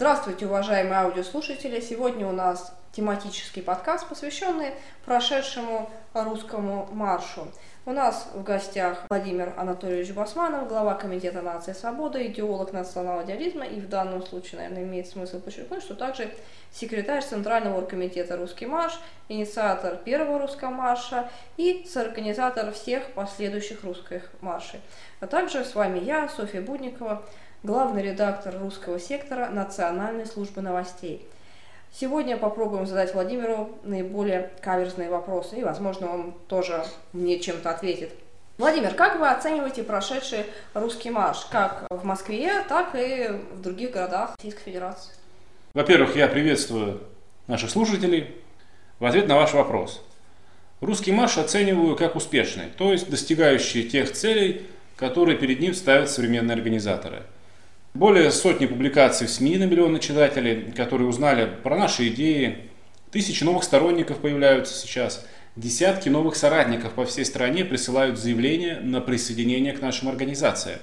Здравствуйте, уважаемые аудиослушатели! Сегодня у нас тематический подкаст, посвященный прошедшему русскому маршу. У нас в гостях Владимир Анатольевич Басманов, глава Комитета нации свободы, идеолог национального идеализма, и в данном случае, наверное, имеет смысл подчеркнуть, что также секретарь Центрального оргкомитета «Русский марш», инициатор первого русского марша и соорганизатор всех последующих русских маршей. А также с вами я, Софья Будникова, главный редактор русского сектора Национальной службы новостей. Сегодня попробуем задать Владимиру наиболее каверзные вопросы, и, возможно, он тоже мне чем-то ответит. Владимир, как вы оцениваете прошедший русский марш, как в Москве, так и в других городах Российской Федерации? Во-первых, я приветствую наших слушателей. В ответ на ваш вопрос. Русский марш оцениваю как успешный, то есть достигающий тех целей, которые перед ним ставят современные организаторы – более сотни публикаций в СМИ на миллионы читателей, которые узнали про наши идеи. Тысячи новых сторонников появляются сейчас. Десятки новых соратников по всей стране присылают заявления на присоединение к нашим организациям.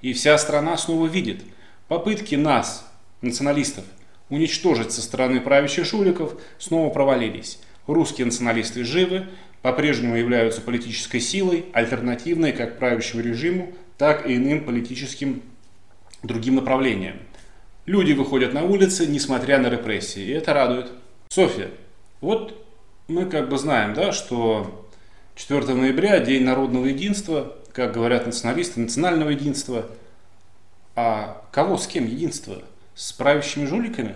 И вся страна снова видит попытки нас, националистов, уничтожить со стороны правящих жуликов, снова провалились. Русские националисты живы, по-прежнему являются политической силой, альтернативной как правящему режиму, так и иным политическим другим направлениям. Люди выходят на улицы, несмотря на репрессии, и это радует. Софья, вот мы как бы знаем, да, что 4 ноября День народного единства, как говорят националисты, национального единства. А кого с кем единство? С правящими жуликами?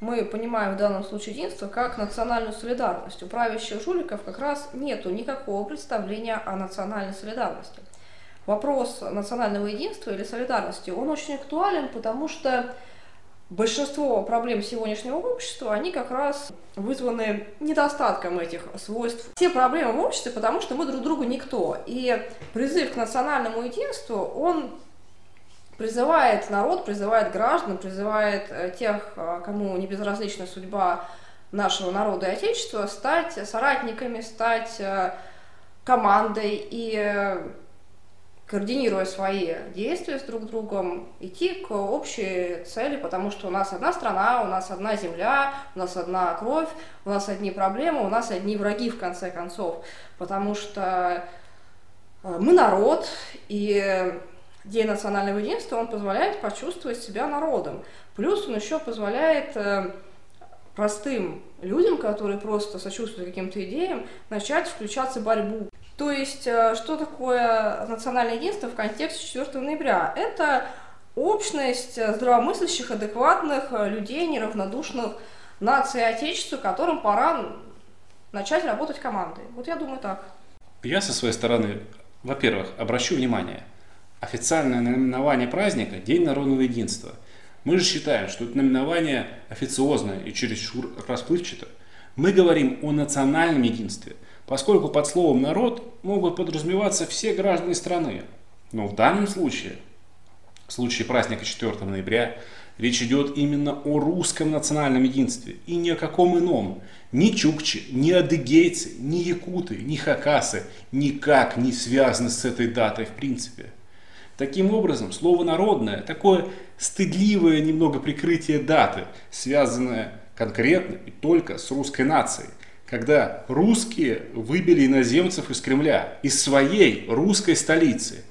Мы понимаем в данном случае единство как национальную солидарность. У правящих жуликов как раз нету никакого представления о национальной солидарности вопрос национального единства или солидарности, он очень актуален, потому что большинство проблем сегодняшнего общества, они как раз вызваны недостатком этих свойств. Все проблемы в обществе, потому что мы друг другу никто. И призыв к национальному единству, он призывает народ, призывает граждан, призывает э, тех, э, кому не безразлична судьба нашего народа и Отечества, стать соратниками, стать э, командой и координируя свои действия с друг другом, идти к общей цели, потому что у нас одна страна, у нас одна земля, у нас одна кровь, у нас одни проблемы, у нас одни враги в конце концов, потому что э, мы народ, и День национального единства, он позволяет почувствовать себя народом. Плюс он еще позволяет э, простым людям, которые просто сочувствуют каким-то идеям, начать включаться в борьбу. То есть, э, что такое национальное единство в контексте 4 ноября? Это общность здравомыслящих, адекватных людей, неравнодушных нации и отечеству, которым пора начать работать командой. Вот я думаю так. Я со своей стороны, во-первых, обращу внимание, официальное наименование праздника – День народного единства. Мы же считаем, что это наименование официозное и чересчур расплывчато. Мы говорим о национальном единстве – поскольку под словом «народ» могут подразумеваться все граждане страны. Но в данном случае, в случае праздника 4 ноября, речь идет именно о русском национальном единстве и ни о каком ином. Ни чукчи, ни адыгейцы, ни якуты, ни хакасы никак не связаны с этой датой в принципе. Таким образом, слово «народное» такое стыдливое немного прикрытие даты, связанное конкретно и только с русской нацией – когда русские выбили иноземцев из Кремля, из своей русской столицы.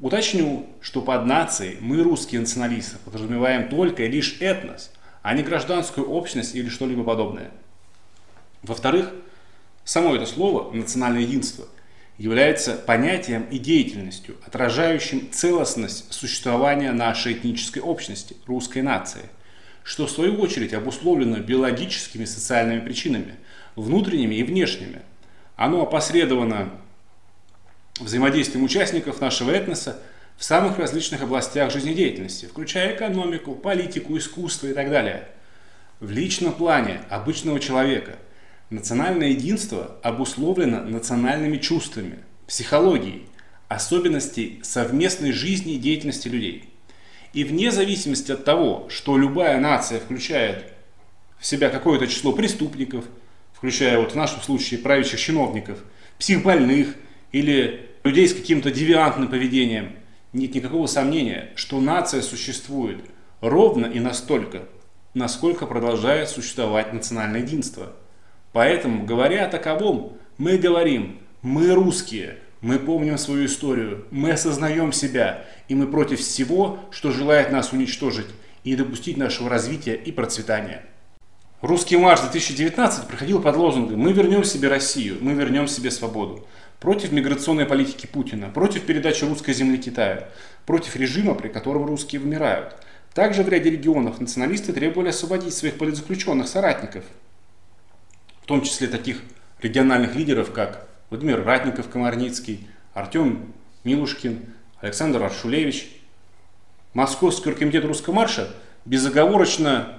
Уточню, что под нацией мы, русские националисты, подразумеваем только и лишь этнос, а не гражданскую общность или что-либо подобное. Во-вторых, само это слово «национальное единство» является понятием и деятельностью, отражающим целостность существования нашей этнической общности, русской нации, что в свою очередь обусловлено биологическими и социальными причинами – внутренними и внешними. Оно опосредовано взаимодействием участников нашего этноса в самых различных областях жизнедеятельности, включая экономику, политику, искусство и так далее. В личном плане обычного человека национальное единство обусловлено национальными чувствами, психологией, особенностей совместной жизни и деятельности людей. И вне зависимости от того, что любая нация включает в себя какое-то число преступников – включая вот в нашем случае правящих чиновников, психбольных или людей с каким-то девиантным поведением, нет никакого сомнения, что нация существует ровно и настолько, насколько продолжает существовать национальное единство. Поэтому, говоря о таковом, мы говорим, мы русские, мы помним свою историю, мы осознаем себя, и мы против всего, что желает нас уничтожить и не допустить нашего развития и процветания. Русский марш 2019 проходил под лозунгом «Мы вернем себе Россию, мы вернем себе свободу». Против миграционной политики Путина, против передачи русской земли Китая, против режима, при котором русские вымирают. Также в ряде регионов националисты требовали освободить своих политзаключенных соратников, в том числе таких региональных лидеров, как Владимир Ратников, Комарницкий, Артем Милушкин, Александр Аршулевич. Московский комитет Русского марша безоговорочно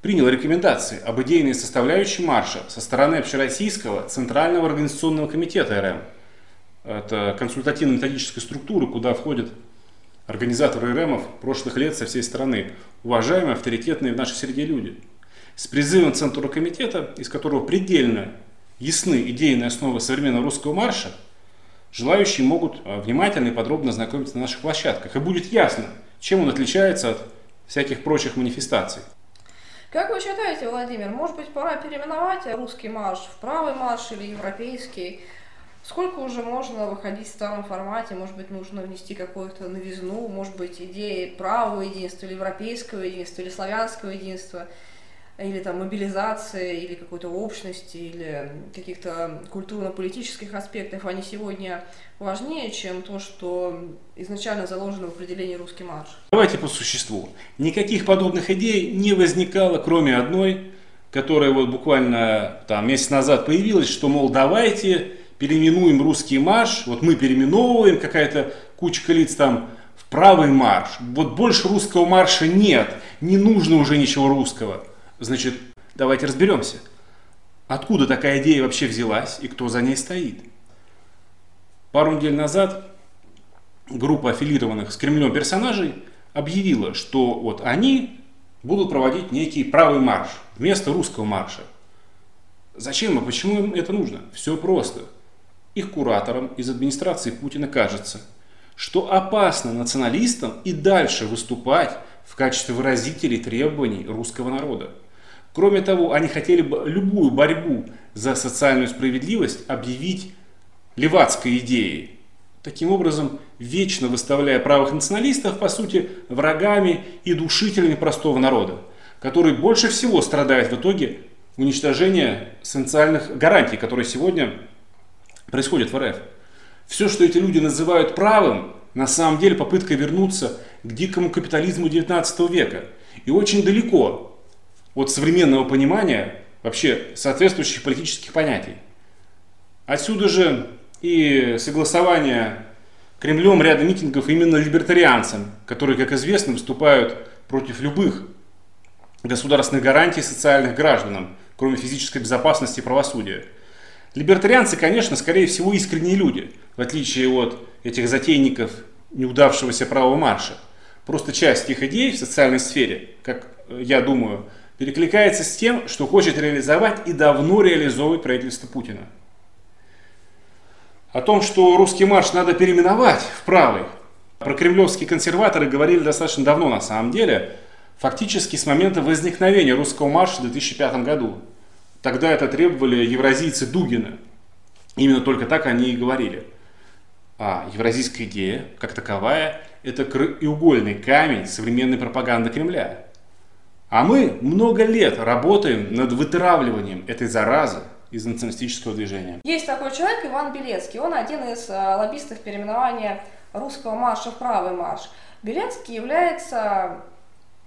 принял рекомендации об идейной составляющей марша со стороны Общероссийского Центрального организационного комитета РМ. Это консультативно-методическая структура, куда входят организаторы РМов прошлых лет со всей страны, уважаемые, авторитетные в нашей среде люди. С призывом Центра комитета, из которого предельно ясны идейные основы современного русского марша, желающие могут а, внимательно и подробно ознакомиться на наших площадках. И будет ясно, чем он отличается от всяких прочих манифестаций. Как вы считаете, Владимир, может быть, пора переименовать русский марш в правый марш или европейский? Сколько уже можно выходить в старом формате? Может быть, нужно внести какую-то новизну? Может быть, идеи правого единства или европейского единства или славянского единства? Или там мобилизации, или какой-то общности, или каких-то культурно-политических аспектов, они сегодня важнее, чем то, что изначально заложено в определении русский марш. Давайте по существу. Никаких подобных идей не возникало, кроме одной, которая вот буквально там месяц назад появилась, что, мол, давайте переименуем русский марш, вот мы переименовываем, какая-то кучка лиц там в правый марш. Вот больше русского марша нет, не нужно уже ничего русского. Значит, давайте разберемся. Откуда такая идея вообще взялась и кто за ней стоит? Пару недель назад группа аффилированных с Кремлем персонажей объявила, что вот они будут проводить некий правый марш вместо русского марша. Зачем и почему им это нужно? Все просто. Их кураторам из администрации Путина кажется, что опасно националистам и дальше выступать в качестве выразителей требований русского народа. Кроме того, они хотели бы любую борьбу за социальную справедливость объявить левацкой идеей. Таким образом, вечно выставляя правых националистов, по сути, врагами и душителями простого народа, который больше всего страдает в итоге уничтожения социальных гарантий, которые сегодня происходят в РФ. Все, что эти люди называют правым, на самом деле попытка вернуться к дикому капитализму 19 века. И очень далеко от современного понимания вообще соответствующих политических понятий. Отсюда же и согласование Кремлем ряда митингов именно либертарианцам, которые, как известно, выступают против любых государственных гарантий социальных гражданам, кроме физической безопасности и правосудия. Либертарианцы, конечно, скорее всего искренние люди, в отличие от этих затейников неудавшегося правого марша. Просто часть их идей в социальной сфере, как я думаю, перекликается с тем, что хочет реализовать и давно реализовывает правительство Путина. О том, что русский марш надо переименовать в правый, про кремлевские консерваторы говорили достаточно давно на самом деле, фактически с момента возникновения русского марша в 2005 году. Тогда это требовали евразийцы Дугина. Именно только так они и говорили. А евразийская идея, как таковая, это краеугольный камень современной пропаганды Кремля. А мы много лет работаем над вытравливанием этой заразы из националистического движения. Есть такой человек, Иван Белецкий. Он один из э, лоббистов переименования русского марша в правый марш. Белецкий является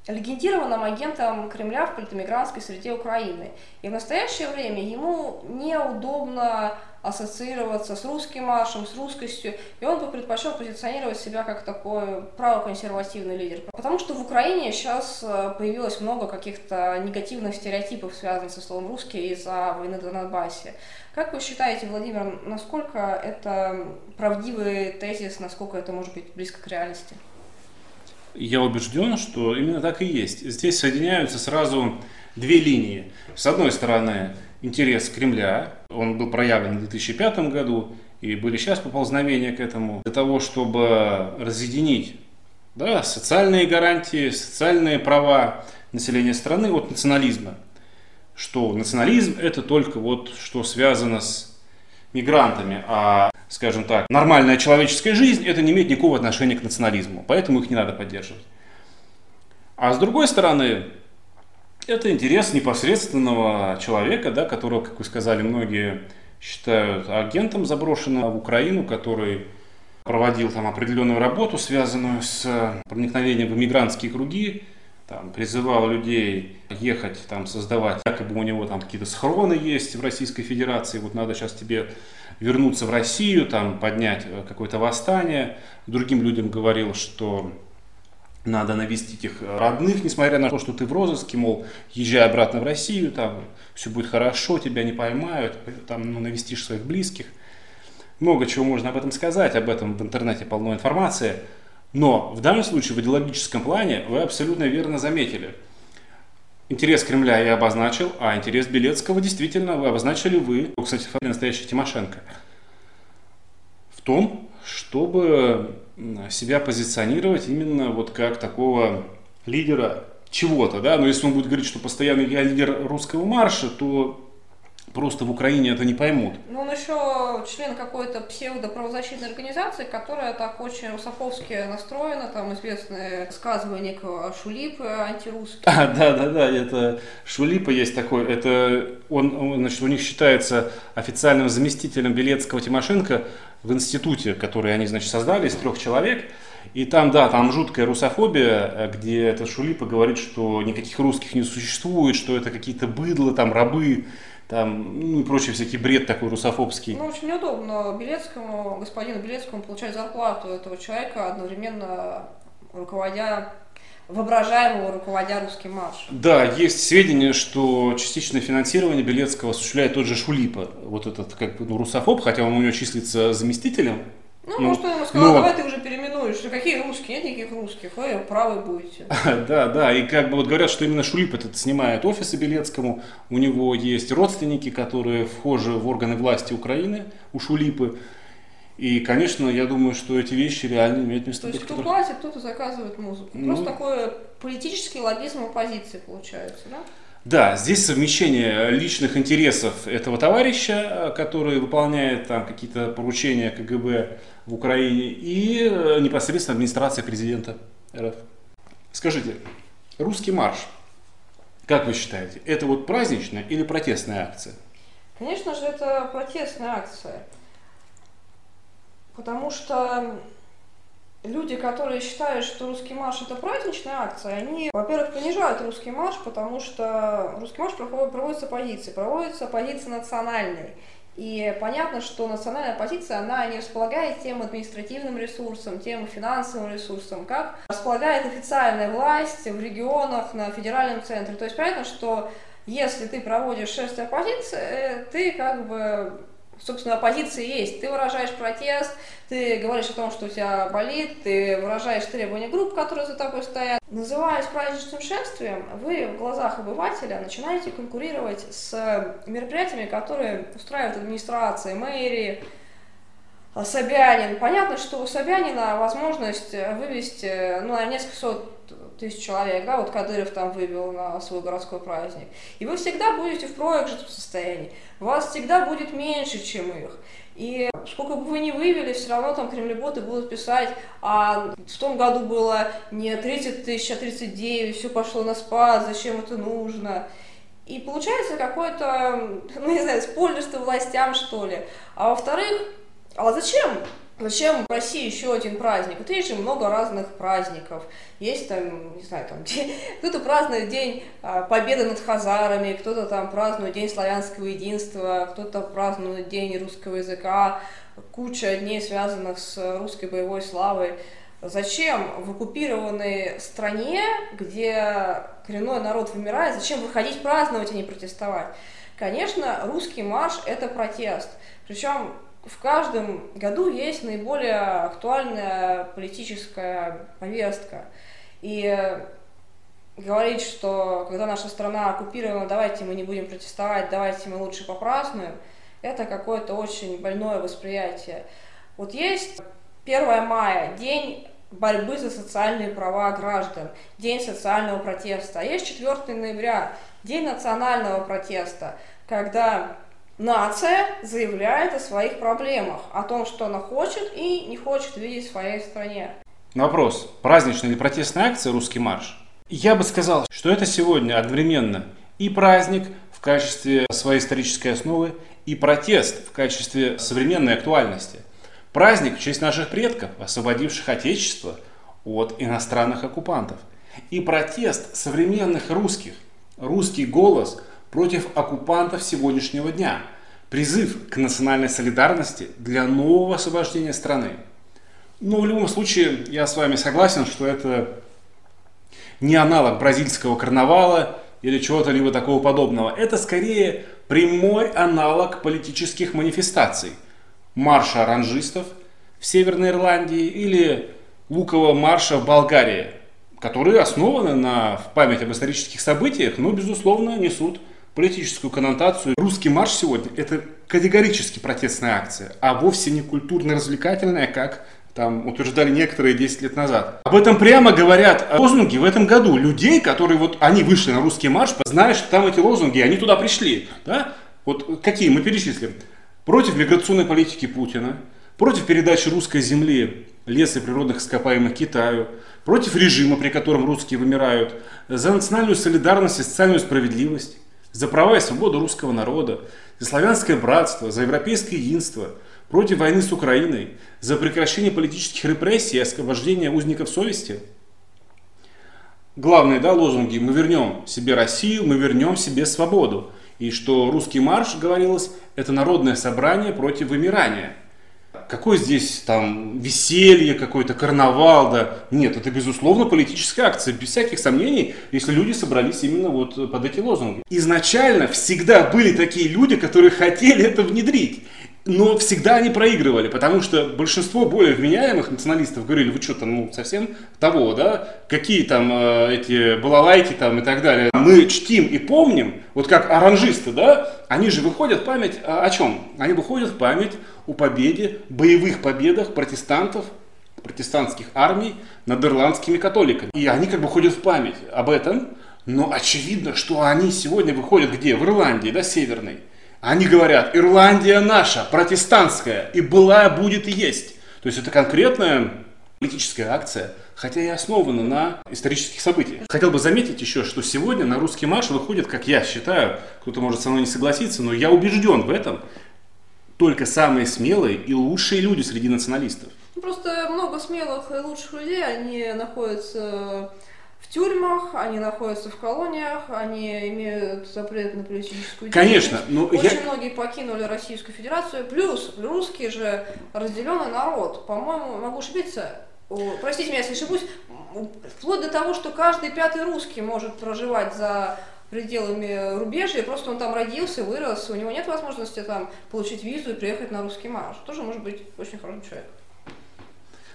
легендированным агентом Кремля в политэмигрантской среде Украины. И в настоящее время ему неудобно ассоциироваться с русским маршем, с русскостью, и он бы предпочел позиционировать себя как такой правоконсервативный лидер. Потому что в Украине сейчас э, появилось много каких-то негативных стереотипов, связанных со словом «русский» из-за войны на Донбассе. Как вы считаете, Владимир, насколько это правдивый тезис, насколько это может быть близко к реальности? Я убежден, что именно так и есть. Здесь соединяются сразу две линии. С одной стороны, интерес Кремля, он был проявлен в 2005 году, и были сейчас поползновения к этому, для того, чтобы разъединить да, социальные гарантии, социальные права населения страны от национализма. Что национализм это только вот что связано с мигрантами, а, скажем так, нормальная человеческая жизнь это не имеет никакого отношения к национализму, поэтому их не надо поддерживать. А с другой стороны, это интерес непосредственного человека, да, которого, как вы сказали, многие считают агентом заброшенного в Украину, который проводил там определенную работу, связанную с проникновением в мигрантские круги, там, призывал людей ехать, там, создавать, якобы у него там какие-то схроны есть в Российской Федерации, вот надо сейчас тебе вернуться в Россию, там, поднять э, какое-то восстание. Другим людям говорил, что надо навестить их родных, несмотря на то, что ты в розыске, мол, езжай обратно в Россию, там все будет хорошо, тебя не поймают, там ну, навестишь своих близких. Много чего можно об этом сказать, об этом в интернете полно информации. Но в данном случае в идеологическом плане вы абсолютно верно заметили. Интерес Кремля я обозначил, а интерес Белецкого действительно вы обозначили вы, кстати, настоящий Тимошенко, в том, чтобы себя позиционировать именно вот как такого лидера чего-то, да, но если он будет говорить, что постоянно я лидер русского марша, то просто в Украине это не поймут. Ну, он еще член какой-то псевдоправозащитной организации, которая так очень русофовски настроена, там известное сказывание Шулипы антирусские. А, да, да, да, это Шулипа есть такой, это он, он, значит, у них считается официальным заместителем Белецкого Тимошенко в институте, который они, значит, создали из трех человек. И там, да, там жуткая русофобия, где этот Шулипа говорит, что никаких русских не существует, что это какие-то быдло, там рабы, там, ну и прочий всякий бред такой русофобский. Ну, очень неудобно Белецкому, господину Белецкому получать зарплату этого человека, одновременно руководя воображаемого руководя русским маршем. Да, есть сведения, что частичное финансирование Белецкого осуществляет тот же Шулипа, вот этот как бы ну, русофоб, хотя он у него числится заместителем. Ну, ну может, он ему сказал, но... давай ты уже переименуешь, какие русские, нет никаких русских, вы правы будете. Да, да, и как бы вот говорят, что именно Шулип этот снимает офисы Белецкому, у него есть родственники, которые вхожи в органы власти Украины, у Шулипы, и, конечно, я думаю, что эти вещи реально имеют место быть. То есть кто которые... платит, кто-то заказывает музыку. Ну, Просто такой политический лоббизм оппозиции получается, да? Да, здесь совмещение личных интересов этого товарища, который выполняет там какие-то поручения КГБ в Украине, и э, непосредственно администрация президента РФ. Скажите, русский марш, как вы считаете, это вот праздничная или протестная акция? Конечно же, это протестная акция. Потому что люди, которые считают, что русский марш это праздничная акция, они, во-первых, понижают русский марш, потому что русский марш проводится позиции, проводится позиции национальной. И понятно, что национальная позиция, она не располагает тем административным ресурсом, тем финансовым ресурсом, как располагает официальная власть в регионах, на федеральном центре. То есть понятно, что если ты проводишь шествие оппозиции, э, ты как бы собственно, оппозиция есть. Ты выражаешь протест, ты говоришь о том, что у тебя болит, ты выражаешь требования групп, которые за тобой стоят. Называясь праздничным шествием, вы в глазах обывателя начинаете конкурировать с мероприятиями, которые устраивает администрация, мэрии, Собянин. Понятно, что у Собянина возможность вывести ну, на несколько сот тысяч человек, да, вот Кадыров там вывел на свой городской праздник. И вы всегда будете в проигрышном состоянии. Вас всегда будет меньше, чем их. И сколько бы вы ни вывели, все равно там кремлеботы будут писать, а в том году было не 30 тысяч, а 39, все пошло на спад, зачем это нужно. И получается какое-то, ну не знаю, спойлерство властям, что ли. А во-вторых, а зачем Зачем в России еще один праздник? Вот есть же много разных праздников. Есть там, не знаю, там кто-то празднует День а, Победы над Хазарами, кто-то там празднует День славянского единства, кто-то празднует День русского языка, куча дней, связанных с русской боевой славой. Зачем в оккупированной стране, где коренной народ вымирает, зачем выходить праздновать, а не протестовать? Конечно, русский марш – это протест. Причем в каждом году есть наиболее актуальная политическая повестка. И говорить, что когда наша страна оккупирована, давайте мы не будем протестовать, давайте мы лучше попразднуем, это какое-то очень больное восприятие. Вот есть 1 мая, день борьбы за социальные права граждан, День социального протеста. А есть 4 ноября, День национального протеста, когда нация заявляет о своих проблемах, о том, что она хочет и не хочет видеть в своей стране. вопрос, праздничная или протестная акция «Русский марш»? Я бы сказал, что это сегодня одновременно и праздник в качестве своей исторической основы, и протест в качестве современной актуальности. Праздник в честь наших предков, освободивших Отечество от иностранных оккупантов. И протест современных русских, русский голос против оккупантов сегодняшнего дня. Призыв к национальной солидарности для нового освобождения страны. Но в любом случае я с вами согласен, что это не аналог бразильского карнавала или чего-то либо такого подобного. Это скорее прямой аналог политических манифестаций. Марша оранжистов в Северной Ирландии или Лукового марша в Болгарии, которые основаны на в память об исторических событиях, но, безусловно, несут политическую коннотацию. Русский марш сегодня – это категорически протестная акция, а вовсе не культурно-развлекательная, как там утверждали некоторые 10 лет назад. Об этом прямо говорят лозунги в этом году людей, которые вот, они вышли на русский марш, зная, что там эти лозунги, они туда пришли. Да? Вот какие мы перечислим. Против миграционной политики Путина, против передачи русской земли, леса и природных ископаемых Китаю, против режима, при котором русские вымирают, за национальную солидарность и социальную справедливость, за права и свободу русского народа, за славянское братство, за европейское единство – против войны с Украиной, за прекращение политических репрессий и освобождение узников совести. Главные да, лозунги «Мы вернем себе Россию, мы вернем себе свободу». И что русский марш, говорилось, это народное собрание против вымирания. Какое здесь там веселье, какой-то карнавал, да? Нет, это безусловно политическая акция, без всяких сомнений, если люди собрались именно вот под эти лозунги. Изначально всегда были такие люди, которые хотели это внедрить но всегда они проигрывали, потому что большинство более вменяемых националистов говорили, вы что там, ну, совсем того, да, какие там э, эти балалайки там и так далее. Мы чтим и помним, вот как оранжисты, да, они же выходят в память о, о чем? Они выходят в память о победе, боевых победах протестантов, протестантских армий над ирландскими католиками. И они как бы ходят в память об этом, но очевидно, что они сегодня выходят где? В Ирландии, да, северной. Они говорят, Ирландия наша, протестантская, и была, будет и есть. То есть это конкретная политическая акция, хотя и основана на исторических событиях. Хотел бы заметить еще, что сегодня на русский марш выходит, как я считаю, кто-то может со мной не согласиться, но я убежден в этом, только самые смелые и лучшие люди среди националистов. Просто много смелых и лучших людей, они находятся в тюрьмах, они находятся в колониях, они имеют запрет на политическую деятельность. Конечно, но очень я... многие покинули Российскую Федерацию. Плюс русские же разделенный народ. По-моему, могу ошибиться. Простите меня, если ошибусь. Вплоть до того, что каждый пятый русский может проживать за пределами рубежа, просто он там родился, вырос, у него нет возможности там получить визу и приехать на русский марш. Тоже может быть очень хороший человек.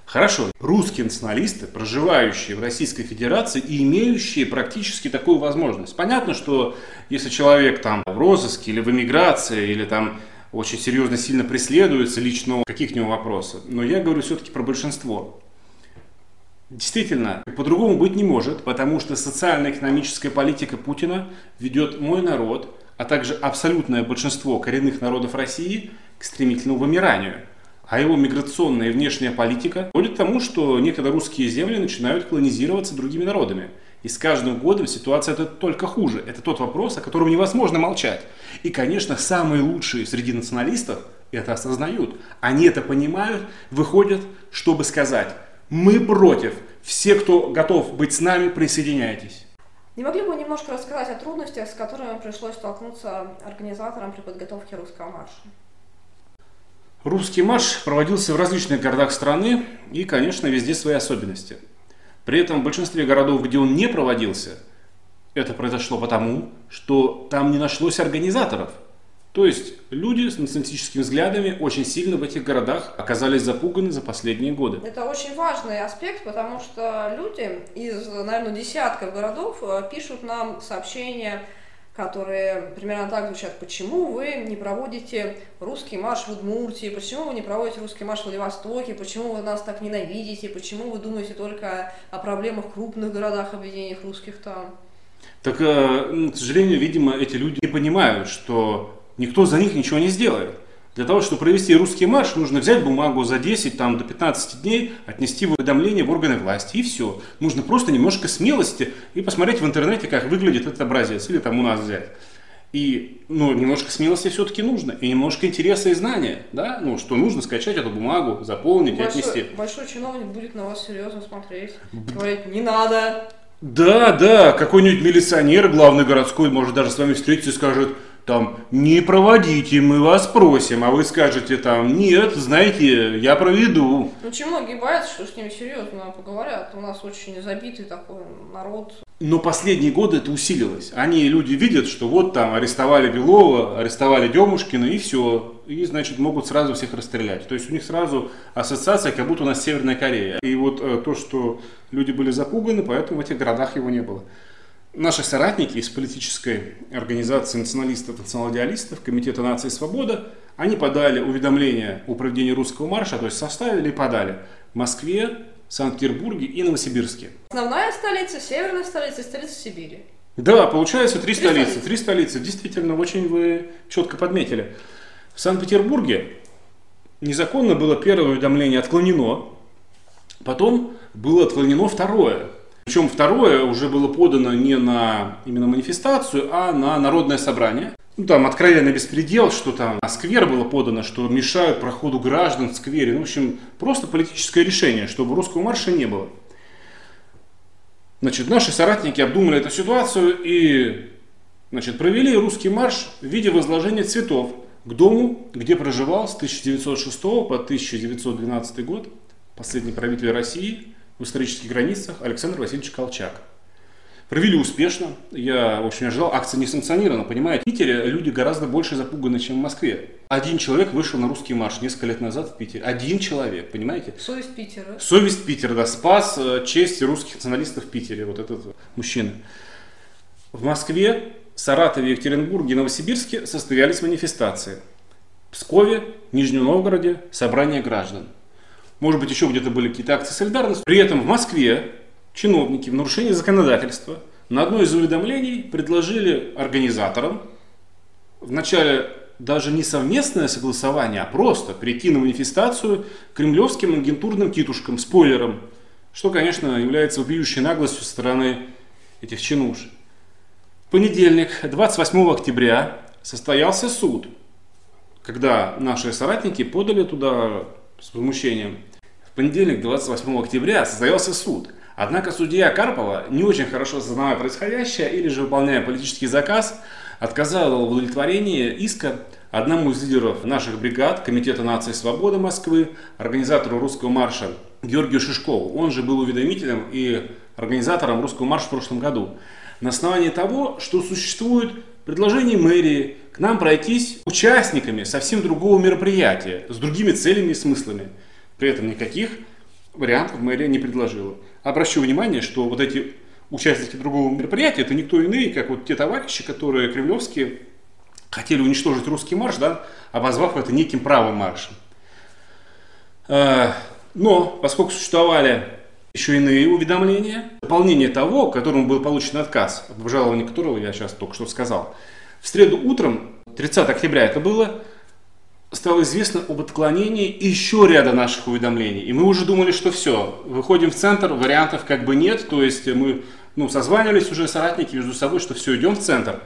Хорошо, русские националисты, проживающие в Российской Федерации и имеющие практически такую возможность. Понятно, что если человек там в розыске или в эмиграции, или там очень серьезно сильно преследуется лично, каких к нему вопросы. Но я говорю все-таки про большинство. Действительно, по-другому быть не может, потому что социально-экономическая политика Путина ведет мой народ, а также абсолютное большинство коренных народов России к стремительному вымиранию – а его миграционная и внешняя политика приводит к тому, что некогда русские земли начинают колонизироваться другими народами. И с каждым годом ситуация это только хуже. Это тот вопрос, о котором невозможно молчать. И, конечно, самые лучшие среди националистов это осознают. Они это понимают, выходят, чтобы сказать, мы против. Все, кто готов быть с нами, присоединяйтесь. Не могли бы немножко рассказать о трудностях, с которыми пришлось столкнуться организаторам при подготовке русского марша? Русский марш проводился в различных городах страны и, конечно, везде свои особенности. При этом в большинстве городов, где он не проводился, это произошло потому, что там не нашлось организаторов. То есть люди с националистическими взглядами очень сильно в этих городах оказались запуганы за последние годы. Это очень важный аспект, потому что люди из, наверное, десятков городов э, пишут нам сообщения которые примерно так звучат. Почему вы не проводите русский марш в Удмуртии? Почему вы не проводите русский марш в Владивостоке? Почему вы нас так ненавидите? Почему вы думаете только о проблемах в крупных городах, объединениях русских там? Так, э, ну, к сожалению, видимо, эти люди не понимают, что никто за них ничего не сделает. Для того, чтобы провести русский марш, нужно взять бумагу за 10 там, до 15 дней, отнести в уведомление в органы власти, и все. Нужно просто немножко смелости и посмотреть в интернете, как выглядит этот образец, или там у нас взять. И, ну, немножко смелости все-таки нужно, и немножко интереса и знания, да, ну, что нужно скачать эту бумагу, заполнить большой, отнести. Большой чиновник будет на вас серьезно смотреть, говорить, не надо. Да, да, какой-нибудь милиционер главный городской может даже с вами встретиться и скажет, там, не проводите, мы вас просим, а вы скажете там, нет, знаете, я проведу. Ну, очень многие боятся, что с ними серьезно поговорят. У нас очень забитый такой народ. Но последние годы это усилилось. Они, люди видят, что вот там арестовали Белова, арестовали Демушкина и все. И, значит, могут сразу всех расстрелять. То есть у них сразу ассоциация, как будто у нас Северная Корея. И вот э, то, что люди были запуганы, поэтому в этих городах его не было. Наши соратники из политической организации националистов и национал-идеалистов, Комитета нации свобода, они подали уведомление о проведении русского марша, то есть составили и подали в Москве, Санкт-Петербурге и Новосибирске. Основная столица, северная столица и столица Сибири. Да, получается три, три столицы. Три столицы. Действительно, очень вы четко подметили. В Санкт-Петербурге незаконно было первое уведомление отклонено, потом было отклонено второе. Причем второе уже было подано не на именно манифестацию, а на народное собрание. Ну, там откровенный беспредел, что там на сквер было подано, что мешают проходу граждан в сквере. Ну, в общем, просто политическое решение, чтобы русского марша не было. Значит, наши соратники обдумали эту ситуацию и значит, провели русский марш в виде возложения цветов к дому, где проживал с 1906 по 1912 год последний правитель России в исторических границах Александр Васильевич Колчак. Провели успешно. Я очень ожидал. Акция не санкционирована. Понимаете, в Питере люди гораздо больше запуганы, чем в Москве. Один человек вышел на русский марш несколько лет назад в Питере. Один человек, понимаете? Совесть Питера. Совесть Питера, да. Спас э, честь русских националистов в Питере. Вот этот мужчина. В Москве, Саратове, Екатеринбурге Новосибирске состоялись манифестации. В Пскове, Нижнем Новгороде собрание граждан. Может быть, еще где-то были какие-то акции солидарности. При этом в Москве чиновники в нарушении законодательства на одно из уведомлений предложили организаторам вначале даже не совместное согласование, а просто прийти на манифестацию кремлевским агентурным титушкам, спойлером, что, конечно, является вопиющей наглостью со стороны этих чинуш. В понедельник, 28 октября, состоялся суд, когда наши соратники подали туда с возмущением. В понедельник, 28 октября, состоялся суд. Однако судья Карпова, не очень хорошо осознавая происходящее или же выполняя политический заказ, отказала в удовлетворении иска одному из лидеров наших бригад, Комитета нации свободы Москвы, организатору русского марша Георгию Шишкову. Он же был уведомителем и организатором русского марша в прошлом году. На основании того, что существует предложение мэрии к нам пройтись участниками совсем другого мероприятия, с другими целями и смыслами. При этом никаких вариантов мэрия не предложила. Обращу внимание, что вот эти участники другого мероприятия, это никто иные, как вот те товарищи, которые кремлевские хотели уничтожить русский марш, да, обозвав это неким правым маршем. Э, но, поскольку существовали еще иные уведомления, дополнение того, которому был получен отказ, об обжаловании которого я сейчас только что сказал. В среду утром, 30 октября это было, стало известно об отклонении еще ряда наших уведомлений. И мы уже думали, что все, выходим в центр, вариантов как бы нет, то есть мы ну, созванивались уже соратники между собой, что все, идем в центр.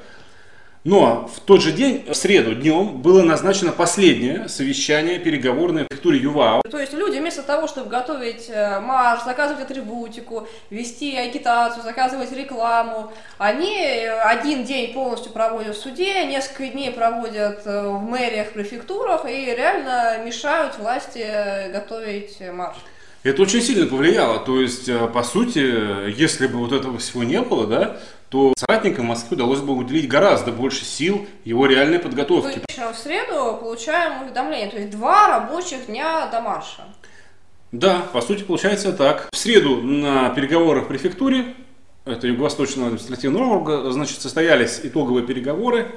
Но в тот же день, в среду днем, было назначено последнее совещание переговорное в префектуре ЮВА. То есть люди вместо того, чтобы готовить э, марш, заказывать атрибутику, вести агитацию, заказывать рекламу, они один день полностью проводят в суде, несколько дней проводят э, в мэриях, префектурах и реально мешают власти э, готовить марш. Это очень сильно повлияло. То есть, по сути, если бы вот этого всего не было, да, то соратникам Москвы удалось бы уделить гораздо больше сил его реальной подготовке. В среду получаем уведомление, то есть два рабочих дня до марша. Да, по сути получается так. В среду на переговорах в префектуре это Юго-Восточного административного округа, значит, состоялись итоговые переговоры.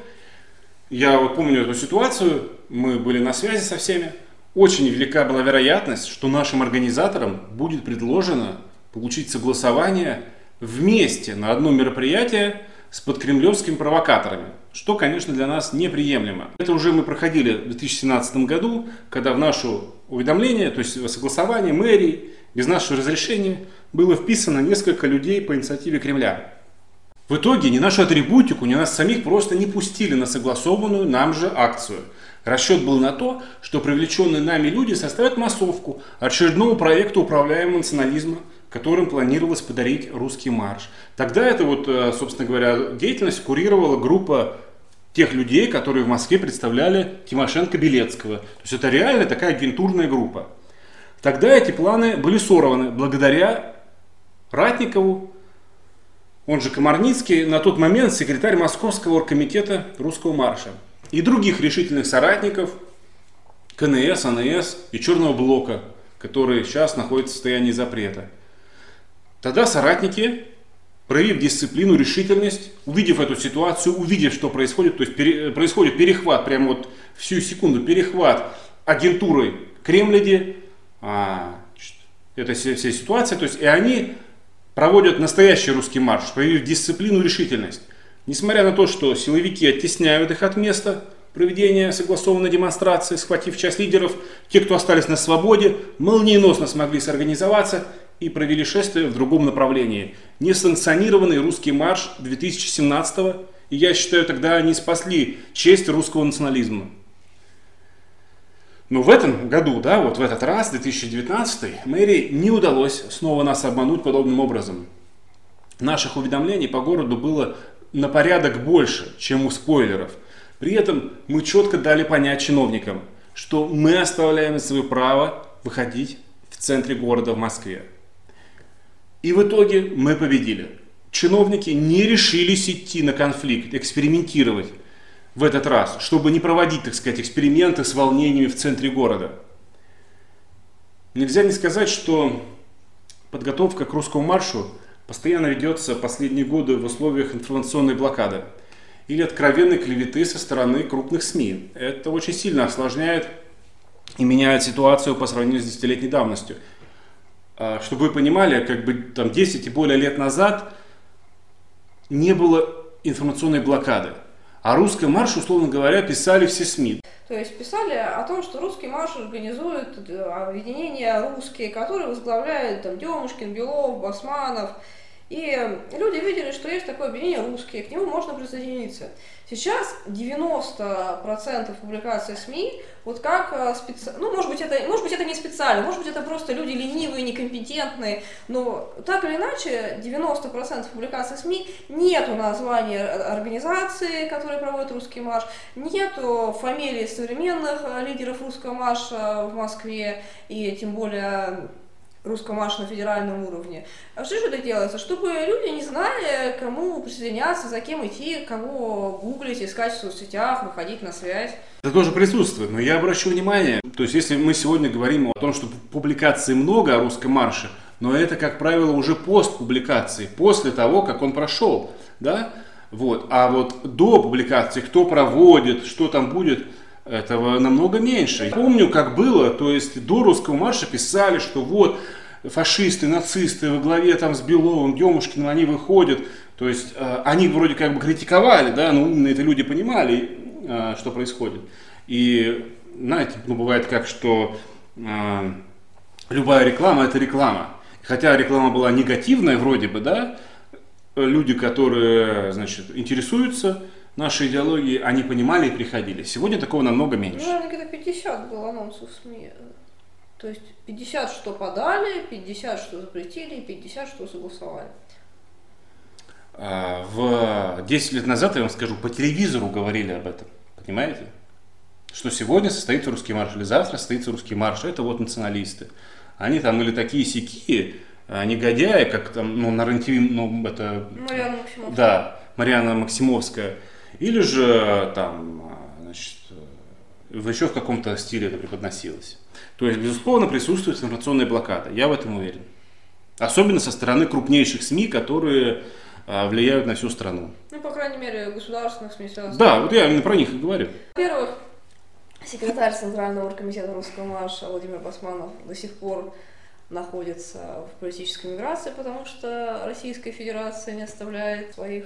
Я вот помню эту ситуацию, мы были на связи со всеми. Очень велика была вероятность, что нашим организаторам будет предложено получить согласование вместе на одно мероприятие с подкремлевскими провокаторами, что, конечно, для нас неприемлемо. Это уже мы проходили в 2017 году, когда в наше уведомление, то есть согласование мэрии, без нашего разрешения, было вписано несколько людей по инициативе Кремля. В итоге ни нашу атрибутику, ни нас самих просто не пустили на согласованную нам же акцию. Расчет был на то, что привлеченные нами люди составят массовку очередного проекта управляемого национализма, которым планировалось подарить русский марш. Тогда это вот, э, собственно говоря, деятельность курировала группа тех людей, которые в Москве представляли Тимошенко-Белецкого. То есть это реально такая агентурная группа. Тогда эти планы были сорваны благодаря Ратникову, он же Комарницкий, на тот момент секретарь Московского оргкомитета русского марша, и других решительных соратников КНС, АНС и Черного блока, которые сейчас находятся в состоянии запрета – Тогда соратники, проявив дисциплину, решительность, увидев эту ситуацию, увидев, что происходит, то есть пере, происходит перехват, прямо вот всю секунду, перехват агентурой Кремляди, а, это вся, вся ситуация, то есть и они проводят настоящий русский марш, проявив дисциплину, решительность. Несмотря на то, что силовики оттесняют их от места проведения согласованной демонстрации, схватив часть лидеров, те, кто остались на свободе, молниеносно смогли сорганизоваться и провели шествие в другом направлении. Несанкционированный русский марш 2017 и я считаю, тогда они спасли честь русского национализма. Но в этом году, да, вот в этот раз, 2019, мэрии не удалось снова нас обмануть подобным образом. Наших уведомлений по городу было на порядок больше, чем у спойлеров. При этом мы четко дали понять чиновникам, что мы оставляем свое право выходить в центре города в Москве. И в итоге мы победили. Чиновники не решились идти на конфликт, экспериментировать в этот раз, чтобы не проводить, так сказать, эксперименты с волнениями в центре города. Нельзя не сказать, что подготовка к русскому маршу постоянно ведется последние годы в условиях информационной блокады или откровенной клеветы со стороны крупных СМИ. Это очень сильно осложняет и меняет ситуацию по сравнению с десятилетней давностью – чтобы вы понимали, как бы там 10 и более лет назад не было информационной блокады. А русский марш, условно говоря, писали все СМИ. То есть писали о том, что русский марш организует э, объединение русские, которые возглавляют там Демушкин, Белов, Басманов. И люди видели, что есть такое объединение русские, к нему можно присоединиться. Сейчас 90% публикаций СМИ, вот как э, специ... ну, может быть, это, может быть, это не специально, может быть, это просто люди ленивые, некомпетентные, но так или иначе, 90% публикаций СМИ нету названия организации, которая проводит русский марш, нету фамилий современных э, лидеров русского марша в Москве, и тем более русского марша на федеральном уровне. А что же это делается? Чтобы люди не знали, кому присоединяться, за кем идти, кого гуглить, искать в соцсетях, выходить на связь. Это тоже присутствует, но я обращу внимание, то есть если мы сегодня говорим о том, что публикаций много о русском марше, но это, как правило, уже постпубликации, после того, как он прошел, да, вот, а вот до публикации, кто проводит, что там будет, этого намного меньше. Помню, как было, то есть до русского марша писали, что вот фашисты, нацисты во главе там с Беловым, Демушкиным, они выходят. То есть э, они вроде как бы критиковали, да, но умные это люди понимали, э, что происходит. И знаете, ну бывает как, что э, любая реклама это реклама. Хотя реклама была негативная вроде бы, да, люди, которые, значит, интересуются нашей идеологии, они понимали и приходили. Сегодня такого намного меньше. Ну, где-то 50 было анонсов в СМИ. То есть 50 что подали, 50 что запретили, 50 что согласовали. А, в 10 лет назад, я вам скажу, по телевизору говорили об этом. Понимаете? Что сегодня состоится русский марш, или завтра состоится русский марш. Это вот националисты. Они там или такие сякие, а, негодяи, как там, ну, на рен ну, это... Мариана Максимовская. Да, Мариана Максимовская или же там, значит, еще в каком-то стиле это преподносилось. То есть, безусловно, присутствует информационная блокада. Я в этом уверен. Особенно со стороны крупнейших СМИ, которые а, влияют на всю страну. Ну, по крайней мере, государственных СМИ. Да, вот я именно про них и говорю. Во-первых, секретарь Центрального оргкомитета Русского марша Владимир Басманов до сих пор находится в политической миграции, потому что Российская Федерация не оставляет своих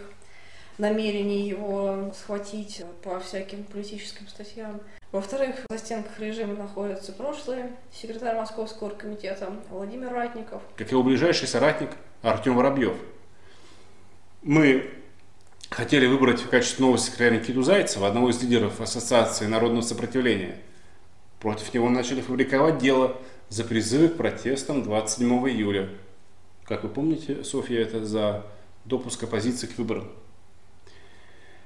намерений его схватить по всяким политическим статьям. Во-вторых, в застенках режима находится прошлый секретарь Московского оргкомитета Владимир Ратников. Как его ближайший соратник Артем Воробьев. Мы хотели выбрать в качестве нового секретаря Никиту Зайцева, одного из лидеров Ассоциации народного сопротивления. Против него начали фабриковать дело за призывы к протестам 27 июля. Как вы помните, Софья, это за допуск оппозиции к выборам.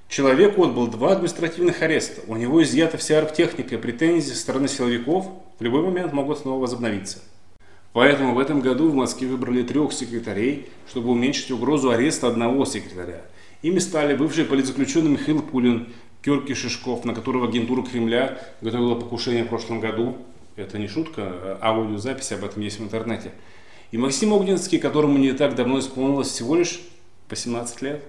Человек отбыл два административных ареста. У него изъята вся архтехника, и претензии со стороны силовиков в любой момент могут снова возобновиться. Поэтому в этом году в Москве выбрали трех секретарей, чтобы уменьшить угрозу ареста одного секретаря. Ими стали бывший политзаключенный Михаил Пулин, Керки Шишков, на которого агентура Кремля готовила покушение в прошлом году. Это не шутка, а аудиозапись об этом есть в интернете. И Максим Огненский, которому не так давно исполнилось всего лишь 18 лет.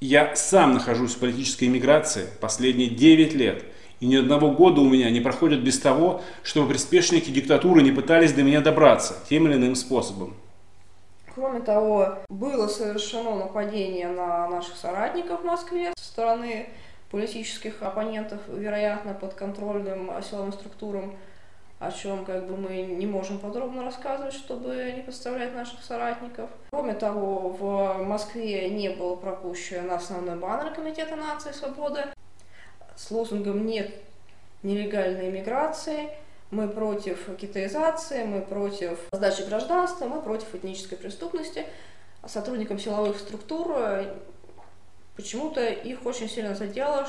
Я сам нахожусь в политической эмиграции последние 9 лет, и ни одного года у меня не проходит без того, чтобы приспешники диктатуры не пытались до меня добраться тем или иным способом. Кроме того, было совершено нападение на наших соратников в Москве со стороны политических оппонентов, вероятно, под контрольным силовым структурам о чем как бы мы не можем подробно рассказывать, чтобы не подставлять наших соратников. Кроме того, в Москве не был пропущен основной баннер Комитета нации свободы с лозунгом «Нет нелегальной миграции», мы против китаизации, мы против сдачи гражданства, мы против этнической преступности. Сотрудникам силовых структур почему-то их очень сильно задело,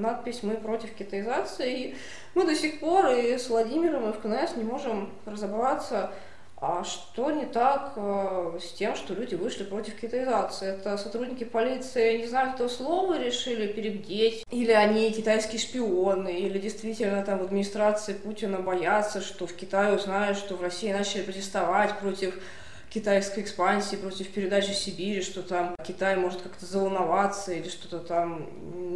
надпись «Мы против китаизации». И мы до сих пор и с Владимиром, и в КНС не можем разобраться, а что не так э, с тем, что люди вышли против китаизации? Это сотрудники полиции не знают этого слова, решили перебдеть? Или они китайские шпионы? Или действительно там в администрации Путина боятся, что в Китае узнают, что в России начали протестовать против китайской экспансии, против передачи Сибири, что там Китай может как-то заволноваться или что-то там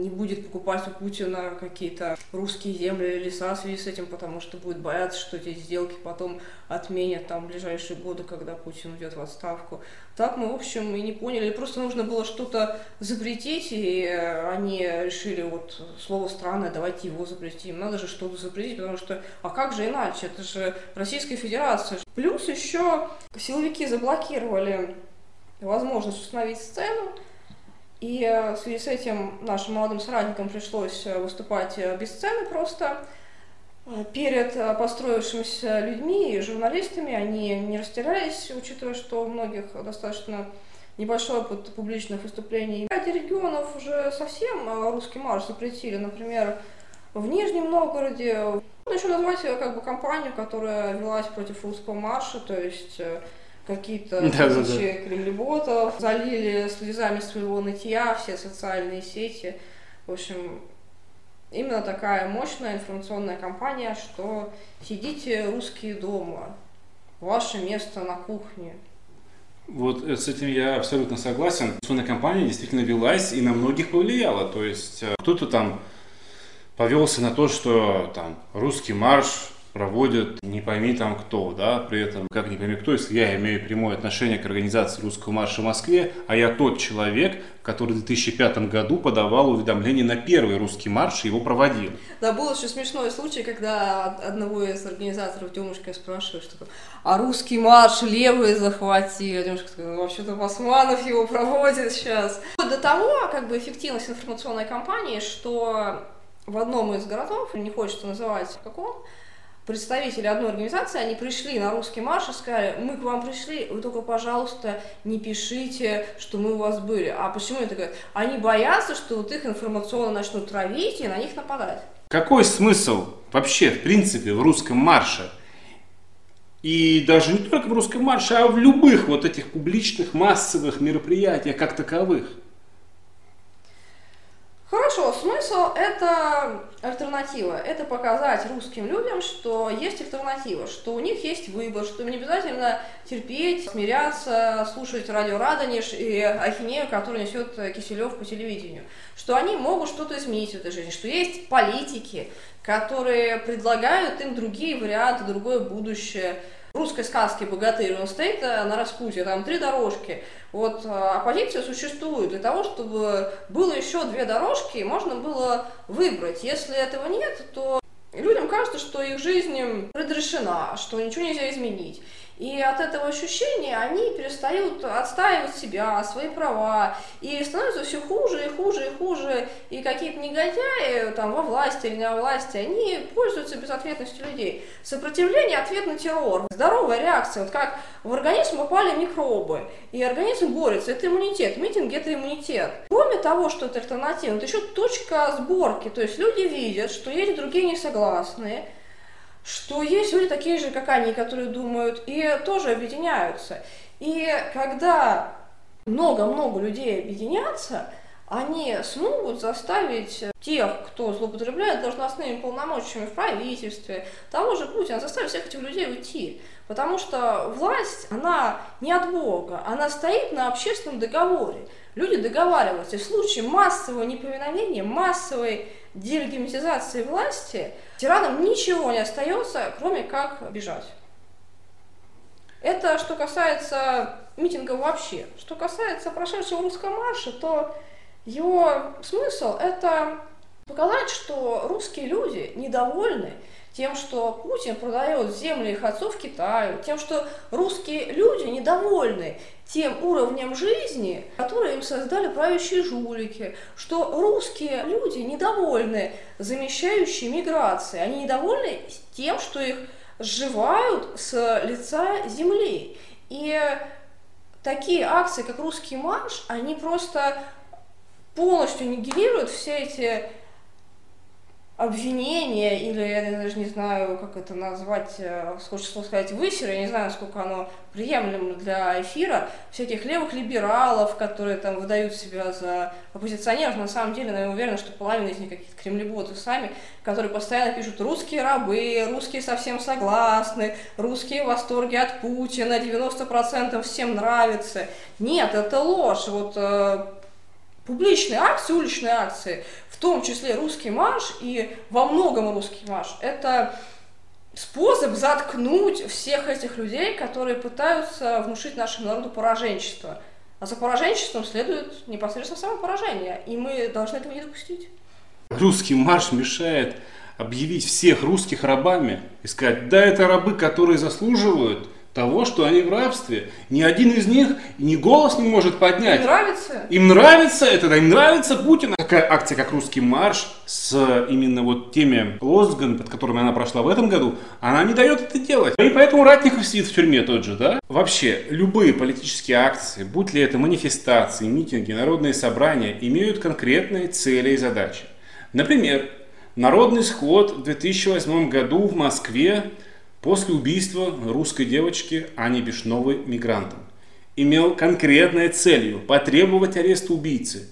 не будет покупать у Путина какие-то русские земли или леса в связи с этим, потому что будет бояться, что эти сделки потом отменят там в ближайшие годы, когда Путин уйдет в отставку. Так мы, в общем, и не поняли. Просто нужно было что-то запретить, и они решили, вот слово странное, давайте его запретим. Надо же что-то запретить, потому что, а как же иначе? Это же Российская Федерация. Плюс еще силовики заблокировали возможность установить сцену, и в связи с этим нашим молодым соратникам пришлось выступать без сцены просто перед построившимися людьми и журналистами. Они не растерялись, учитывая, что у многих достаточно небольшой опыт публичных выступлений. В ряде регионов уже совсем русский марш запретили. Например, в Нижнем Новгороде. Можно еще назвать как бы компанию, которая велась против русского марша, то есть э, какие-то да, тысячи да, да. кремлеботов залили слезами своего нытья все социальные сети. В общем, именно такая мощная информационная кампания, что сидите русские дома, ваше место на кухне. Вот э, с этим я абсолютно согласен. Информационная кампания действительно велась и на многих повлияла. То есть э, кто-то там повелся на то, что там русский марш проводят не пойми там кто, да, при этом как не пойми кто, если я имею прямое отношение к организации русского марша в Москве, а я тот человек, который в 2005 году подавал уведомление на первый русский марш и его проводил. Да, был еще смешной случай, когда одного из организаторов Демушка спрашивает, что а русский марш левые захватили. Демушка сказала, ну, вообще-то Басманов его проводит сейчас. До того, как бы эффективность информационной кампании, что в одном из городов, не хочется называть каком, представители одной организации, они пришли на русский марш и сказали, мы к вам пришли, вы только, пожалуйста, не пишите, что мы у вас были. А почему это говорят? Они боятся, что вот их информационно начнут травить и на них нападать. Какой смысл вообще, в принципе, в русском марше? И даже не только в русском марше, а в любых вот этих публичных массовых мероприятиях как таковых. Хорошо, смысл это альтернатива. Это показать русским людям, что есть альтернатива, что у них есть выбор, что им не обязательно терпеть, смиряться, слушать радио Радонеж и ахинею, которую несет Киселев по телевидению. Что они могут что-то изменить в этой жизни, что есть политики, которые предлагают им другие варианты, другое будущее. Русской сказке «Богатырь» он стоит на распутье, там три дорожки. Вот а, оппозиция существует для того, чтобы было еще две дорожки, и можно было выбрать. Если этого нет, то людям кажется, что их жизнь предрешена, что ничего нельзя изменить. И от этого ощущения они перестают отстаивать себя, свои права, и становятся все хуже и хуже и хуже. И какие-то негодяи там во власти или не во власти, они пользуются безответностью людей. Сопротивление – ответ на террор. Здоровая реакция, вот как в организм попали микробы, и организм борется, это иммунитет, митинг – это иммунитет. Кроме того, что это альтернатива, это еще точка сборки, то есть люди видят, что есть другие несогласные, что есть люди такие же, как они, которые думают, и тоже объединяются. И когда много-много людей объединятся, они смогут заставить тех, кто злоупотребляет должностными полномочиями в правительстве, того же Путина, заставить всех этих людей уйти. Потому что власть, она не от Бога, она стоит на общественном договоре. Люди договариваются. И в случае массового неповиновения, массовой делегимитизации власти, тиранам ничего не остается, кроме как бежать. Это что касается митинга вообще. Что касается прошедшего русского марша, то его смысл это показать, что русские люди недовольны тем, что Путин продает земли их отцов Китаю, тем, что русские люди недовольны тем уровнем жизни, который им создали правящие жулики, что русские люди недовольны замещающей миграцией, они недовольны тем, что их сживают с лица земли. И такие акции, как «Русский марш», они просто полностью нигилируют все эти обвинение или я даже не знаю, как это назвать, э, хочется сказать, высер, я не знаю, насколько оно приемлемо для эфира, всяких левых либералов, которые там выдают себя за оппозиционеров, на самом деле, я уверена, что половина из них какие-то кремлеботы сами, которые постоянно пишут «русские рабы», «русские совсем согласны», «русские в восторге от Путина», «90% всем нравится». Нет, это ложь. Вот э, публичные акции, уличные акции, в том числе русский марш и во многом русский марш, это способ заткнуть всех этих людей, которые пытаются внушить нашему народу пораженчество. А за пораженчеством следует непосредственно самопоражение, и мы должны этого не допустить. Русский марш мешает объявить всех русских рабами и сказать, да, это рабы, которые заслуживают – того, что они в рабстве. Ни один из них ни голос не может поднять. Им нравится? Им нравится это, им нравится Путин. Такая акция, как «Русский марш», с именно вот теми лозунгами, под которыми она прошла в этом году, она не дает это делать. И поэтому Ратников сидит в тюрьме тот же, да? Вообще, любые политические акции, будь ли это манифестации, митинги, народные собрания, имеют конкретные цели и задачи. Например, народный сход в 2008 году в Москве после убийства русской девочки Ани Бешновой мигрантом. Имел конкретной целью потребовать ареста убийцы.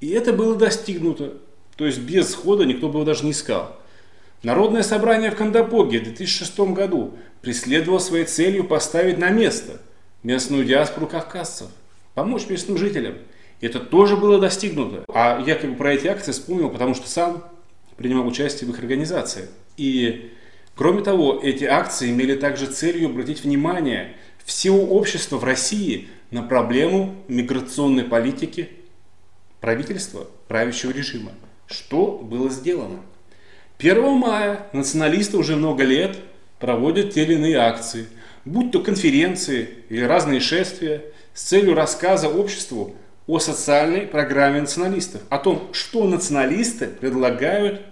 И это было достигнуто. То есть без схода никто бы его даже не искал. Народное собрание в Кандапоге в 2006 году преследовало своей целью поставить на место местную диаспору кавказцев, помочь местным жителям. И это тоже было достигнуто. А я как бы про эти акции вспомнил, потому что сам принимал участие в их организации. И Кроме того, эти акции имели также целью обратить внимание всего общества в России на проблему миграционной политики правительства, правящего режима. Что было сделано? 1 мая националисты уже много лет проводят те или иные акции, будь то конференции или разные шествия, с целью рассказа обществу о социальной программе националистов, о том, что националисты предлагают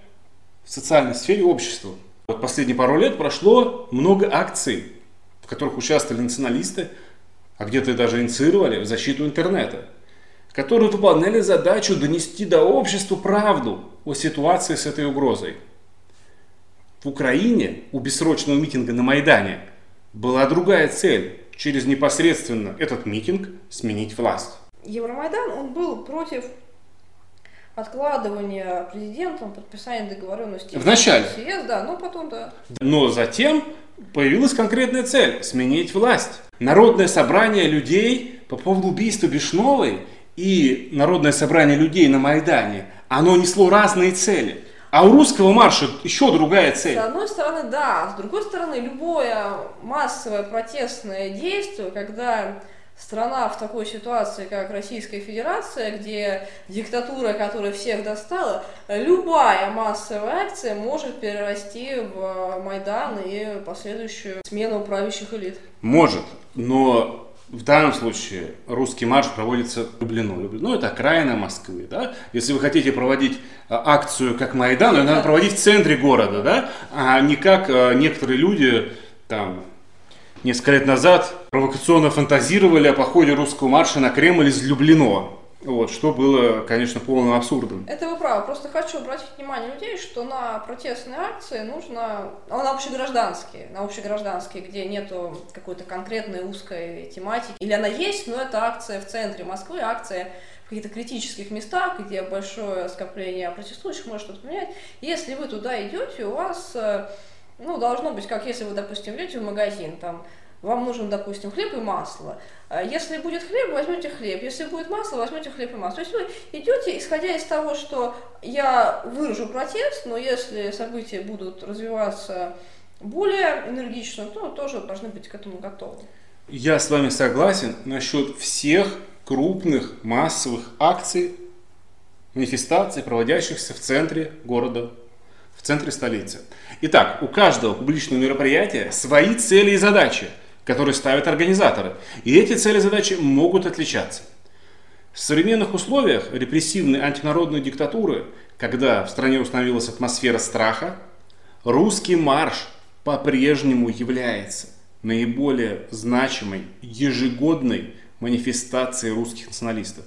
в социальной сфере обществу. Вот последние пару лет прошло много акций, в которых участвовали националисты, а где-то даже инициировали в защиту интернета, которые выполняли задачу донести до общества правду о ситуации с этой угрозой. В Украине у бессрочного митинга на Майдане была другая цель – через непосредственно этот митинг сменить власть. Евромайдан, он был против откладывание президентом подписания договоренности. В начале. Съезд, да, но потом, да. Но затем появилась конкретная цель – сменить власть. Народное собрание людей по поводу убийства Бешновой и народное собрание людей на Майдане, оно несло разные цели. А у русского марша еще другая цель. С одной стороны, да. С другой стороны, любое массовое протестное действие, когда страна в такой ситуации, как Российская Федерация, где диктатура, которая всех достала, любая массовая акция может перерасти в Майдан и последующую смену правящих элит. Может, но в данном случае русский марш проводится в Люблино. Люблино это окраина Москвы. Да? Если вы хотите проводить а, акцию как Майдан, ее надо проводить в центре города, да? а не как а, некоторые люди там, несколько лет назад провокационно фантазировали о походе русского марша на Кремль из Люблино. Вот, что было, конечно, полным абсурдом. Это вы правы. Просто хочу обратить внимание людей, что на протестные акции нужно, а на общегражданские, на общегражданские, где нету какой-то конкретной узкой тематики, или она есть, но это акция в центре Москвы, акция в каких-то критических местах, где большое скопление протестующих может что-то поменять. Если вы туда идете, у вас э, ну, должно быть, как если вы, допустим, идете в магазин, там, вам нужен, допустим, хлеб и масло. А если будет хлеб, возьмете хлеб. Если будет масло, возьмете хлеб и масло. То есть вы идете, исходя из того, что я выражу протест, но если события будут развиваться более энергично, то тоже должны быть к этому готовы. Я с вами согласен насчет всех крупных массовых акций, манифестаций, проводящихся в центре города, в центре столицы. Итак, у каждого публичного мероприятия свои цели и задачи – которые ставят организаторы. И эти цели и задачи могут отличаться. В современных условиях репрессивной антинародной диктатуры, когда в стране установилась атмосфера страха, русский марш по-прежнему является наиболее значимой ежегодной манифестацией русских националистов,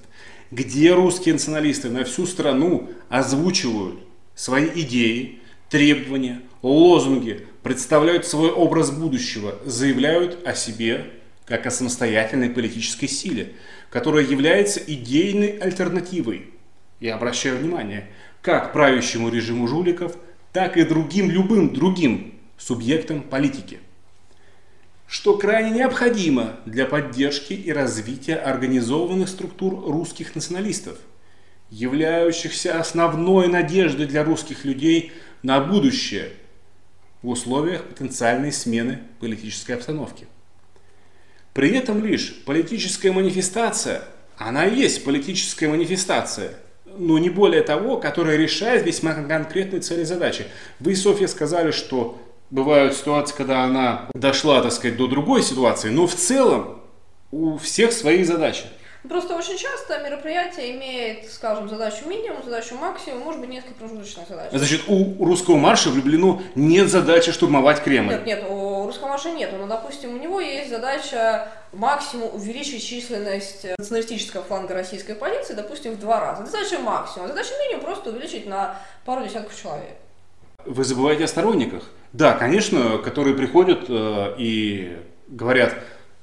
где русские националисты на всю страну озвучивают свои идеи, требования, лозунги, представляют свой образ будущего, заявляют о себе как о самостоятельной политической силе, которая является идейной альтернативой. Я обращаю внимание, как правящему режиму жуликов, так и другим, любым другим субъектам политики. Что крайне необходимо для поддержки и развития организованных структур русских националистов, являющихся основной надеждой для русских людей на будущее – в условиях потенциальной смены политической обстановки. При этом лишь политическая манифестация, она и есть политическая манифестация, но не более того, которая решает весьма конкретные цели и задачи. Вы, Софья, сказали, что бывают ситуации, когда она дошла, так сказать, до другой ситуации, но в целом у всех свои задачи. Просто очень часто мероприятие имеет, скажем, задачу минимум, задачу максимум, может быть, несколько промежуточных задач. Значит, у русского марша в Люблину нет задачи штурмовать Кремль? Нет, нет, у русского марша нет. Но, допустим, у него есть задача максимум увеличить численность националистического фланга российской полиции, допустим, в два раза. Это задача максимум. Задача минимум просто увеличить на пару десятков человек. Вы забываете о сторонниках. Да, конечно, которые приходят э, и говорят,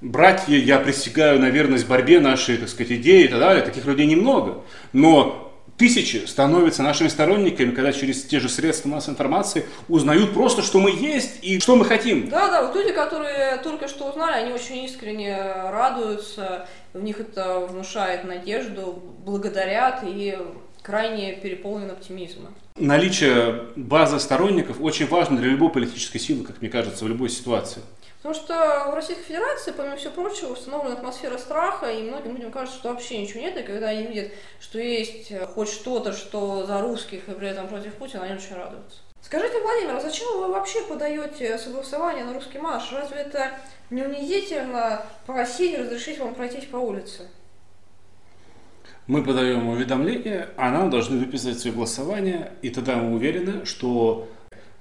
братья, я присягаю на верность борьбе нашей, так сказать, идеи и так далее. Таких людей немного. Но тысячи становятся нашими сторонниками, когда через те же средства массовой информации узнают просто, что мы есть и что мы хотим. Да, да, вот люди, которые только что узнали, они очень искренне радуются, в них это внушает надежду, благодарят и крайне переполнен оптимизмом. Наличие базы сторонников очень важно для любой политической силы, как мне кажется, в любой ситуации. Потому что в Российской Федерации, помимо всего прочего, установлена атмосфера страха, и многим людям кажется, что вообще ничего нет, и когда они видят, что есть хоть что-то, что за русских и при этом против Путина, они очень радуются. Скажите, Владимир, а зачем вы вообще подаете согласование на русский марш? Разве это не унизительно просить разрешить вам пройтись по улице? Мы подаем уведомление, а нам должны выписать свое голосование, и тогда мы уверены, что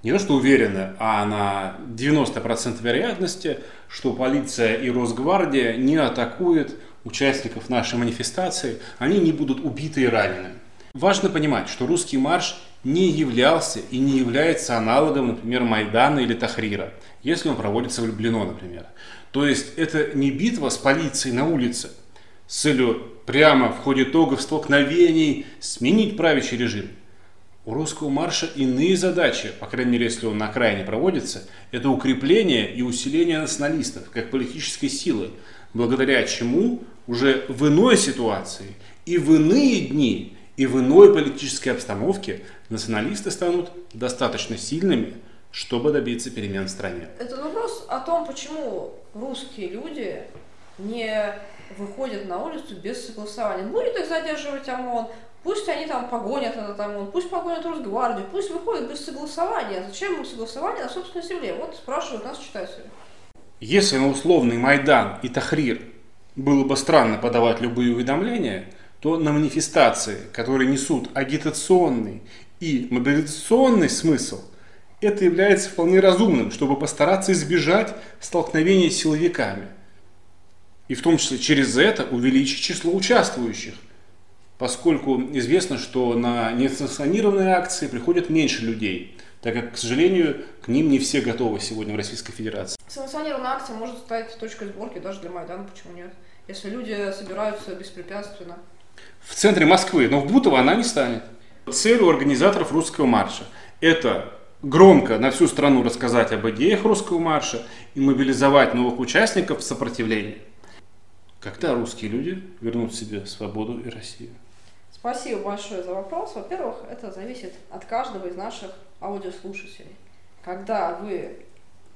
не то что уверены, а на 90% вероятности, что полиция и Росгвардия не атакуют участников нашей манифестации, они не будут убиты и ранены. Важно понимать, что русский марш не являлся и не является аналогом, например, Майдана или Тахрира, если он проводится в Люблино, например. То есть это не битва с полицией на улице. с целью прямо в ходе итогов столкновений сменить правящий режим. У русского марша иные задачи, по крайней мере, если он на окраине проводится, это укрепление и усиление националистов как политической силы, благодаря чему уже в иной ситуации и в иные дни и в иной политической обстановке националисты станут достаточно сильными, чтобы добиться перемен в стране. Это вопрос о том, почему русские люди не выходят на улицу без согласования. Будет их задерживать ОМОН, пусть они там погонят этот ОМОН, пусть погонят Росгвардию, пусть выходят без согласования. Зачем им согласование на собственной земле? Вот спрашивают нас читатели. Если на условный Майдан и Тахрир было бы странно подавать любые уведомления, то на манифестации, которые несут агитационный и мобилизационный смысл, это является вполне разумным, чтобы постараться избежать столкновения с силовиками – и в том числе через это увеличить число участвующих, поскольку известно, что на несанкционированные акции приходят меньше людей, так как, к сожалению, к ним не все готовы сегодня в Российской Федерации. Санкционированная акция может стать точкой сборки даже для Майдана, почему нет? Если люди собираются беспрепятственно. В центре Москвы, но в Бутово она не станет. Цель у организаторов русского марша – это громко на всю страну рассказать об идеях русского марша и мобилизовать новых участников в сопротивлении. Когда русские люди вернут себе свободу и Россию? Спасибо большое за вопрос. Во-первых, это зависит от каждого из наших аудиослушателей. Когда вы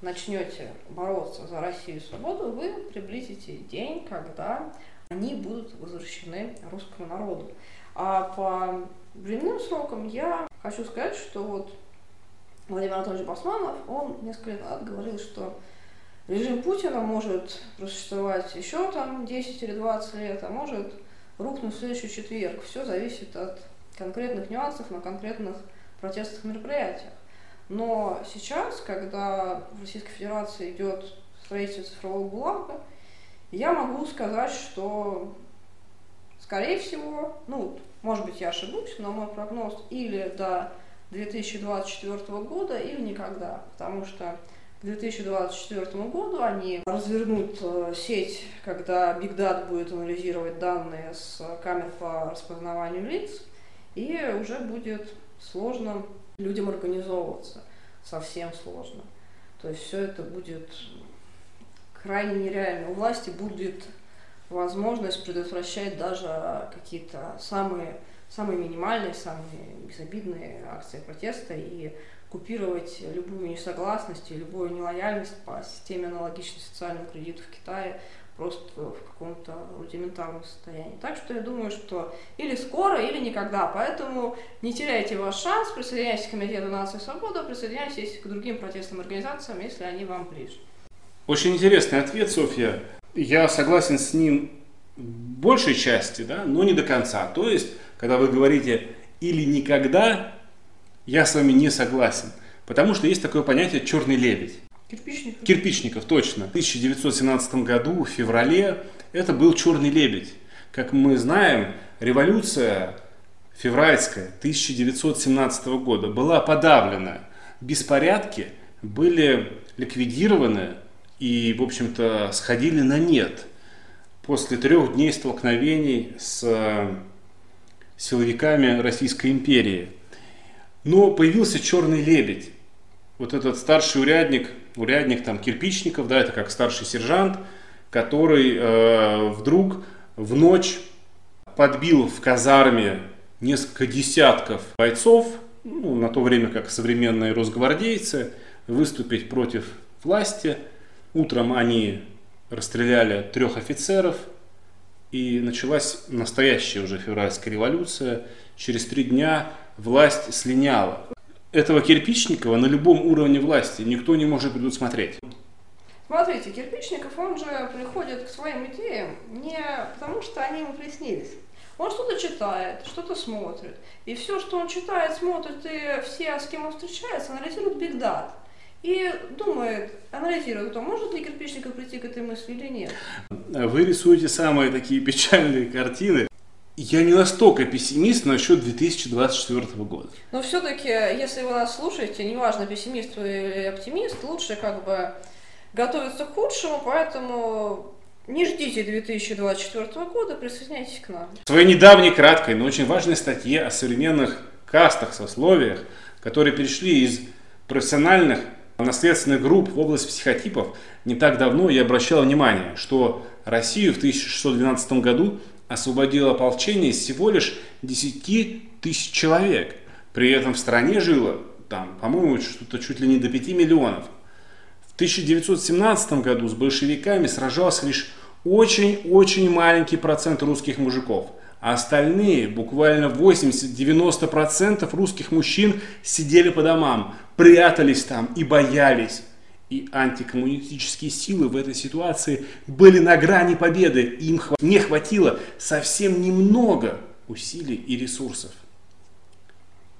начнете бороться за Россию и свободу, вы приблизите день, когда они будут возвращены русскому народу. А по временным срокам я хочу сказать, что вот Владимир Анатольевич Басманов, он несколько лет назад говорил, что режим Путина может просуществовать еще там 10 или 20 лет, а может рухнуть в следующий четверг. Все зависит от конкретных нюансов на конкретных протестных мероприятиях. Но сейчас, когда в Российской Федерации идет строительство цифрового ГУЛАГа, я могу сказать, что, скорее всего, ну, может быть, я ошибусь, но мой прогноз или до 2024 года, или никогда, потому что к 2024 году они развернут э, сеть, когда Big Data будет анализировать данные с камер по распознаванию лиц, и уже будет сложно людям организовываться, совсем сложно. То есть все это будет крайне нереально. У власти будет возможность предотвращать даже какие-то самые, самые минимальные, самые безобидные акции протеста и купировать любую несогласность и любую нелояльность по системе аналогичной социальному кредиту в Китае просто в каком-то рудиментарном состоянии. Так что я думаю, что или скоро, или никогда. Поэтому не теряйте ваш шанс, присоединяйтесь к Комитету нации свобода, присоединяйтесь к другим протестным организациям, если они вам ближе. Очень интересный ответ, Софья. Я согласен с ним в большей части, да, но не до конца. То есть, когда вы говорите или никогда, я с вами не согласен. Потому что есть такое понятие черный лебедь. Кирпичников. Кирпичников, точно. В 1917 году, в феврале, это был черный лебедь. Как мы знаем, революция февральская 1917 года была подавлена. Беспорядки были ликвидированы и, в общем-то, сходили на нет после трех дней столкновений с силовиками Российской империи. Но появился черный лебедь. Вот этот старший урядник, урядник там кирпичников, да, это как старший сержант, который э, вдруг в ночь подбил в казарме несколько десятков бойцов, ну, на то время как современные росгвардейцы, выступить против власти. Утром они расстреляли трех офицеров, и началась настоящая уже февральская революция. Через три дня власть слиняла. Этого Кирпичникова на любом уровне власти никто не может предусмотреть. Смотрите, Кирпичников, он же приходит к своим идеям не потому, что они ему приснились. Он что-то читает, что-то смотрит. И все, что он читает, смотрит, и все, с кем он встречается, анализируют Data. И думает, анализирует, а может ли Кирпичников прийти к этой мысли или нет. Вы рисуете самые такие печальные картины. Я не настолько пессимист насчет 2024 года. Но все-таки, если вы нас слушаете, неважно, пессимист вы или оптимист, лучше как бы готовиться к худшему, поэтому Не ждите 2024 года, присоединяйтесь к нам. В своей недавней, краткой, но очень важной статье о современных кастах, сословиях, которые перешли из профессиональных наследственных групп в область психотипов, не так давно я обращал внимание, что Россию в 1612 году освободило ополчение всего лишь 10 тысяч человек. При этом в стране жило, там, по-моему, что-то чуть ли не до 5 миллионов. В 1917 году с большевиками сражался лишь очень-очень маленький процент русских мужиков. А остальные, буквально 80-90% русских мужчин сидели по домам, прятались там и боялись. И антикоммунистические силы в этой ситуации были на грани победы. Им не хватило совсем немного усилий и ресурсов.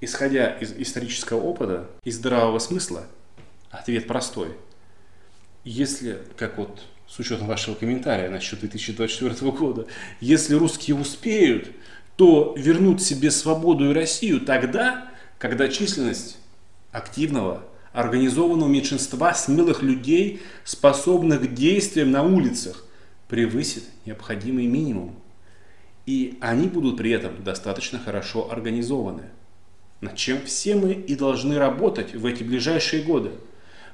Исходя из исторического опыта и здравого смысла, ответ простой. Если, как вот с учетом вашего комментария насчет 2024 года, если русские успеют, то вернут себе свободу и Россию тогда, когда численность активного, организованного меньшинства смелых людей, способных к действиям на улицах, превысит необходимый минимум. И они будут при этом достаточно хорошо организованы, над чем все мы и должны работать в эти ближайшие годы.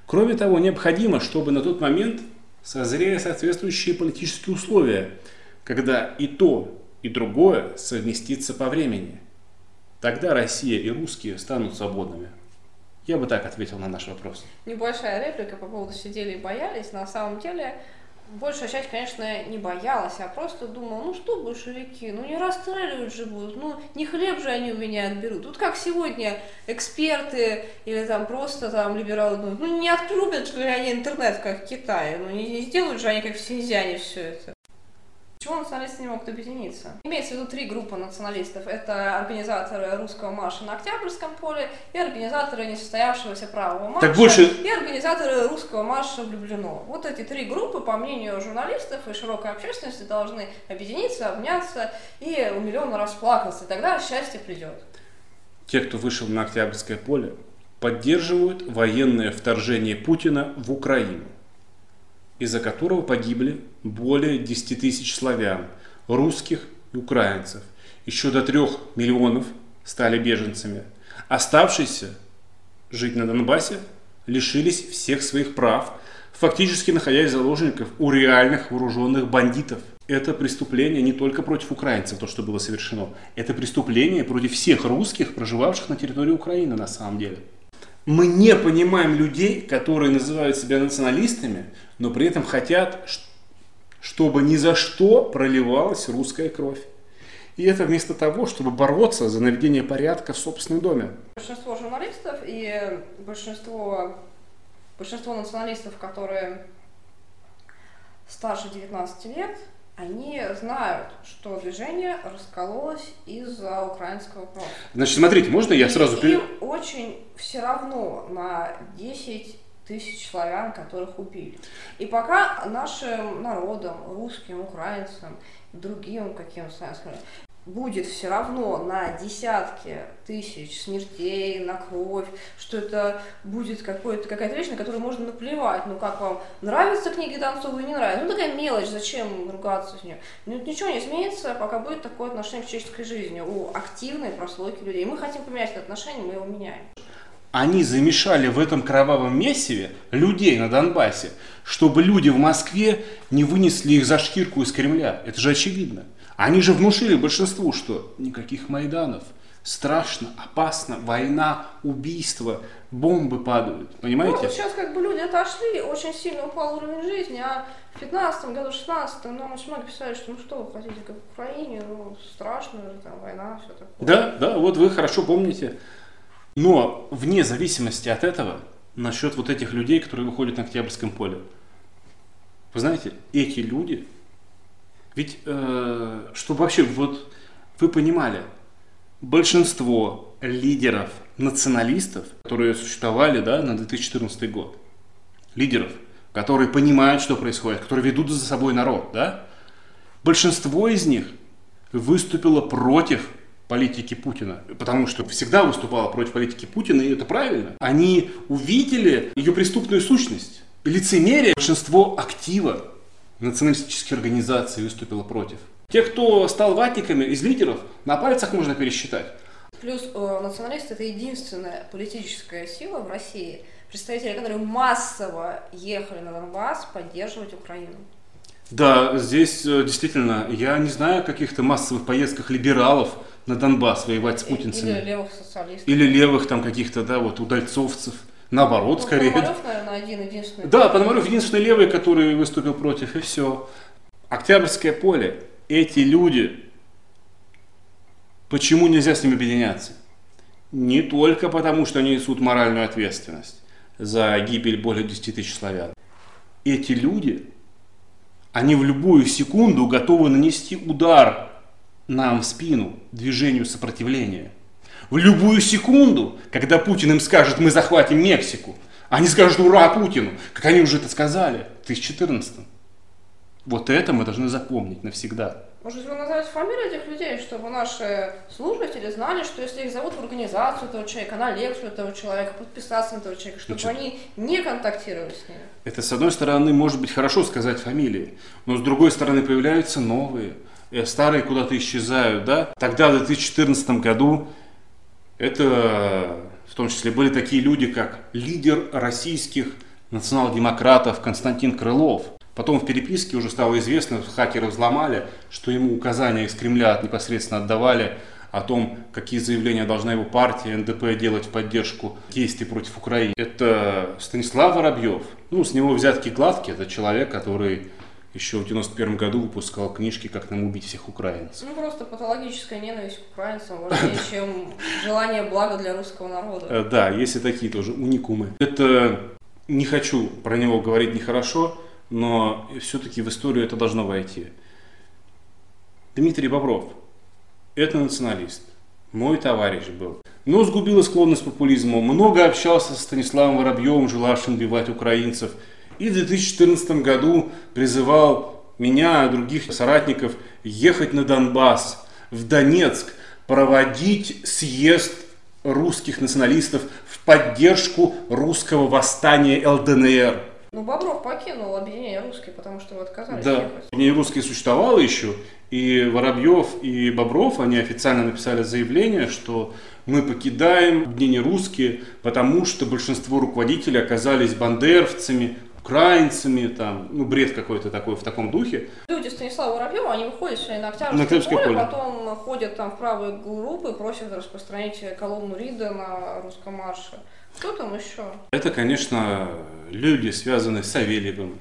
Кроме того, необходимо, чтобы на тот момент созрели соответствующие политические условия, когда и то, и другое совместится по времени. Тогда Россия и русские станут свободными. Я бы так ответил на наш вопрос. Небольшая реплика по поводу сидели и боялись. На самом деле, большая часть, конечно, не боялась, а просто думала, ну что большевики, ну не расстреливать же будут, ну не хлеб же они у меня отберут. Тут как сегодня эксперты или там просто там либералы думают, ну не отрубят же они интернет, как в Китае, ну не, не сделают же они как в Синьцзяне все это. Почему националисты не могут объединиться? Имеется в виду три группы националистов. Это организаторы русского марша на Октябрьском поле и организаторы несостоявшегося правого марша так больше... и организаторы русского марша в Люблино. Вот эти три группы, по мнению журналистов и широкой общественности, должны объединиться, обняться и умиленно расплакаться. И тогда счастье придет. Те, кто вышел на Октябрьское поле, поддерживают военное вторжение Путина в Украину из-за которого погибли более 10 тысяч славян, русских и украинцев. Еще до трех миллионов стали беженцами. Оставшиеся жить на Донбассе лишились всех своих прав, фактически находясь заложников у реальных вооруженных бандитов. Это преступление не только против украинцев, то, что было совершено. Это преступление против всех русских, проживавших на территории Украины на самом деле. Мы не понимаем людей, которые называют себя националистами, но при этом хотят, чтобы ни за что проливалась русская кровь. И это вместо того, чтобы бороться за наведение порядка в собственном доме. Большинство журналистов и большинство, большинство националистов, которые старше 19 лет, они знают, что движение раскололось из-за украинского вопроса. Значит, смотрите, можно я сразу... И им очень все равно на 10 тысяч славян, которых убили. И пока нашим народам, русским, украинцам, другим каким славянским, будет все равно на десятки тысяч смертей, на кровь, что это будет какая-то вещь, на которую можно наплевать. Ну, как вам нравятся книги Донцова не нравятся? Ну, такая мелочь, зачем ругаться с ней? Ну, ничего не изменится, пока будет такое отношение к человеческой жизни у активной прослойки людей. Мы хотим поменять это отношение, мы его меняем они замешали в этом кровавом месиве людей на Донбассе, чтобы люди в Москве не вынесли их за шкирку из Кремля. Это же очевидно. Они же внушили большинству, что никаких Майданов, страшно, опасно, война, убийство, бомбы падают. Понимаете? Ну, сейчас как бы люди отошли, очень сильно упал уровень жизни, а в 15 году, 16 нам очень много писали, что ну что вы хотите, как в Украине, ну страшно, там война, все такое. Да, да, вот вы хорошо помните. Но вне зависимости от этого, насчет вот этих людей, которые выходят на Октябрьском поле, вы знаете, эти люди, ведь, э, чтобы вообще, вот вы понимали, большинство лидеров, националистов, которые существовали да, на 2014 год, лидеров, которые понимают, что происходит, которые ведут за собой народ, да, большинство из них выступило против политики Путина, потому что всегда выступала против политики Путина, и это правильно. Они увидели ее преступную сущность, лицемерие, большинство актива националистических организаций выступило против. Те, кто стал ватниками из лидеров, на пальцах можно пересчитать. Плюс э, националисты это единственная политическая сила в России, представители которые массово ехали на Донбасс поддерживать Украину. Да, здесь э, действительно, я не знаю о каких-то массовых поездках либералов на Донбасс воевать с путинцами. Или левых социалистов. Или левых там каких-то, да, вот удальцовцев. Наоборот, Ну, скорее. Пономарев, наверное, один единственный. Да, Пономарев единственный левый, который выступил против, и все. Октябрьское поле. Эти люди, почему нельзя с ними объединяться? Не только потому, что они несут моральную ответственность за гибель более 10 тысяч славян. Эти люди, они в любую секунду готовы нанести удар нам в спину, движению сопротивления. В любую секунду, когда Путин им скажет, мы захватим Мексику, они скажут ура Путину, как они уже это сказали в 2014 Вот это мы должны запомнить навсегда. Может, вы назовете фамилии этих людей, чтобы наши слушатели знали, что если их зовут в организацию этого человека, на лекцию этого человека, подписаться на этого человека, чтобы Значит, они не контактировали с ними. Это, с одной стороны, может быть хорошо сказать фамилии, но с другой стороны появляются новые, э, старые куда-то исчезают, да? Тогда, в 2014 году, это в том числе были такие люди, как лидер российских национал-демократов Константин Крылов. Потом в переписке уже стало известно, хакеры взломали, что ему указания из Кремля непосредственно отдавали о том, какие заявления должна его партия НДП делать в поддержку действий против Украины. Это Станислав Воробьев. Ну, с него взятки гладкие. Это человек, который еще в 91 году выпускал книжки «Как нам убить всех украинцев». Ну, просто патологическая ненависть к украинцам важнее, чем желание блага для русского народа. Э, Да, есть и такие тоже уникумы. Это не хочу про него говорить нехорошо, но все-таки в историю это должно войти. Дмитрий Бобров – это националист. Мой товарищ был. Но сгубила склонность к популизму. Много общался со Станиславом Воробьевым, желавшим убивать украинцев. И в 2014 году призывал меня и других соратников ехать на Донбасс, в Донецк, проводить съезд русских националистов в поддержку русского восстания ЛДНР. Ну, Бобров покинул объединение русских, потому что вы отказались Да, ехать. не русский существовало еще, и Воробьев и Бобров, они официально написали заявление, что мы покидаем объединение русские, потому что большинство руководителей оказались бандеровцами, украинцами, там, ну, бред какой-то такой в таком духе. Люди Станислава Воробьева, они выходят сегодня на На Октябрьское Октябрьское поле, поле. потом ходят там в правые группы, просят распространить колонну Рида на русском марше. Кто там еще? Это, конечно, люди, связанные с Савельевым.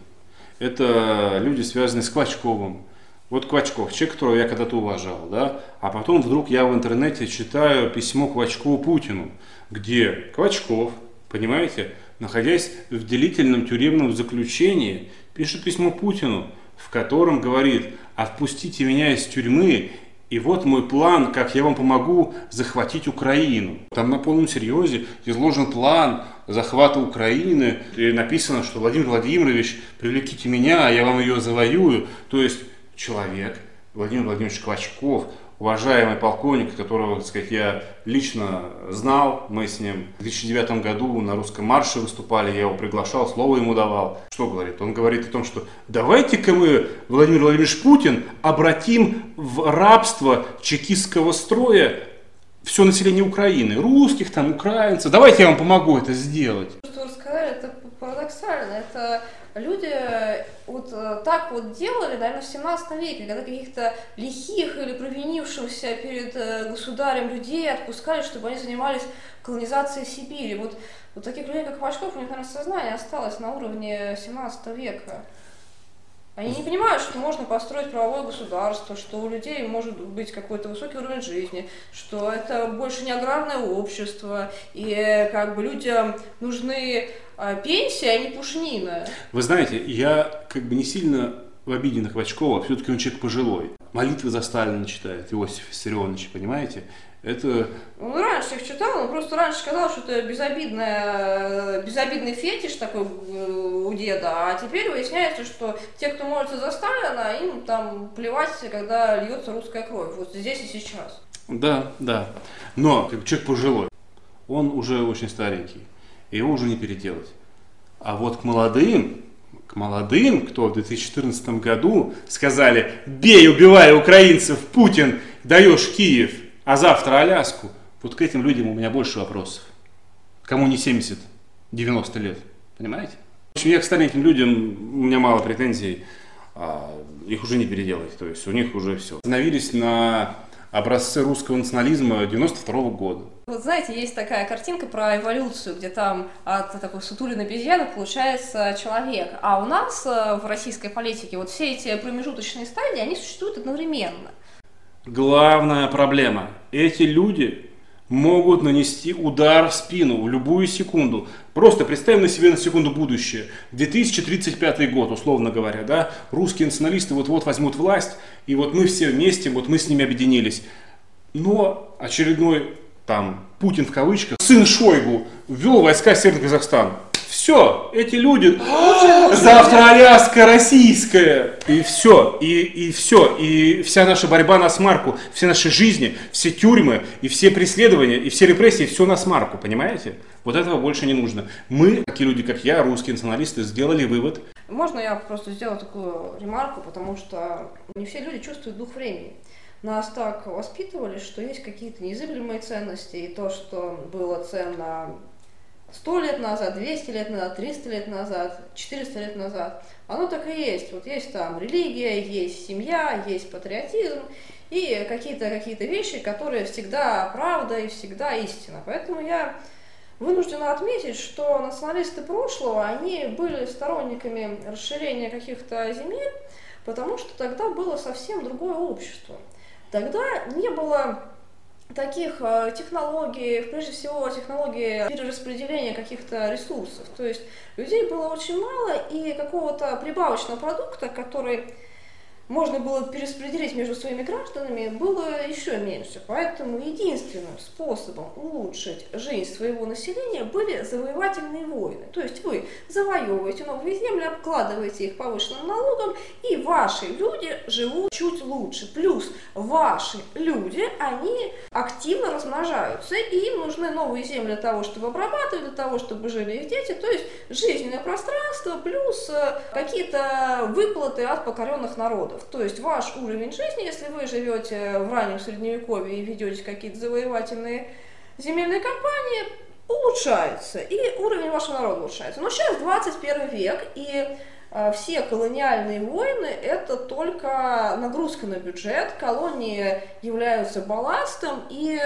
Это люди, связанные с Квачковым. Вот Квачков, человек, которого я когда-то уважал, да, а потом вдруг я в интернете читаю письмо Квачкову Путину, где Квачков, понимаете, находясь в длительном тюремном заключении, пишет письмо Путину, в котором говорит, отпустите меня из тюрьмы, и вот мой план, как я вам помогу захватить Украину. Там на полном серьезе изложен план захвата Украины. И написано, что Владимир Владимирович, привлеките меня, а я вам ее завоюю. То есть человек, Владимир Владимирович Квачков, уважаемый полковник, которого, так сказать, я лично знал, мы с ним в 2009 году на русском марше выступали, я его приглашал, слово ему давал. Что говорит? Он говорит о том, что давайте-ка мы, Владимир Владимирович Путин, обратим в рабство чекистского строя все население Украины, русских там, украинцев. Давайте я вам помогу это сделать. То, что вы рассказали, это парадоксально. Это люди вот э, так вот делали, наверное, в 17 веке, когда каких-то лихих или провинившихся перед э, государем людей отпускали, чтобы они занимались колонизацией Сибири. Вот, вот таких людей, как Пашков, у них, наверное, сознание осталось на уровне 17 века. Они не понимают, что можно построить правовое государство, что у людей может быть какой-то высокий уровень жизни, что это больше не аграрное общество, и э, как бы людям нужны а, пенсии, а не пушнина. Вы знаете, я как бы не сильно в обиде на Квачкова, все-таки он человек пожилой. Молитвы за Сталина читает Иосиф Виссарионович, понимаете? Это Он раньше их читал, он просто раньше сказал, что это безобидная, безобидный фетиш такой э, у деда, а теперь выясняется, что те, кто молится за Сталина, им там плевать, когда льется русская кровь, вот здесь и сейчас. Да, да. Но как человек пожилой, он уже очень старенький, его уже не переделать. А вот к молодым, к молодым, кто в 2014 году сказали «бей, убивай украинцев, Путин, даешь Киев, а завтра Аляску», вот к этим людям у меня больше вопросов. Кому не 70, 90 лет, понимаете? В общем, я к стареньким людям, у меня мало претензий, а, их уже не переделать, то есть у них уже все. Остановились на образце русского национализма 92 года. Вот знаете, есть такая картинка про эволюцию, где там от такой сутулиной обезьяны получается человек. А у нас э, в российской политике вот все эти промежуточные стадии, они существуют одновременно. Главная проблема. Эти люди могут нанести удар в спину в любую секунду. Просто представим на себе на секунду будущее. 2035 год, условно говоря, да, русские националисты вот-вот возьмут власть, и вот мы все вместе, вот мы с ними объединились. Но очередной там Путин в кавычках, сын Шойгу, ввел войска в Северный Казахстан. Все, эти люди, завтра Аляска российская, и все, и, и все, и вся наша борьба на смарку, все наши жизни, все тюрьмы, и все преследования, и все репрессии, все на смарку, понимаете? Вот этого больше не нужно. Мы, такие люди, как я, русские националисты, сделали вывод. Можно я просто сделаю такую ремарку, потому что не все люди чувствуют дух времени нас так воспитывали, что есть какие-то неизыблемые ценности, и то, что было ценно 100 лет назад, 200 лет назад, 300 лет назад, 400 лет назад, оно так и есть. Вот есть там религия, есть семья, есть патриотизм и какие-то какие вещи, которые всегда правда и всегда истина. Поэтому я вынуждена отметить, что националисты прошлого, они были сторонниками расширения каких-то земель, потому что тогда было совсем другое общество. Тогда не было таких э, технологий, прежде всего технологии перераспределения каких-то ресурсов. То есть людей было очень мало, и какого-то прибавочного продукта, который можно было перераспределить между своими гражданами, было еще меньше. Поэтому единственным способом улучшить жизнь своего населения были завоевательные войны. То есть вы завоевываете новые земли, обкладываете их повышенным налогом, и ваши люди живут чуть лучше. Плюс ваши люди, они активно размножаются, и им нужны новые земли для того, чтобы обрабатывать, для того, чтобы жили их дети. То есть жизненное пространство плюс э, какие-то выплаты от покоренных народов народов. То есть ваш уровень жизни, если вы живете в раннем средневековье и ведете какие-то завоевательные земельные кампании, улучшается, и уровень вашего народа улучшается. Но сейчас 21 век, и э, все колониальные войны – это только нагрузка на бюджет, колонии являются балластом, и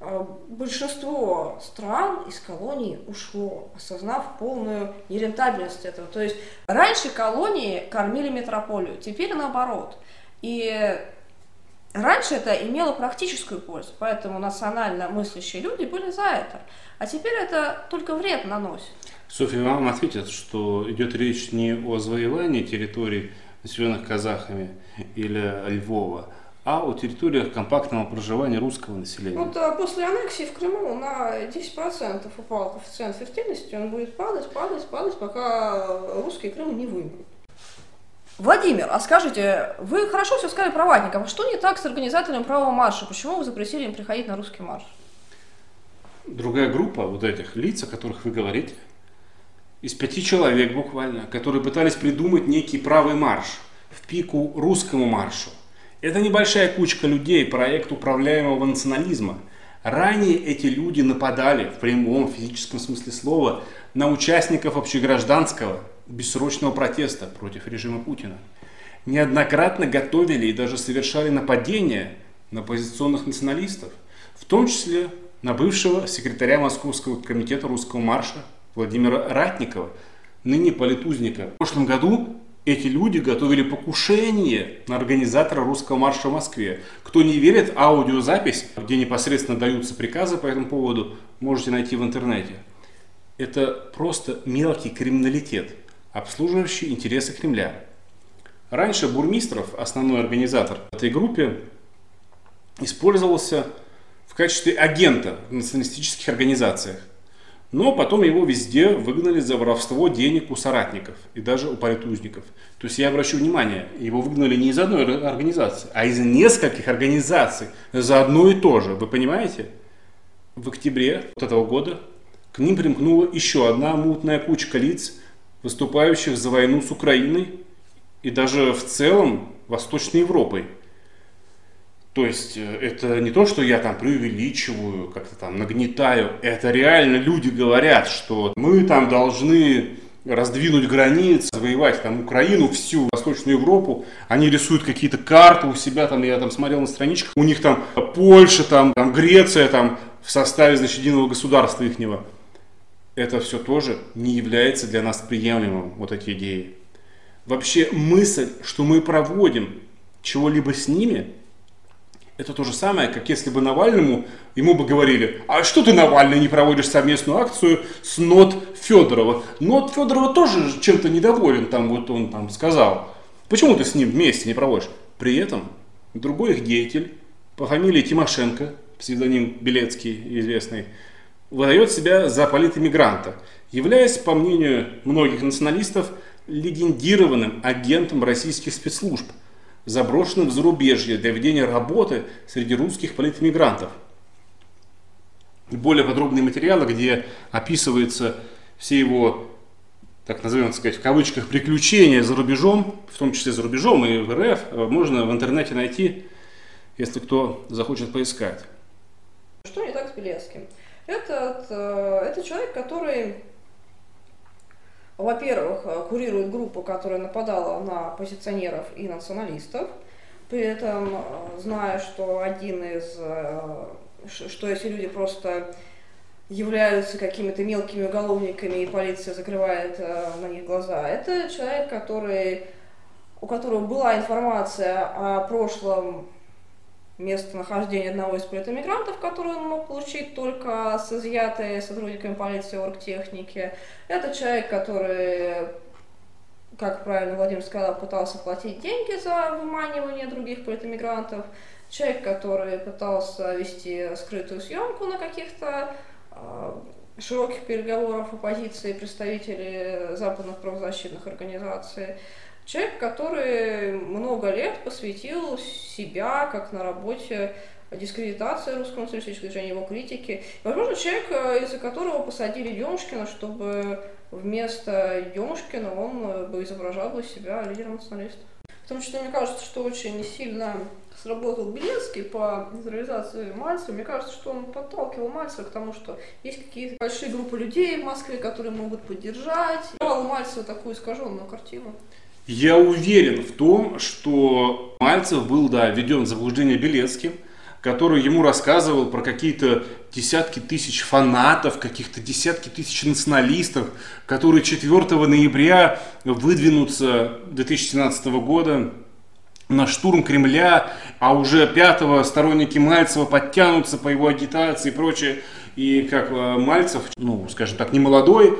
большинство стран из колонии ушло, осознав полную нерентабельность этого. То есть раньше колонии кормили метрополию, теперь наоборот. И раньше это имело практическую пользу, поэтому национально мыслящие люди были за это. А теперь это только вред наносит. Софья, вам ответят, что идет речь не о завоевании территорий, населенных казахами или Львова, а о территориях компактного проживания русского населения. Вот а после аннексии в Крыму на 10% упал коэффициент фертильности, он будет падать, падать, падать, пока русские Крым не вымрут. Владимир, а скажите, вы хорошо все сказали про ватников. Что не так с организаторами правого марша? Почему вы запретили им приходить на русский марш? Другая группа вот этих лиц, о которых вы говорите, из пяти человек буквально, которые пытались придумать некий правый марш в пику русскому маршу. Это небольшая кучка людей, проект управляемого национализма. Ранее эти люди нападали в прямом физическом смысле слова на участников общегражданского бессрочного протеста против режима Путина. Неоднократно готовили и даже совершали нападения на позиционных националистов, в том числе на бывшего секретаря Московского комитета русского марша Владимира Ратникова, ныне политузника. В прошлом году эти люди готовили покушение на организатора русского марша в Москве. Кто не верит, аудиозапись, где непосредственно даются приказы по этому поводу, можете найти в интернете. Это просто мелкий криминалитет, обслуживающий интересы Кремля. Раньше Бурмистров, основной организатор этой группы, использовался в качестве агента в националистических организациях. Но потом его везде выгнали за воровство денег у соратников и даже у политузников. То есть я обращу внимание, его выгнали не из одной организации, а из нескольких организаций за одно и то же. Вы понимаете? В октябре этого года к ним примкнула еще одна мутная кучка лиц, выступающих за войну с Украиной и даже в целом Восточной Европой. То есть э, это не то, что я там преувеличиваю, как-то там нагнетаю. Это реально люди говорят, что мы там должны раздвинуть границы, завоевать там Украину, всю Восточную Европу. Они рисуют какие-то карты у себя, там я там смотрел на страничках, у них там Польша, там, там Греция, там в составе, значит, единого государства ихнего. Это все тоже не является для нас приемлемым, вот эти идеи. Вообще мысль, что мы проводим чего-либо с ними, это то же самое, как если бы Навальному, ему бы говорили, а что ты, Навальный, не проводишь совместную акцию с Нот Федорова? Нот Федорова тоже чем-то недоволен, там вот он там сказал. Почему ты с ним вместе не проводишь? При этом другой их деятель по фамилии Тимошенко, псевдоним Белецкий известный, выдает себя за политэмигранта, являясь, по мнению многих националистов, легендированным агентом российских спецслужб, заброшенным в зарубежье для ведения работы среди русских политэмигрантов. Более подробные материалы, где описываются все его, так назовем так сказать, в кавычках, приключения за рубежом, в том числе за рубежом и в РФ, можно в интернете найти, если кто захочет поискать. Что не так с Белецким? Этот, э, это человек, который во-первых, э, курирует группу, которая нападала на оппозиционеров и националистов, при этом э, зная, что один из, э, что эти люди просто являются какими-то мелкими уголовниками, и полиция закрывает на них глаза. Это человек, который, у которого была информация о прошлом местонахождение одного из политэмигрантов, который он мог получить только с изъятой сотрудниками полиции оргтехники. Это человек, который, как правильно Владимир сказал, пытался платить деньги за выманивание других политэмигрантов. Человек, который пытался вести скрытую съемку на каких-то э, широких переговорах оппозиции представителей западных правозащитных организаций. Человек, который много лет посвятил себя, как на работе, дискредитации русского националистического движения, его критики. И, возможно, человек, э, из-за которого посадили Демушкина, чтобы вместо Демушкина он бы изображал бы себя лидером националистов. Потому что мне кажется, что очень сильно сработал Белецкий по нейтрализации Мальцева. Мне кажется, что он подталкивал Мальцева к тому, что есть какие-то большие группы людей в Москве, которые могут поддержать. Давал Мальцеву такую искаженную картину. Я уверен в том, что Мальцев был, да, введен в заблуждение Белецким, который ему рассказывал про какие-то десятки тысяч фанатов, каких-то десятки тысяч националистов, которые 4 ноября выдвинутся 2017 года на штурм Кремля, а уже 5 сторонники Мальцева подтянутся по его агитации и прочее. И как э, Мальцев, ну, скажем так, не молодой,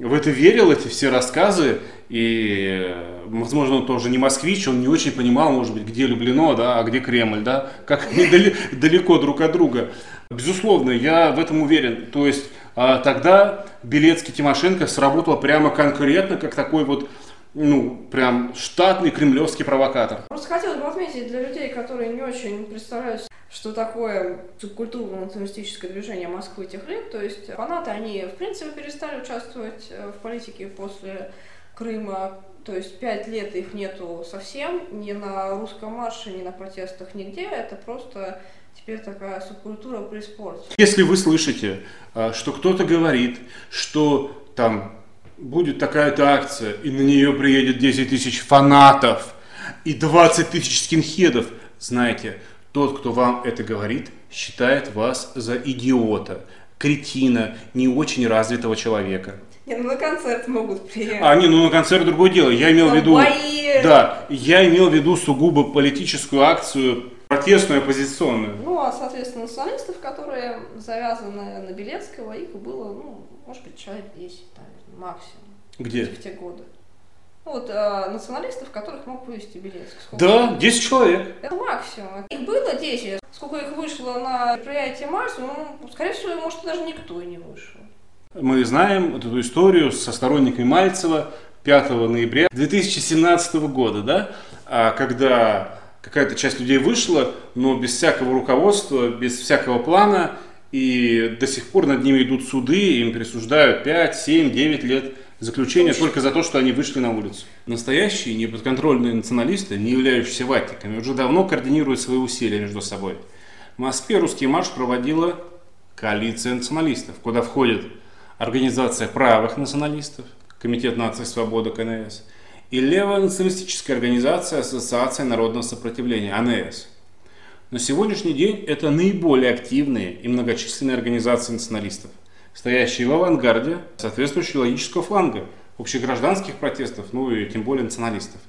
в это верил, эти все рассказы, и, возможно, он тоже не москвич, он не очень понимал, может быть, где Люблино, да, а где Кремль, да, как они далеко друг от друга. Безусловно, я в этом уверен. То есть а, тогда Белецкий Тимошенко сработал прямо конкретно, как такой вот ну, прям штатный кремлевский провокатор. Просто хотелось бы отметить для людей, которые не очень представляют, что такое субкультурно-националистическое движение Москвы тех лет. То есть фанаты, они, в принципе, перестали участвовать э, в политике после Крыма. То есть пять лет их нету совсем, ни на русском марше, ни на протестах, нигде. Это просто теперь такая субкультура при спорте. Если вы слышите, э, что кто-то говорит, что там будет такая-то акция, и на нее приедет 10 тысяч фанатов и 20 тысяч скинхедов, знаете, тот, кто вам это говорит, считает вас за идиота, кретина, не очень развитого человека. Не, ну на концерт могут приехать. А, не, ну на концерт другое дело. Я имел в виду... Бои. Да, я имел в виду сугубо политическую акцию, протестную, оппозиционную. Ну, а, соответственно, националистов, которые завязаны на Белецкого, их было, ну, может быть, человек 10, наверное, максимум. Где? В те годы. Ну, вот э, националистов, которых мог вывести Белецкий. Сколько да, 10 человек. Это максимум. Их было 10. Сколько их вышло на мероприятие Марс, ну, скорее всего, может, даже никто и не вышел. Мы знаем эту историю со сторонниками Мальцева 5 ноября 2017 года, да, а когда какая-то часть людей вышла, но без всякого руководства, без всякого плана, и до сих пор над ними идут суды, им присуждают 5, 7, 9 лет Заключение только за то, что они вышли на улицу. Настоящие неподконтрольные националисты, не являющиеся ватниками, уже давно координируют свои усилия между собой. В Москве русский марш проводила коалиция националистов, куда входит Организация правых националистов, Комитет нации свободы КНС, и левая националистическая организация Ассоциация народного сопротивления, АНС. На сегодняшний день это наиболее активные и многочисленные организации националистов, стоящие в авангарде соответствующего логического фланга общегражданских протестов, ну и тем более националистов.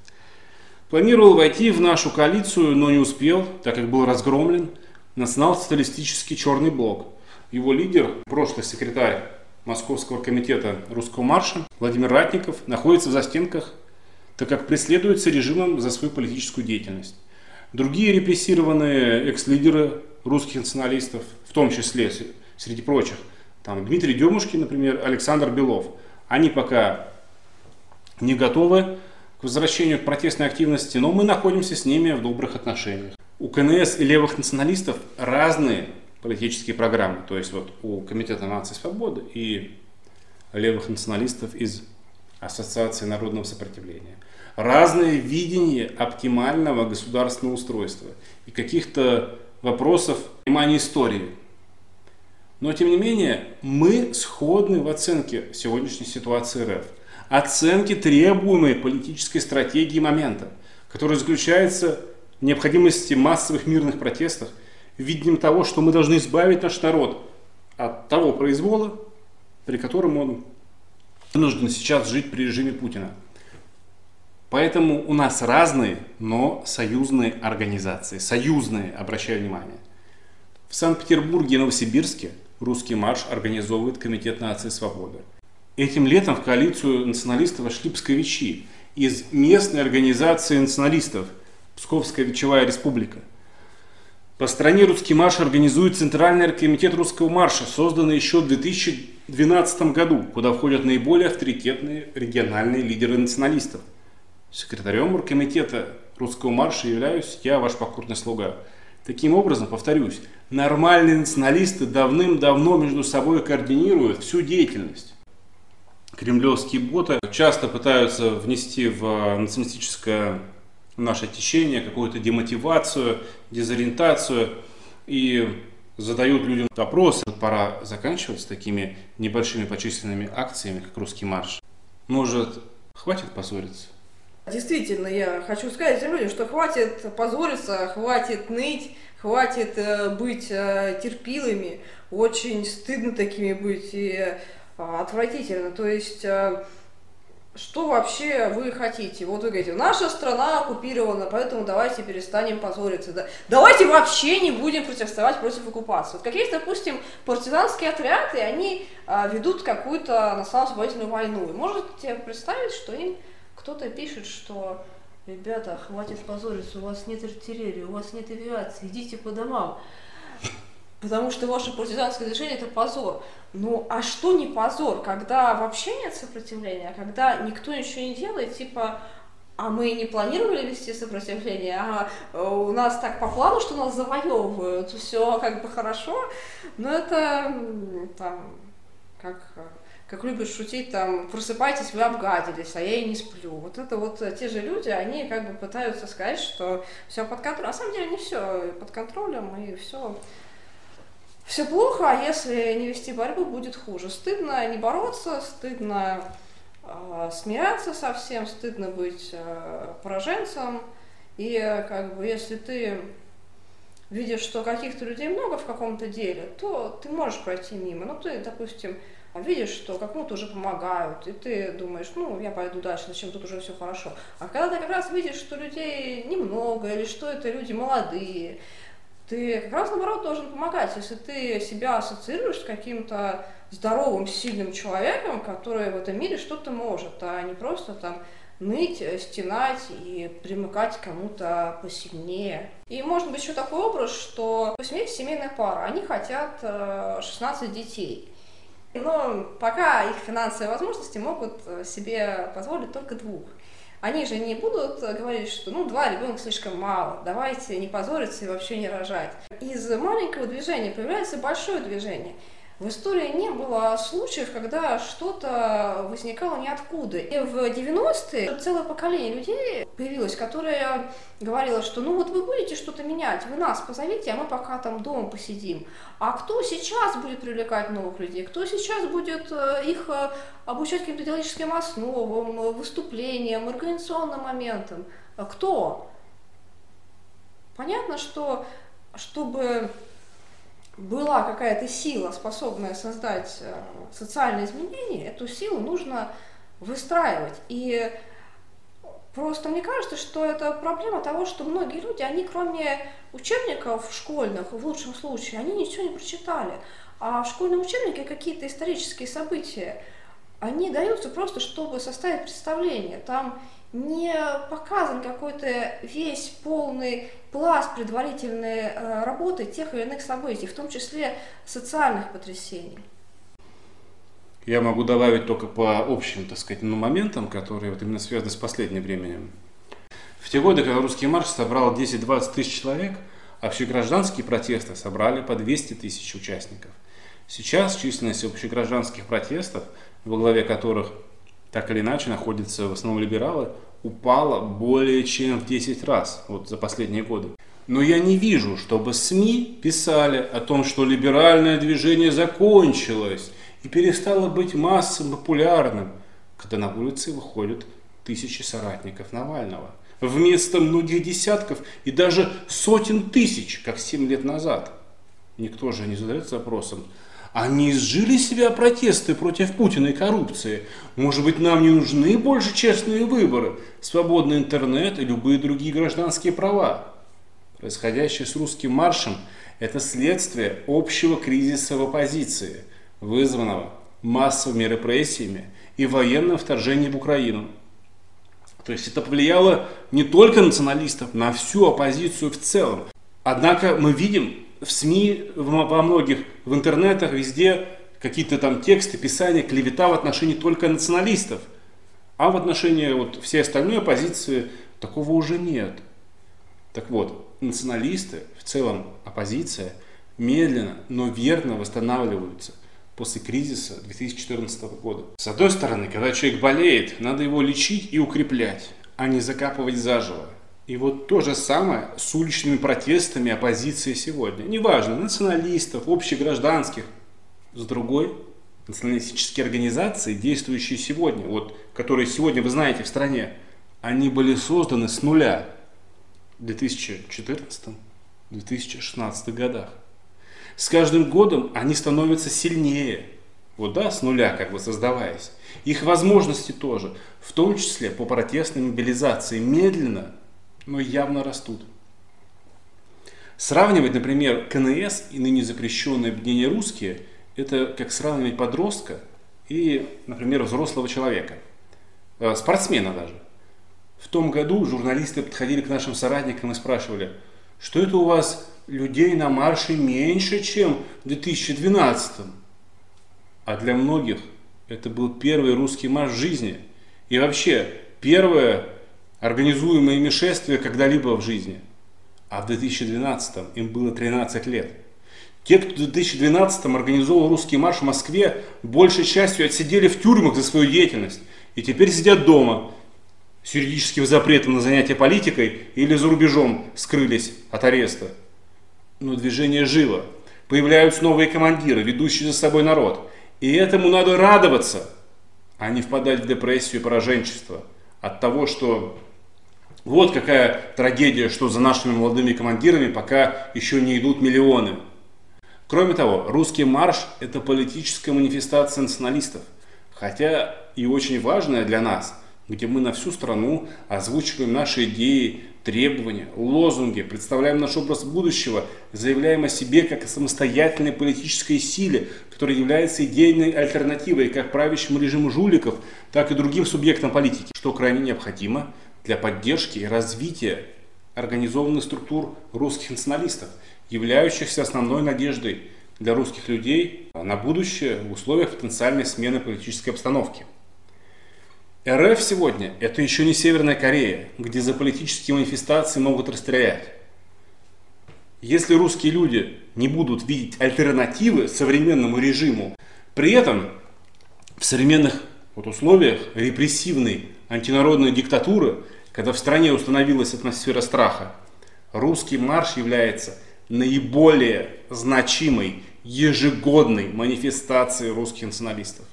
Планировал войти в нашу коалицию, но не успел, так как был разгромлен национал-социалистический черный блок. Его лидер, прошлый секретарь Московского комитета русского марша Владимир Ратников находится в застенках, так как преследуется режимом за свою политическую деятельность. Другие репрессированные экс-лидеры русских националистов, в том числе, среди прочих, там Дмитрий Демушкин, например, Александр Белов, они пока не готовы к возвращению к протестной активности, но мы находимся с ними в добрых отношениях. У КНС и левых националистов разные политические программы. То есть вот у Комитета нации свободы и левых националистов из Ассоциации народного сопротивления. Разное видение оптимального государственного устройства и каких-то вопросов понимания истории. Но тем не менее, мы сходны в оценке сегодняшней ситуации РФ. Оценке требуемой политической стратегии момента, которая заключается в необходимости массовых мирных протестов видением того, что мы должны избавить наш народ от того произвола, при котором он вынужден сейчас жить при режиме Путина. Поэтому у нас разные, но союзные организации. Союзные, обращаю внимание. В Санкт-Петербурге и Новосибирске русский марш организовывает Комитет нации свободы. Этим летом в коалицию националистов вошли псковичи из местной организации националистов Псковская Вечевая Республика – по стране «Русский марш» организует Центральный комитет русского марша, созданный еще в 2012 году, куда входят наиболее авторитетные региональные лидеры националистов. Секретарем оргкомитета русского марша являюсь я, ваш покорный слуга. Таким образом, повторюсь, нормальные националисты давным-давно между собой координируют всю деятельность. Кремлевские боты часто пытаются внести в националистическое наше течение, какую-то демотивацию, дезориентацию и задают людям вопросы. Пора заканчивать с такими небольшими почисленными акциями, как русский марш. Может, хватит позориться? Действительно, я хочу сказать людям, что хватит позориться, хватит ныть, хватит э, быть э, терпилыми, очень стыдно такими быть и э, отвратительно. То есть что вообще вы хотите? Вот вы говорите, наша страна оккупирована, поэтому давайте перестанем позориться. Да? Давайте вообще не будем протестовать против оккупации. Вот как есть, допустим, партизанские отряды, они ведут какую-то национально-освободительную войну. И можете представить, что им кто-то пишет, что ребята, хватит позориться, у вас нет артиллерии, у вас нет авиации, идите по домам. Потому что ваше партизанское движение это позор. Ну, а что не позор, когда вообще нет сопротивления, когда никто ничего не делает, типа, а мы не планировали вести сопротивление, а э, у нас так по плану, что нас завоевывают, все как бы хорошо, но это там, как, как любят шутить, там, просыпайтесь, вы обгадились, а я и не сплю. Вот это вот те же люди, они как бы пытаются сказать, что все под контролем. На самом деле не все под контролем, и все все плохо, а если не вести борьбу, будет хуже. Стыдно не бороться, стыдно э, смеяться совсем, стыдно быть э, пораженцем. И как бы если ты видишь, что каких-то людей много в каком-то деле, то ты можешь пройти мимо. Ну, ты, допустим, видишь, что кому-то уже помогают, и ты думаешь, ну, я пойду дальше, зачем тут уже все хорошо. А когда ты как раз видишь, что людей немного, или что это люди молодые, ты как раз наоборот должен помогать. Если ты себя ассоциируешь с каким-то здоровым, сильным человеком, который в этом мире что-то может, а не просто там ныть, стенать и примыкать кому-то посильнее. И может быть еще такой образ, что в семье семейная пара, они хотят 16 э, детей. Но пока их финансовые возможности могут э, себе позволить только двух. Они же не будут говорить, что ну два ребенка слишком мало, давайте не позориться и вообще не рожать. Из маленького движения появляется большое движение. В истории не было случаев, когда что-то возникало ниоткуда. И в 90-е целое поколение людей появилось, которое говорило, что ну вот вы будете что-то менять, вы нас позовите, а мы пока там дома посидим. А кто сейчас будет привлекать новых людей? Кто сейчас будет э, их э, обучать каким-то идеологическим основам, выступлениям, организационным моментам? Кто? Понятно, что чтобы была какая-то сила, способная создать э, социальные изменения, эту силу нужно выстраивать. И просто мне кажется, что это проблема того, что многие люди, они кроме учебников школьных, в лучшем случае, они ничего не прочитали. А в школьном учебнике какие-то исторические события, они даются просто, чтобы составить представление. Там не показан какой-то весь полный пласт предварительной э, работы тех или иных событий, в том числе социальных потрясений. Я могу добавить только по общим, так сказать, ну, моментам, которые вот именно связаны с последним временем. В те годы, когда русский марш собрал 10-20 тысяч человек, а общегражданские протесты собрали по 200 тысяч участников. Сейчас численность общегражданских протестов, во главе которых так или иначе находятся в основном либералы, упала более чем в 10 раз вот за последние годы. Но я не вижу, чтобы СМИ писали о том, что либеральное движение закончилось и перестало быть массовым популярным, когда на улице выходят тысячи соратников Навального. Вместо многих десятков и даже сотен тысяч, как 7 лет назад. Никто же не задается вопросом, они изжили себя протесты против Путина и коррупции. Может быть, нам не нужны больше честные выборы, свободный интернет и любые другие гражданские права. Происходящее с русским маршем – это следствие общего кризиса в оппозиции, вызванного массовыми репрессиями и военным вторжением в Украину. То есть это повлияло не только националистов, на всю оппозицию в целом. Однако мы видим, в СМИ, во многих, в интернетах, везде какие-то там тексты, писания, клевета в отношении только националистов. А в отношении вот всей остальной оппозиции такого уже нет. Так вот, националисты, в целом оппозиция, медленно, но верно восстанавливаются после кризиса 2014 года. С одной стороны, когда человек болеет, надо его лечить и укреплять, а не закапывать заживо. И вот то же самое с уличными протестами оппозиции сегодня. Неважно, националистов, общегражданских. С другой, националистические организации, действующие сегодня, вот, которые сегодня вы знаете в стране, они были созданы с нуля в 2014-2016 годах. С каждым годом они становятся сильнее. Вот да, с нуля как бы создаваясь. Их возможности тоже, в том числе по протестной мобилизации, медленно но явно растут. Сравнивать, например, КНС и ныне запрещенные объединения русские, это как сравнивать подростка и, например, взрослого человека, э, спортсмена даже. В том году журналисты подходили к нашим соратникам и спрашивали, что это у вас людей на марше меньше, чем в 2012 А для многих это был первый русский марш в жизни. И вообще, первое организуемое ими шествие когда-либо в жизни. А в 2012 им было 13 лет. Те, кто в 2012 организовал русский марш в Москве, большей частью отсидели в тюрьмах за свою деятельность и теперь сидят дома с юридическим запретом на занятие политикой или за рубежом скрылись от ареста. Но движение живо. Появляются новые командиры, ведущие за собой народ. И этому надо радоваться, а не впадать в депрессию и пораженчество от того, что вот какая трагедия, что за нашими молодыми командирами пока еще не идут миллионы. Кроме того, русский марш – это политическая манифестация националистов, хотя и очень важная для нас, где мы на всю страну озвучиваем наши идеи, требования, лозунги, представляем наш образ будущего, заявляем о себе как о самостоятельной политической силе, которая является идейной альтернативой как правящему режиму жуликов, так и другим субъектам политики, что крайне необходимо для поддержки и развития организованных структур русских националистов, являющихся основной надеждой для русских людей на будущее в условиях потенциальной смены политической обстановки. РФ сегодня – это еще не Северная Корея, где за политические манифестации могут расстрелять. Если русские люди не будут видеть альтернативы современному режиму, при этом в современных вот условиях репрессивной антинародной диктатуры, когда в стране установилась атмосфера страха, русский марш является наиболее значимой ежегодной манифестацией русских националистов.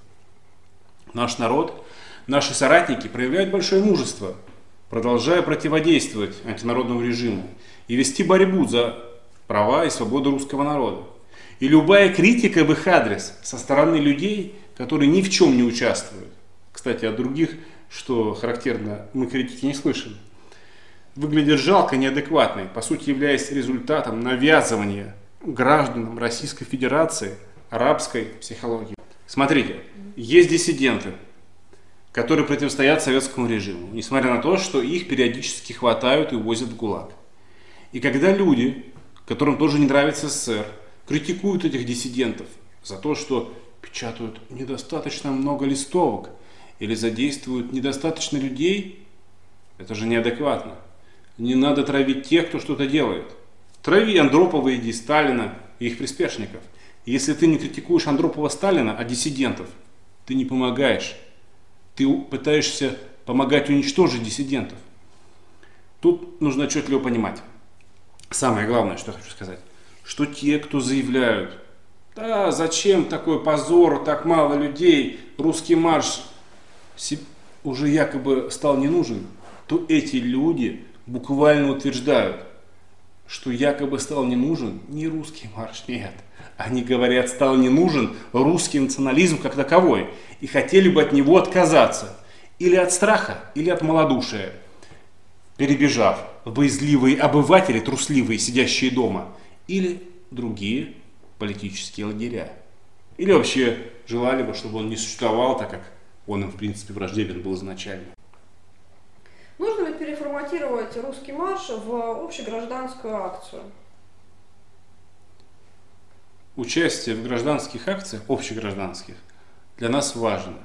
Наш народ, наши соратники проявляют большое мужество, продолжая противодействовать антинародному режиму и вести борьбу за права и свободу русского народа. И любая критика в их адрес со стороны людей, которые ни в чем не участвуют, кстати, от других, что характерно, мы критики не слышим, выглядит жалко, неадекватной, по сути являясь результатом навязывания гражданам Российской Федерации арабской психологии. Смотрите, есть диссиденты, которые противостоят советскому режиму, несмотря на то, что их периодически хватают и возят в ГУЛАГ. И когда люди, которым тоже не нравится СССР, критикуют этих диссидентов за то, что печатают недостаточно много листовок или задействуют недостаточно людей, это же неадекватно. Не надо травить тех, кто что-то делает. Трави Андропова, иди Сталина и их приспешников. Если ты не критикуешь Андропова Сталина, а диссидентов, ты не помогаешь. Ты пытаешься помогать уничтожить диссидентов. Тут нужно отчетливо понимать. Самое главное, что я хочу сказать, что те, кто заявляют, да, зачем такой позор, так мало людей, русский марш уже якобы стал не нужен, то эти люди буквально утверждают, что якобы стал не нужен не русский марш, нет. Они говорят, стал не нужен русский национализм как таковой и хотели бы от него отказаться. Или от страха, или от малодушия. Перебежав боязливые обыватели, трусливые, сидящие дома, или другие политические лагеря. Или вообще желали бы, чтобы он не существовал, так как он им, в принципе, враждебен был изначально. Нужно ли переформатировать русский марш в общегражданскую акцию? Участие в гражданских акциях, общегражданских, для нас важно,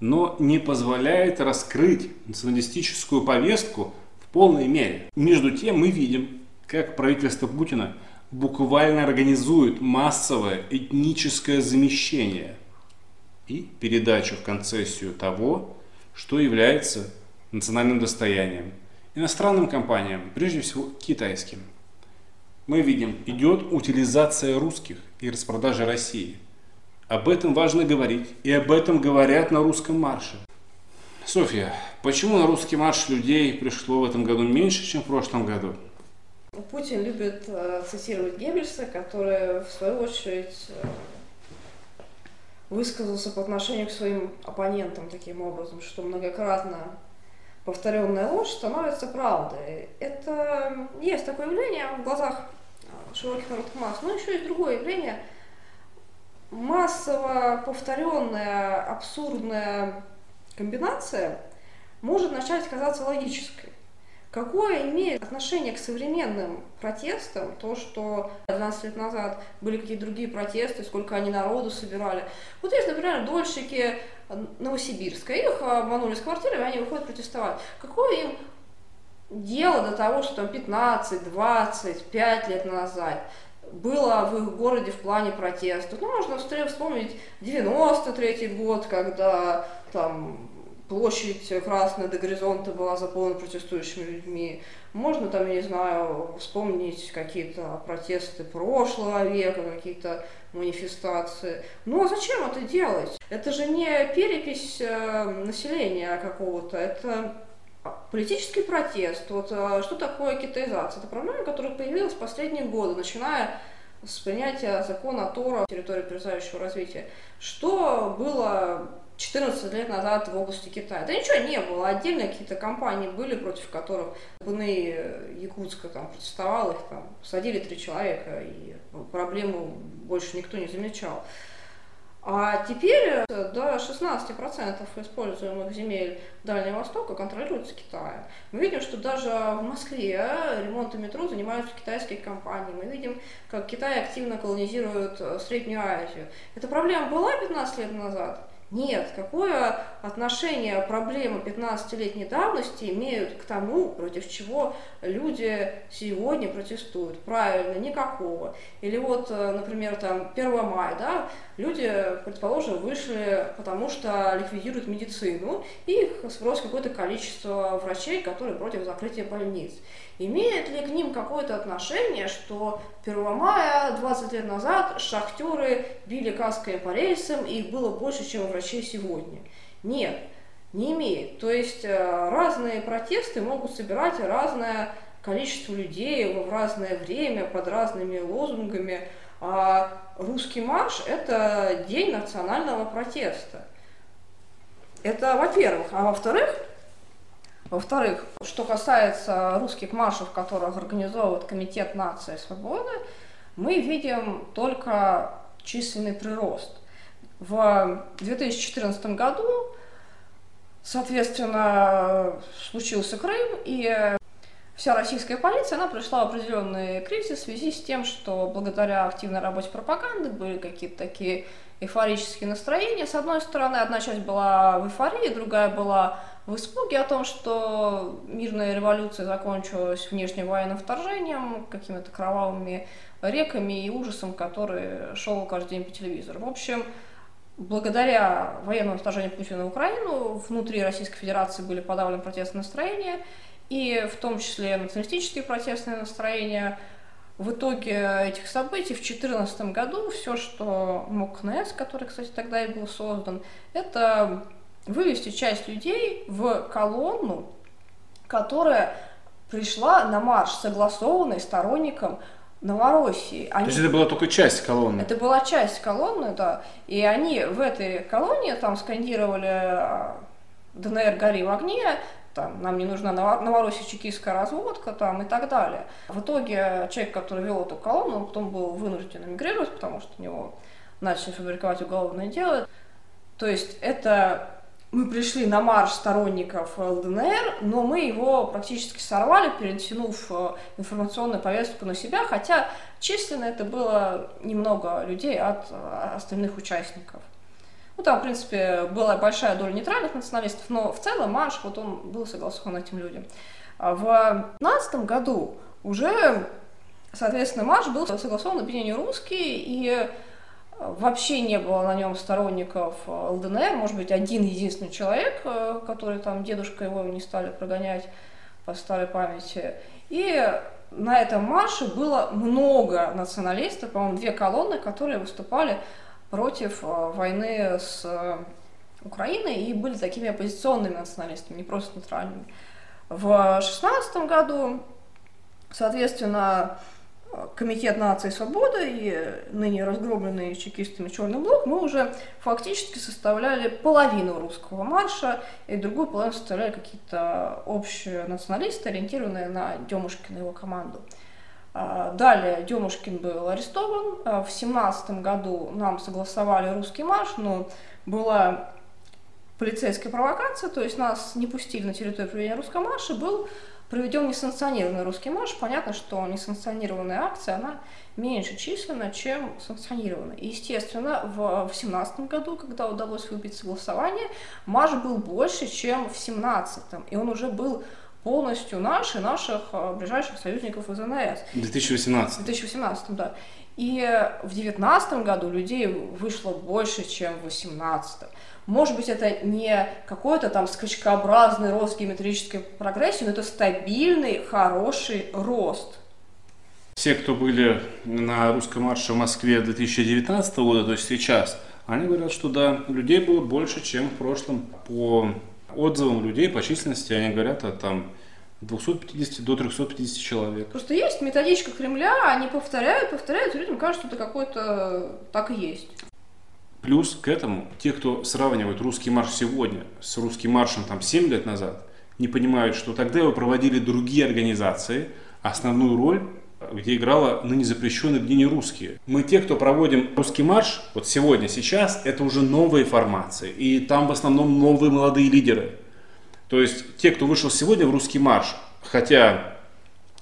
но не позволяет раскрыть националистическую повестку в полной мере. Между тем мы видим, как правительство Путина буквально организует массовое этническое замещение и передачу в концессию того, что является национальным достоянием, иностранным компаниям, прежде всего китайским. Мы видим, идет утилизация русских и распродажа России. Об этом важно говорить, и об этом говорят на русском марше. Софья, почему на русский марш людей пришло в этом году меньше, чем в прошлом году? Путин любит э, цитировать Геббельса, который, в свою очередь, э, высказался по отношению к своим оппонентам таким образом, что многократно повторенная ложь становится правдой. Это есть такое явление в глазах широких народных масс, но еще есть другое явление. Массово повторенная абсурдная комбинация может начать казаться логической. Какое имеет отношение к современным протестам, то, что 12 лет назад были какие-то другие протесты, сколько они народу собирали. Вот есть, например, дольщики Новосибирска, их обманули с квартирами, они выходят протестовать. Какое им дело до того, что там 15, 20, 5 лет назад было в их городе в плане протеста. Ну, можно вспомнить 93 год, когда там площадь Красная до горизонта была заполнена протестующими людьми. Можно там, я не знаю, вспомнить какие-то протесты прошлого века, какие-то манифестации. Ну а зачем это делать? Это же не перепись э, населения какого-то, это политический протест. Вот э, что такое китаизация? Это проблема, которая появилась в последние годы, начиная с принятия закона Тора территории опережающего развития. Что было 14 лет назад в области Китая. Да ничего не было. Отдельные какие-то компании были, против которых БНИ Якутска там протестовал, их там садили три человека, и проблему больше никто не замечал. А теперь до 16% используемых земель Дальнего Востока контролируются Китаем. Мы видим, что даже в Москве ремонтом метро занимаются китайские компании. Мы видим, как Китай активно колонизирует Среднюю Азию. Эта проблема была 15 лет назад? Нет, какое отношение проблемы 15-летней давности имеют к тому, против чего люди сегодня протестуют? Правильно, никакого. Или вот, э, например, там 1 мая, да, люди, предположим, вышли, потому что ликвидируют медицину, и их сбросит какое-то количество врачей, которые против закрытия больниц. Имеет ли к ним какое-то отношение, что 1 мая 20 лет назад шахтеры били каской по рельсам, и их было больше, чем врачей сегодня? Нет, не имеет. То есть э, разные протесты могут собирать разное количество людей в разное время под разными лозунгами. А русский марш – это день национального протеста. Это во-первых. А во-вторых, во-вторых, что касается русских маршев, которых организовывает Комитет нации свободы, мы видим только численный прирост. В 2014 году, соответственно, случился Крым, и вся российская полиция, она пришла в определенный кризис в связи с тем, что благодаря активной работе пропаганды были какие-то такие эйфорические настроения. С одной стороны, одна часть была в эйфории, другая была в испуге о том, что мирная революция закончилась внешним военным вторжением, какими-то кровавыми реками и ужасом, который шел каждый день по телевизору. В общем, благодаря военному вторжению Путина в Украину внутри Российской Федерации были подавлены протестные настроения, и в том числе националистические протестные настроения. В итоге этих событий в 2014 году все, что мог КНС, который, кстати, тогда и был создан, это вывести часть людей в колонну, которая пришла на марш, согласованный сторонником Новороссии. Они... То есть это была только часть колонны? Это была часть колонны, да. И они в этой колонне там скандировали а, ДНР гори в огне, там, нам не нужна Новороссия чекистская разводка там, и так далее. В итоге человек, который вел эту колонну, он потом был вынужден эмигрировать, потому что у него начали фабриковать уголовное дело. То есть это мы пришли на марш сторонников ЛДНР, но мы его практически сорвали, перетянув э, информационную повестку на себя, хотя численно это было немного людей от э, остальных участников. Ну, там, в принципе, была большая доля нейтральных националистов, но в целом марш, вот он был согласован этим людям. А в 2015 году уже, соответственно, марш был согласован объединение русские, и вообще не было на нем сторонников э, ЛДНР, может быть, один единственный человек, э, который там, дедушка его не стали прогонять по старой памяти. И на этом марше было много националистов, по-моему, две колонны, которые выступали против э, войны с Украиной и были такими оппозиционными националистами, не просто нейтральными. В 2016 году, соответственно, Комитет нации и свободы и ныне разгромленный чекистами Черный блок, мы уже фактически составляли половину русского марша, и другую половину составляли какие-то общие националисты, ориентированные на Демушкина и его команду. А, далее Демушкин был арестован. А, в семнадцатом году нам согласовали русский марш, но была полицейская провокация, то есть нас не пустили на территорию проведения русского марша, был проведем несанкционированный русский марш, понятно, что несанкционированная акция, она меньше численно, чем санкционированная. И, естественно, в 2017 году, когда удалось выбить согласование, марш был больше, чем в 2017. И он уже был полностью наш и наших а, ближайших союзников из НС. 2018. В 2018, да. И в 2019 году людей вышло больше, чем в 2018. Может быть, это не какой-то там скачкообразный рост геометрической прогрессии, но это стабильный, хороший рост. Все, кто были на русском марше в Москве 2019 года, то есть сейчас, они говорят, что да, людей было больше, чем в прошлом. По отзывам людей, по численности, они говорят о там 250 до 350 человек. Просто есть методичка Кремля, они повторяют, повторяют, и людям кажется, что это какой-то так и есть. Плюс к этому, те, кто сравнивает русский марш сегодня с русским маршем там 7 лет назад, не понимают, что тогда его проводили другие организации, основную роль где играла ныне запрещенные где не русские. Мы те, кто проводим русский марш, вот сегодня, сейчас, это уже новые формации. И там в основном новые молодые лидеры. То есть те, кто вышел сегодня в русский марш, хотя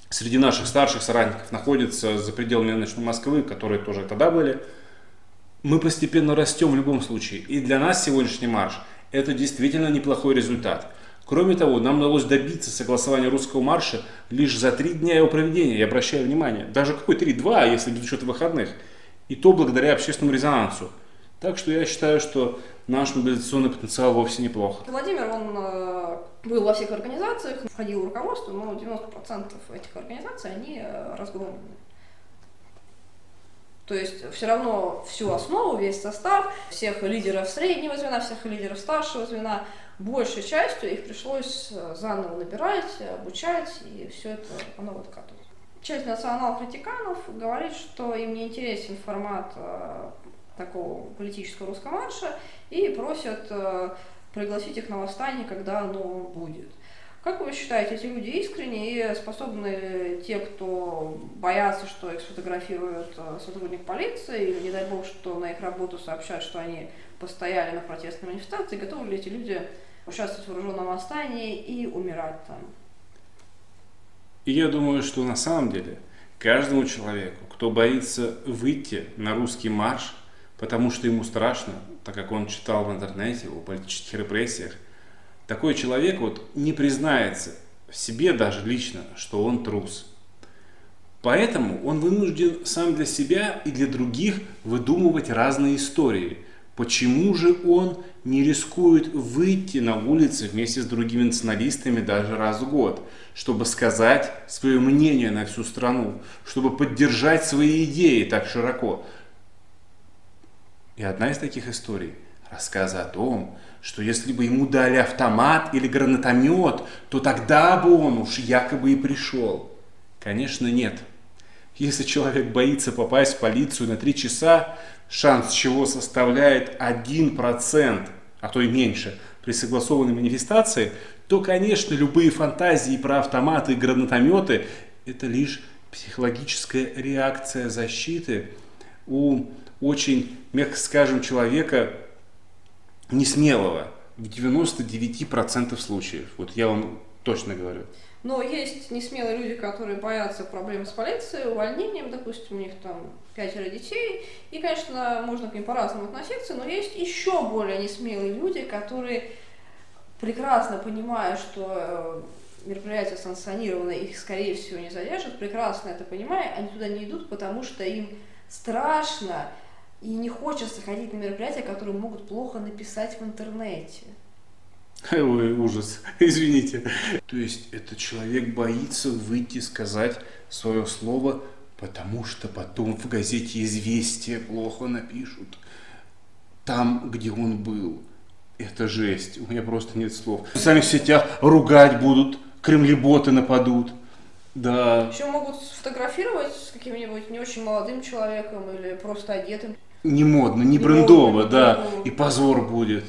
среди наших старших соратников находятся за пределами ночной Москвы, которые тоже тогда были, Мы постепенно растем в любом случае. И для нас сегодняшний марш – это действительно неплохой результат. Кроме того, нам удалось добиться согласования русского марша лишь за три дня его проведения, я обращаю внимание. Даже какой три, два, если без учета выходных. И то благодаря общественному резонансу. Так что я считаю, что наш мобилизационный потенциал вовсе неплох. Владимир, он э, был во всех организациях, входил в руководство, но 90% этих организаций, они э, разгромлены. То есть все равно всю основу, весь состав, всех лидеров среднего звена, всех лидеров старшего звена, большей частью их пришлось э, заново набирать, обучать, и все это оно вот катает. Часть национал-критиканов говорит, что им не интересен формат э, такого политического русского марша и просят э, пригласить их на восстание, когда оно будет. Как вы считаете, эти люди искренние и способны те, кто боятся, что их сфотографируют э, сотрудник полиции, или, не дай бог, что на их работу сообщают, что они постояли на протестной манифестации, готовы ли эти люди участвовать в вооруженном восстании и умирать там? И я думаю, что на самом деле каждому человеку, кто боится выйти на русский марш, потому что ему страшно, так как он читал в интернете о политических репрессиях, такой человек вот не признается в себе даже лично, что он трус. Поэтому он вынужден сам для себя и для других выдумывать разные истории. Почему же он не рискует выйти на улицы вместе с другими националистами даже раз в год, чтобы сказать свое мнение на всю страну, чтобы поддержать свои идеи так широко? И одна из таких историй – рассказы о том, что если бы ему дали автомат или гранатомет, то тогда бы он уж якобы и пришел. Конечно, нет. Если человек боится попасть в полицию на три часа, шанс чего составляет 1%, а то и меньше, при согласованной манифестации, то, конечно, любые фантазии про автоматы и гранатометы – это лишь психологическая реакция защиты у очень, мягко скажем, человека, несмелого в 99% случаев. Вот я вам точно говорю. Но есть несмелые люди, которые боятся проблем с полицией, увольнением, допустим, у них там пятеро детей, и, конечно, можно к ним по-разному относиться, но есть еще более несмелые люди, которые прекрасно понимая, что э, мероприятие санкционировано, их, скорее всего, не задержат, прекрасно это понимая, они туда не идут, потому что им страшно, и не хочется ходить на мероприятия, которые могут плохо написать в интернете. Ой, ужас, извините. То есть этот человек боится выйти сказать свое слово, потому что потом в газете «Известия» плохо напишут. Там, где он был. Это жесть, у меня просто нет слов. В самих сетях ругать будут, кремлеботы нападут. Да. Еще могут сфотографировать с каким-нибудь не очень молодым человеком или просто одетым не модно, не, брендово, да, и позор будет.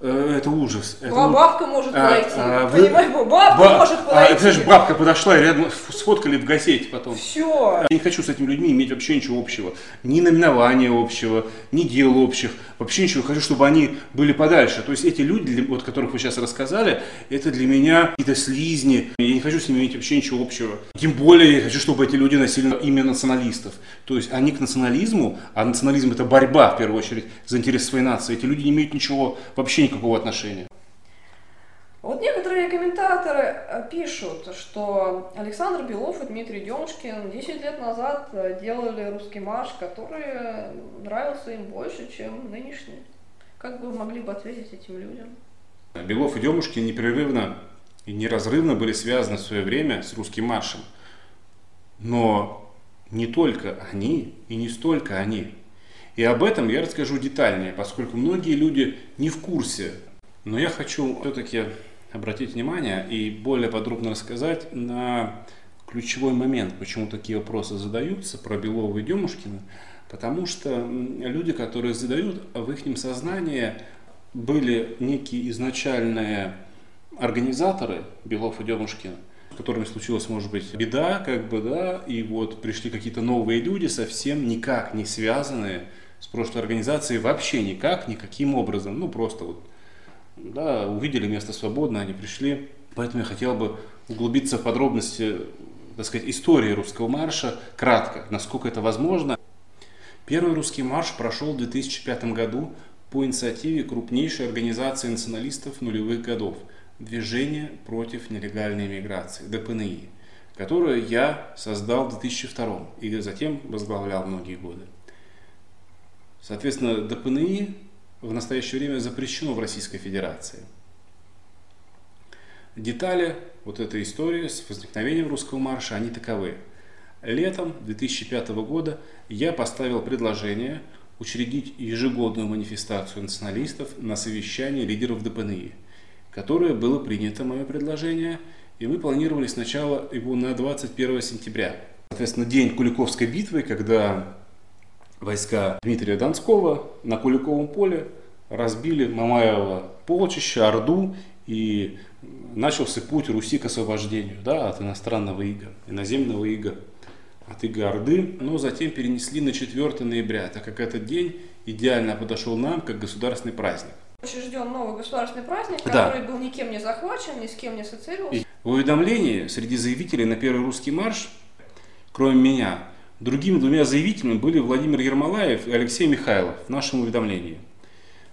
Э, это ужас. Это а бабка может а, подойти. А, вы... Понимаешь, бабка ба... может подойти. А, же бабка подошла и рядом сфоткали в газете потом. Все. Я не хочу с этими людьми иметь вообще ничего общего. Ни номинования общего, ни дел общих. Вообще ничего. Хочу, чтобы они были подальше. То есть эти люди, вот которых вы сейчас рассказали, это для меня какие-то слизни. Я не хочу с ними иметь вообще ничего общего. Тем более я хочу, чтобы эти люди носили имя националистов. То есть они к национализму, а национализм это борьба в первую очередь за интересы своей нации. Эти люди не имеют ничего вообще никакого отношения. Вот некоторые комментаторы э, пишут, что Александр Белов и Дмитрий Демушкин 10 лет назад э, делали русский марш, который нравился им больше, чем нынешний. Как бы вы могли бы ответить этим людям? Белов и Демушкин непрерывно и неразрывно были связаны в свое время с русским маршем. Но не только они и не столько они. И об этом я расскажу детальнее, поскольку многие люди не в курсе но я хочу все-таки обратить внимание и более подробно рассказать на ключевой момент, почему такие вопросы задаются про Белова и Демушкина. Потому что люди, которые задают, в их сознании были некие изначальные организаторы Белов и Демушкина, с которыми случилась, может быть, беда, как бы, да, и вот пришли какие-то новые люди, совсем никак не связанные с прошлой организацией, вообще никак, никаким образом, ну, просто вот да, увидели место свободное, они пришли. Поэтому я хотел бы углубиться в подробности, так сказать, истории русского марша, кратко, насколько это возможно. Первый русский марш прошел в 2005 году по инициативе крупнейшей организации националистов нулевых годов «Движение против нелегальной миграции» ДПНИ, которое я создал в 2002 и затем возглавлял многие годы. Соответственно, ДПНИ в настоящее время запрещено в Российской Федерации. Детали вот этой истории с возникновением русского марша, они таковы. Летом 2005 года я поставил предложение учредить ежегодную манифестацию националистов на совещании лидеров ДПНИ, которое было принято мое предложение, и мы планировали сначала его на 21 сентября. Соответственно, день Куликовской битвы, когда войска Дмитрия Донского на Куликовом поле разбили Мамаева полчища, Орду, и начался путь Руси к освобождению да, от иностранного ига, иноземного ига, от ига Орды, но затем перенесли на 4 ноября, так как этот день идеально подошел нам как государственный праздник. Учрежден новый государственный праздник, Да. который был никем не захвачен, ни с кем не ассоциировался. И в уведомлении среди заявителей на первый русский марш, кроме меня, другими двумя заявителями были Владимир Ермолаев и Алексей Михайлов в нашем уведомлении.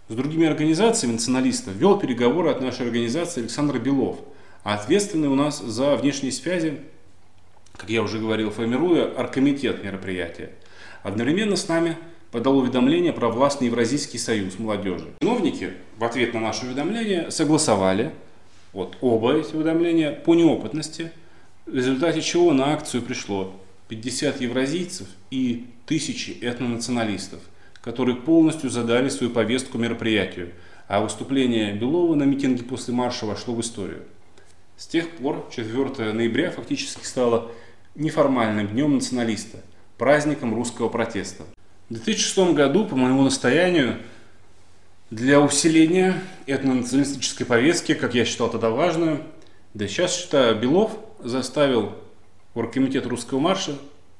С другими организациями националистов вел переговоры от нашей организации Александр Белов, а ответственный у нас за внешние связи, как я уже говорил, формируя оргкомитет мероприятия. Одновременно с нами подал уведомление про властный Евразийский союз молодежи. Чиновники в ответ на наше уведомление согласовали вот оба эти уведомления по неопытности, в результате чего на акцию пришло 50 евразийцев и тысячи этнонационалистов, которые полностью задали свою повестку мероприятию, а выступление Белова на митинге после марша вошло в историю. С тех пор 4 ноября фактически стало неформальным днем националиста, праздником русского протеста. В 2006 году, по моему настоянию, для усиления этнонационалистической повестки, как я считал тогда важную, да сейчас считаю, Белов заставил Оргкомитет русского марша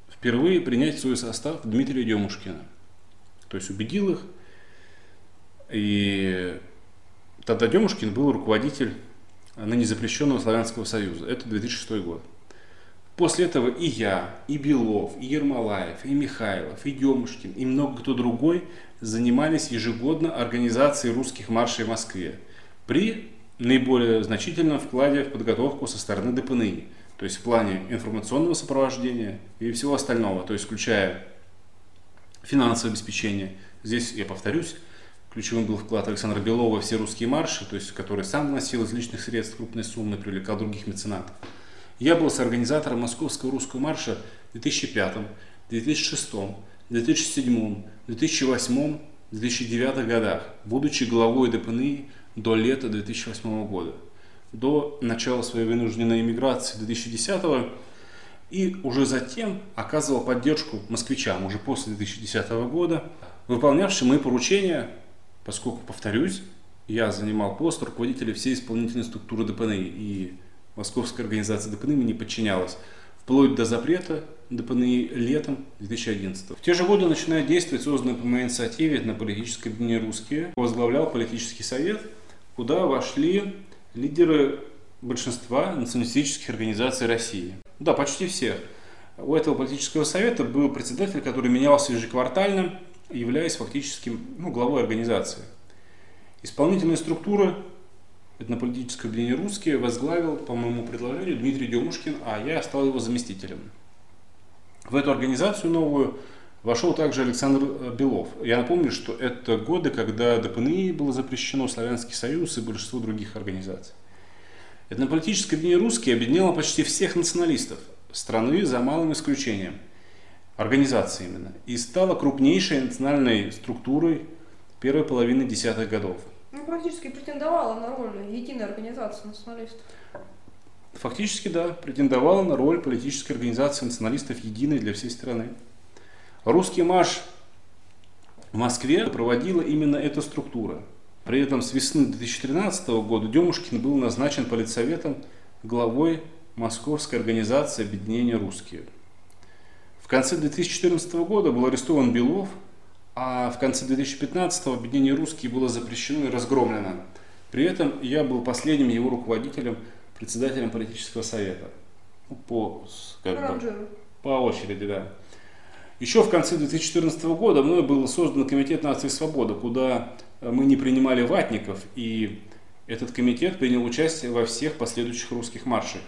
впервые принять в свой состав Дмитрия Демушкина. То есть убедил их. И тогда Демушкин был руководитель ныне запрещенного Славянского союза. Это 2006 год. После этого и я, и Белов, и Ермолаев, и Михайлов, и Демушкин, и много кто другой занимались ежегодно организацией русских маршей в Москве при наиболее значительном вкладе в подготовку со стороны ДПНИ, то есть в плане информационного сопровождения и всего остального, то есть включая финансовое обеспечение. Здесь, я повторюсь, ключевым был вклад Александра Белова все русские марши, то есть который сам вносил из личных средств крупные суммы, привлекал других меценатов. Я был соорганизатором Московского русского марша в 2005, 2006, 2007, 2008, 2009 годах, будучи главой ДПНИ до лета 2008 года, до начала своей вынужденной эмиграции 2010 и уже затем оказывал поддержку москвичам уже после 2010 года, выполнявшим мои поручения, поскольку, повторюсь, я занимал пост руководителя всей исполнительной структуры ДПНИ, и Московская организация ДПНИ мне не подчинялась, вплоть до запрета ДПНИ летом 2011. В те же годы, начиная действовать, созданной по моей инициативе на политической дне «Русские», возглавлял политический совет, куда вошли лидеры большинства националистических организаций России. Да, почти все. У этого политического совета был председатель, который менялся ежеквартально, являясь фактически ну, главой организации. Исполнительная структура этнополитическое объединение «Русские» возглавил, по моему предложению, Дмитрий Демушкин, а я стал его заместителем. В эту организацию новую вошел также Александр Белов. Я напомню, что это годы, когда ДПНИ было запрещено, Славянский Союз и большинство других организаций. Этнополитическое объединение «Русские» объединяло почти всех националистов страны, за малым исключением, организации именно, и стало крупнейшей национальной структурой первой половины десятых годов. Ну, практически претендовала на роль единой организации националистов. Фактически, да, претендовала на роль политической организации националистов единой для всей страны. Русский марш в Москве проводила именно эта структура. При этом с весны 2013 года Демушкин был назначен политсоветом главой Московской организации объединения «Русские». В конце 2014 года был арестован Белов, а в конце 2015 объединение «Русские» было запрещено и разгромлено. При этом я был последним его руководителем, председателем политического совета. Ну, По, как бы, по очереди, да. Еще в конце 2014 года мной был создан Комитет нации свободы, куда мы не принимали ватников, и этот комитет принял участие во всех последующих русских маршах.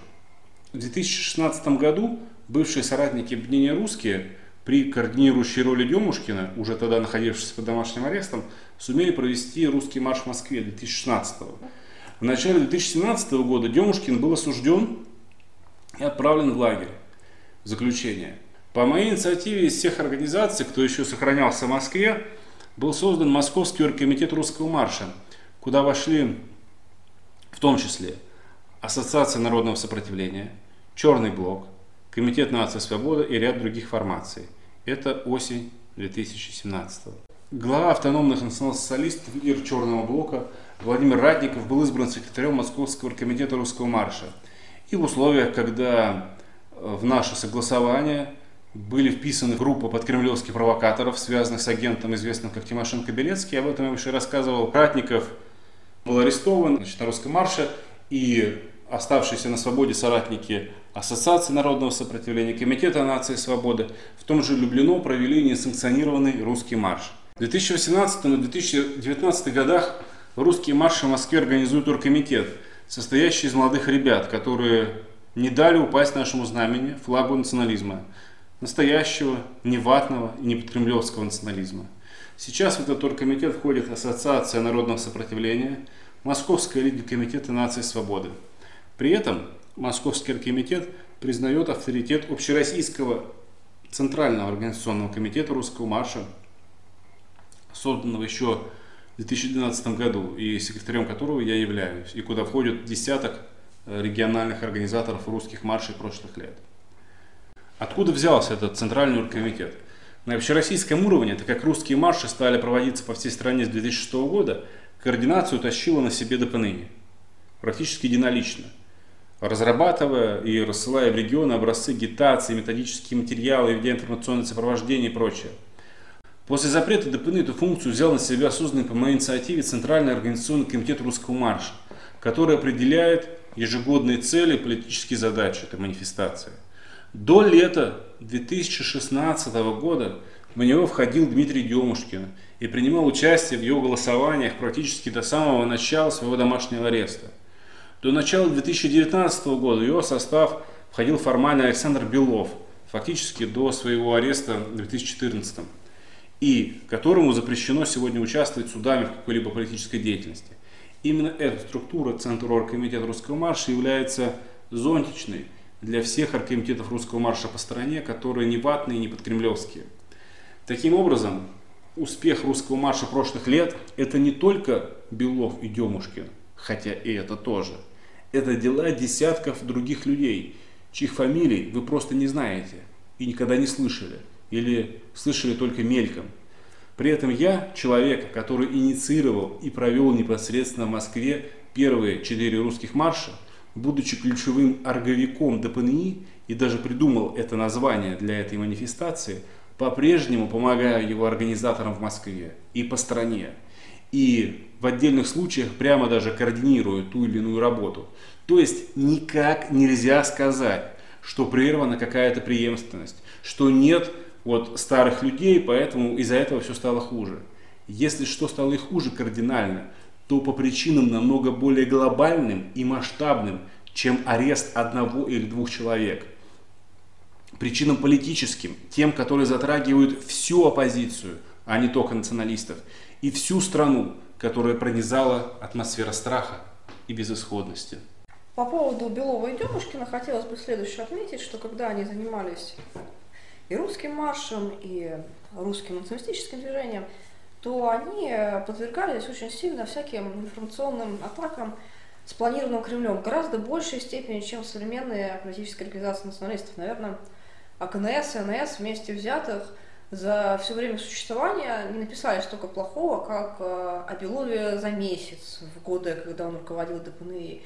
В 2016 году бывшие соратники Бнения Русские при координирующей роли Демушкина, уже тогда находившись под домашним арестом, сумели провести русский марш в Москве 2016 года. В начале 2017 года Демушкин был осужден и отправлен в лагерь в заключение. По моей инициативе из всех организаций, кто еще сохранялся в Москве, был создан Московский оргкомитет русского марша, куда вошли в том числе Ассоциация народного сопротивления, Черный блок, Комитет нации свободы и ряд других формаций. Это осень 2017 Глава автономных национал-социалистов, лидер Черного блока Владимир Радников был избран секретарем Московского комитета русского марша. И в условиях, когда э, в наше согласование были вписаны группа подкремлевских провокаторов, связанных с агентом, известным как Тимошенко Белецкий. Об этом я выше рассказывал. Ратников был арестован значит, на русском марше, и оставшиеся на свободе соратники Ассоциации народного сопротивления, Комитета нации свободы в том же Люблино провели несанкционированный русский марш. В 2018 и 2019 годах русские марши в Москве организует оргкомитет, состоящий из молодых ребят, которые не дали упасть нашему знамени, флагу национализма настоящего, не ватного и не подкремлевского национализма. Сейчас в этот оргкомитет входит Ассоциация народного сопротивления, Московская лига комитета нации свободы. При этом Московский оргкомитет признает авторитет Общероссийского Центрального организационного комитета русского марша, созданного еще в 2012 году и секретарем которого я являюсь, и куда входит десяток э, региональных организаторов русских маршей прошлых лет. Откуда взялся этот центральный оргкомитет? На общероссийском уровне, так как русские марши стали проводиться по всей стране с 2006 года, координацию тащила на себе ДПНИ. Практически единолично. Разрабатывая и рассылая в регионы образцы агитации, методические материалы, ведя информационное сопровождение и прочее. После запрета ДПНИ эту функцию взял на себя созданный по моей инициативе Центральный организационный комитет русского марша, который определяет ежегодные цели и политические задачи этой манифестации. До лета 2016 года в него входил Дмитрий Демушкин и принимал участие в его голосованиях практически до самого начала своего домашнего ареста. До начала 2019 года в его состав входил формально Александр Белов, фактически до своего ареста в 2014 и которому запрещено сегодня участвовать судами в какой-либо политической деятельности. Именно эта структура, Центр Оргкомитета Русского Марша, является зонтичной для всех аркомитетов русского марша по стране, которые не ватные, не подкремлевские. Таким образом, успех русского марша прошлых лет – это не только Белов и Демушкин, хотя и это тоже. Это дела десятков других людей, чьих фамилий вы просто не знаете и никогда не слышали, или слышали только мельком. При этом я, человек, который инициировал и провел непосредственно в Москве первые четыре русских марша – будучи ключевым орговиком ДПНИ и даже придумал это название для этой манифестации, по-прежнему помогаю его организаторам в Москве и по стране. И в отдельных случаях прямо даже координирую ту или иную работу. То есть никак нельзя сказать, что прервана какая-то преемственность, что нет вот старых людей, поэтому из-за этого все стало хуже. Если что стало и хуже кардинально, то по причинам намного более глобальным и масштабным, чем арест одного или двух человек. Причинам политическим, тем, которые затрагивают всю оппозицию, а не только националистов, и всю страну, которая пронизала атмосфера страха и безысходности. По поводу Белова и Демушкина хотелось бы следующее отметить, что когда они занимались и русским маршем, и русским националистическим движением, то они подвергались очень сильно всяким информационным атакам, спланированным Кремлем, гораздо большей степени, чем современные политические организации националистов. Наверное, АКНС и НС вместе взятых за все время существования не написали столько плохого, как э, о Белове за месяц, в годы, когда он руководил ДПНИ.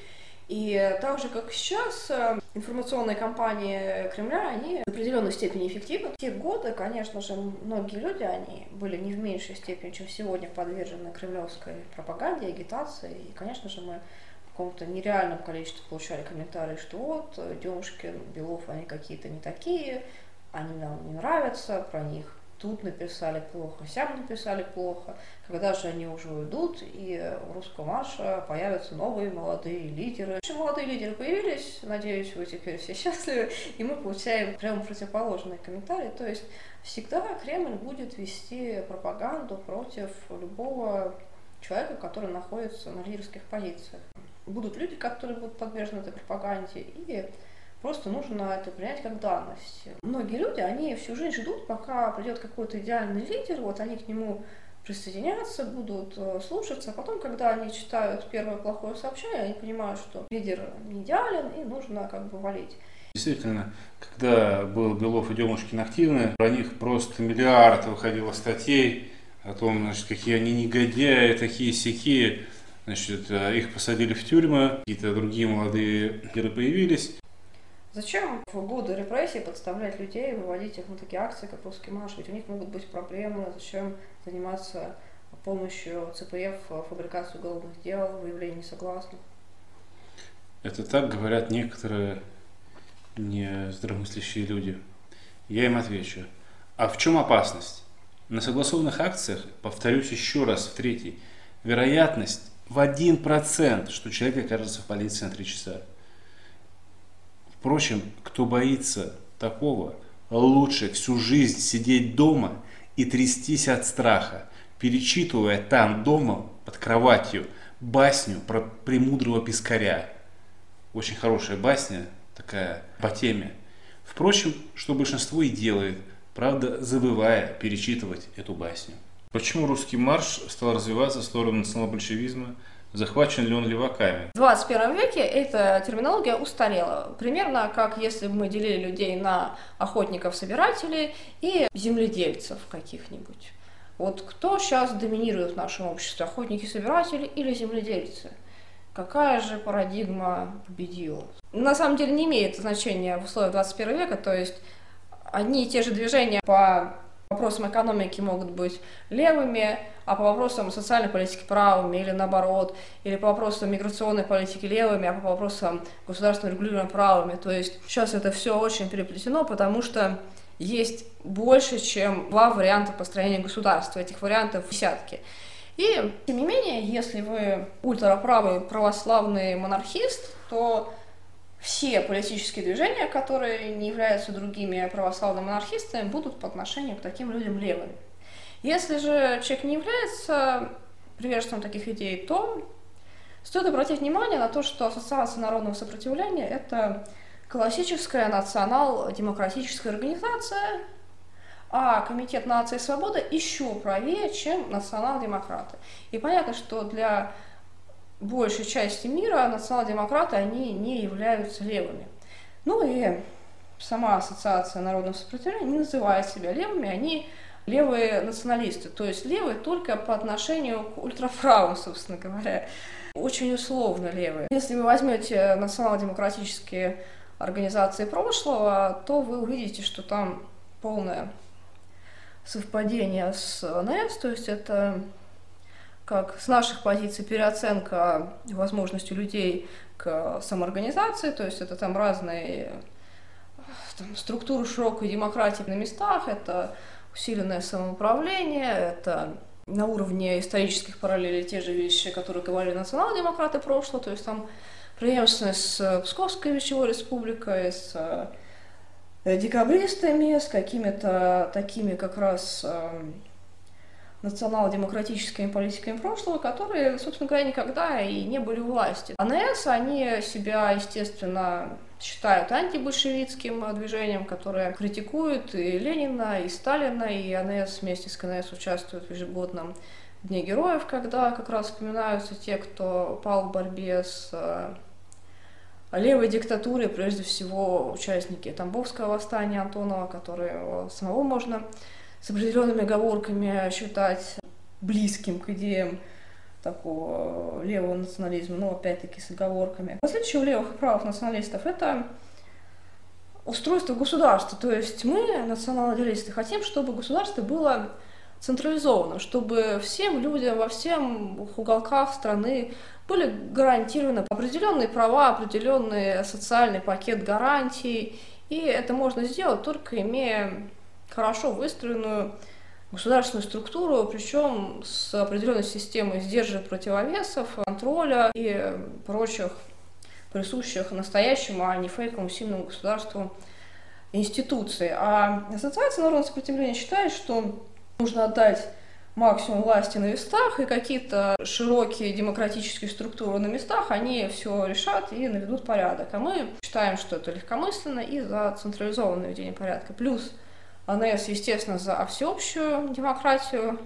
И так же, как сейчас, э, информационные кампании Кремля, они в определенной степени эффективны. В те годы, конечно же, многие люди, они были не в меньшей степени, чем сегодня, подвержены кремлевской пропаганде, агитации. И, конечно же, мы в каком-то нереальном количестве получали комментарии, что вот, Демушкин, Белов, они какие-то не такие, они нам не нравятся, про них тут написали плохо, сям написали плохо. Когда же они уже уйдут, и у русского марша появятся новые молодые лидеры. Очень молодые лидеры появились, надеюсь, вы теперь все счастливы, и мы получаем прямо противоположные комментарии. То есть всегда Кремль будет вести пропаганду против любого человека, который находится на лидерских позициях. Будут люди, которые будут подвержены этой пропаганде, и Просто нужно это принять как данность. Многие люди, они всю жизнь ждут, пока придет какой-то идеальный лидер, вот они к нему присоединятся, будут э, слушаться, а потом, когда они читают первое плохое сообщение, они понимают, что лидер не идеален и нужно как бы валить. Действительно, когда был Белов и Демушкин активны, про них просто миллиард выходило статей о том, значит, какие они негодяи, такие сякие. Значит, э, их посадили в тюрьмы, какие-то другие молодые лидеры появились. Зачем в годы репрессий подставлять людей, выводить их на такие акции, как русский марш? Ведь у них могут быть проблемы. Зачем заниматься помощью ЦПФ, фабрикацию уголовных дел, выявление несогласных? Это так говорят некоторые нездравомыслящие люди. Я им отвечу. А в чем опасность? На согласованных акциях, повторюсь еще раз, в третий, вероятность в один процент, что человек окажется в полиции на три часа. Впрочем, кто боится такого, лучше всю жизнь сидеть дома и трястись от страха, перечитывая там дома под кроватью басню про премудрого пескаря. Очень хорошая басня, такая по теме. Впрочем, что большинство и делает, правда, забывая перечитывать эту басню. Почему русский марш стал развиваться в сторону национал-большевизма – Захвачен ли он леваками? В 21 веке эта терминология устарела. Примерно как если бы мы делили людей на охотников-собирателей и земледельцев каких-нибудь. Вот кто сейчас доминирует в нашем обществе, охотники-собиратели или земледельцы? Какая же парадигма победила? На самом деле не имеет значения в условиях 21 века, то есть одни и те же движения по вопросам экономики могут быть левыми, а по вопросам социальной политики правыми или наоборот, или по вопросам миграционной политики левыми, а по вопросам государственного регулирования правыми. То есть сейчас это все очень переплетено, потому что есть больше, чем два варианта построения государства. Этих вариантов десятки. И, тем не менее, если вы ультраправый православный монархист, то все политические движения, которые не являются другими православными монархистами, будут по отношению к таким людям левыми. Если же человек не является приверженцем таких идей, то стоит обратить внимание на то, что Ассоциация народного сопротивления – это классическая национал-демократическая организация, а Комитет нации и свободы еще правее, чем национал-демократы. И понятно, что для большей части мира национал-демократы, они не являются левыми. Ну и сама Ассоциация народного сопротивления не называет себя левыми, они левые националисты, то есть левые только по отношению к ультраправым, собственно говоря. Очень условно левые. Если вы возьмете национал-демократические организации прошлого, то вы увидите, что там полное совпадение с НС, то есть это как с наших позиций переоценка возможностью людей к самоорганизации, то есть это там разные там, структуры широкой демократии на местах, это усиленное самоуправление, это на уровне исторических параллелей те же вещи, которые говорили национал-демократы прошлого, то есть там преемственность с Псковской вещевой республикой, с э, декабристами, с какими-то такими как раз э, национал-демократическими политиками прошлого, которые, собственно говоря, никогда и не были у власти. АНС, они себя, естественно, считают антибольшевистским движением, которое критикует и Ленина, и Сталина, и АНС вместе с КНС участвует в ежегодном Дне героев, когда как раз вспоминаются те, кто пал в борьбе с э, левой диктатурой, прежде всего участники Тамбовского восстания Антонова, которые самого можно с определенными оговорками считать близким к идеям такого левого национализма, но опять-таки с оговорками. Различие у левых и правых националистов – это устройство государства. То есть мы, националисты, хотим, чтобы государство было централизованным, чтобы всем людям во всем уголках страны были гарантированы определенные права, определенный социальный пакет гарантий. И это можно сделать только имея хорошо выстроенную государственную структуру, причем с определенной системой сдержек противовесов, контроля и прочих присущих настоящему, а не фейковому сильному государству институции. А Ассоциация народного сопротивления считает, что нужно отдать максимум власти на местах, и какие-то широкие демократические структуры на местах, они все решат и наведут порядок. А мы считаем, что это легкомысленно и за централизованное ведение порядка. Плюс АНС, естественно, за всеобщую демократию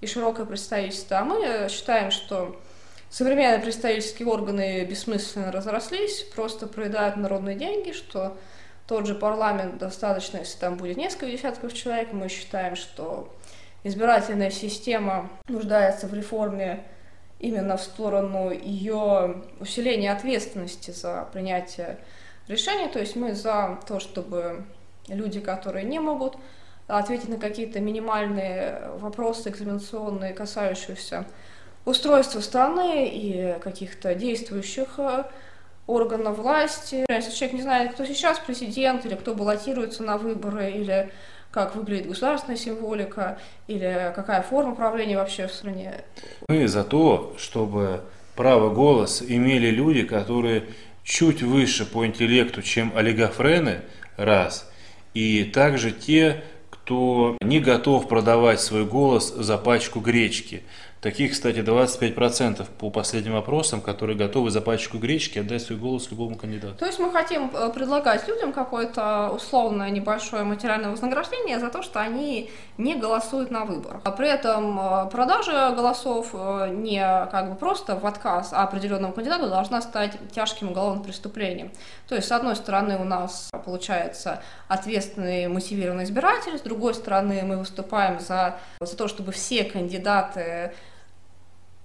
и широкое представительство. А мы считаем, что современные представительские органы бессмысленно разрослись, просто проедают народные деньги, что тот же парламент достаточно, если там будет несколько десятков человек. Мы считаем, что избирательная система нуждается в реформе именно в сторону ее усиления ответственности за принятие решений. То есть мы за то, чтобы люди, которые не могут ответить на какие-то минимальные вопросы экзаменационные, касающиеся устройства страны и каких-то действующих э, органов власти. Если человек не знает, кто сейчас президент, или кто баллотируется на выборы, или как выглядит государственная символика, или какая форма правления вообще в стране. Мы за то, чтобы право голоса имели люди, которые чуть выше по интеллекту, чем олигофрены, раз, и также те, кто не готов продавать свой голос за пачку гречки. Таких, кстати, 25% по последним опросам, которые готовы за пачку гречки отдать свой голос любому кандидату. То есть мы хотим э, предлагать людям какое-то условное небольшое материальное вознаграждение за то, что они не голосуют на выборах. А при этом э, продажа голосов э, не как бы просто в отказ а определенному кандидату должна стать тяжким уголовным преступлением. То есть, с одной стороны, у нас получается ответственный мотивированный избиратель, с другой стороны, мы выступаем за, за то, чтобы все кандидаты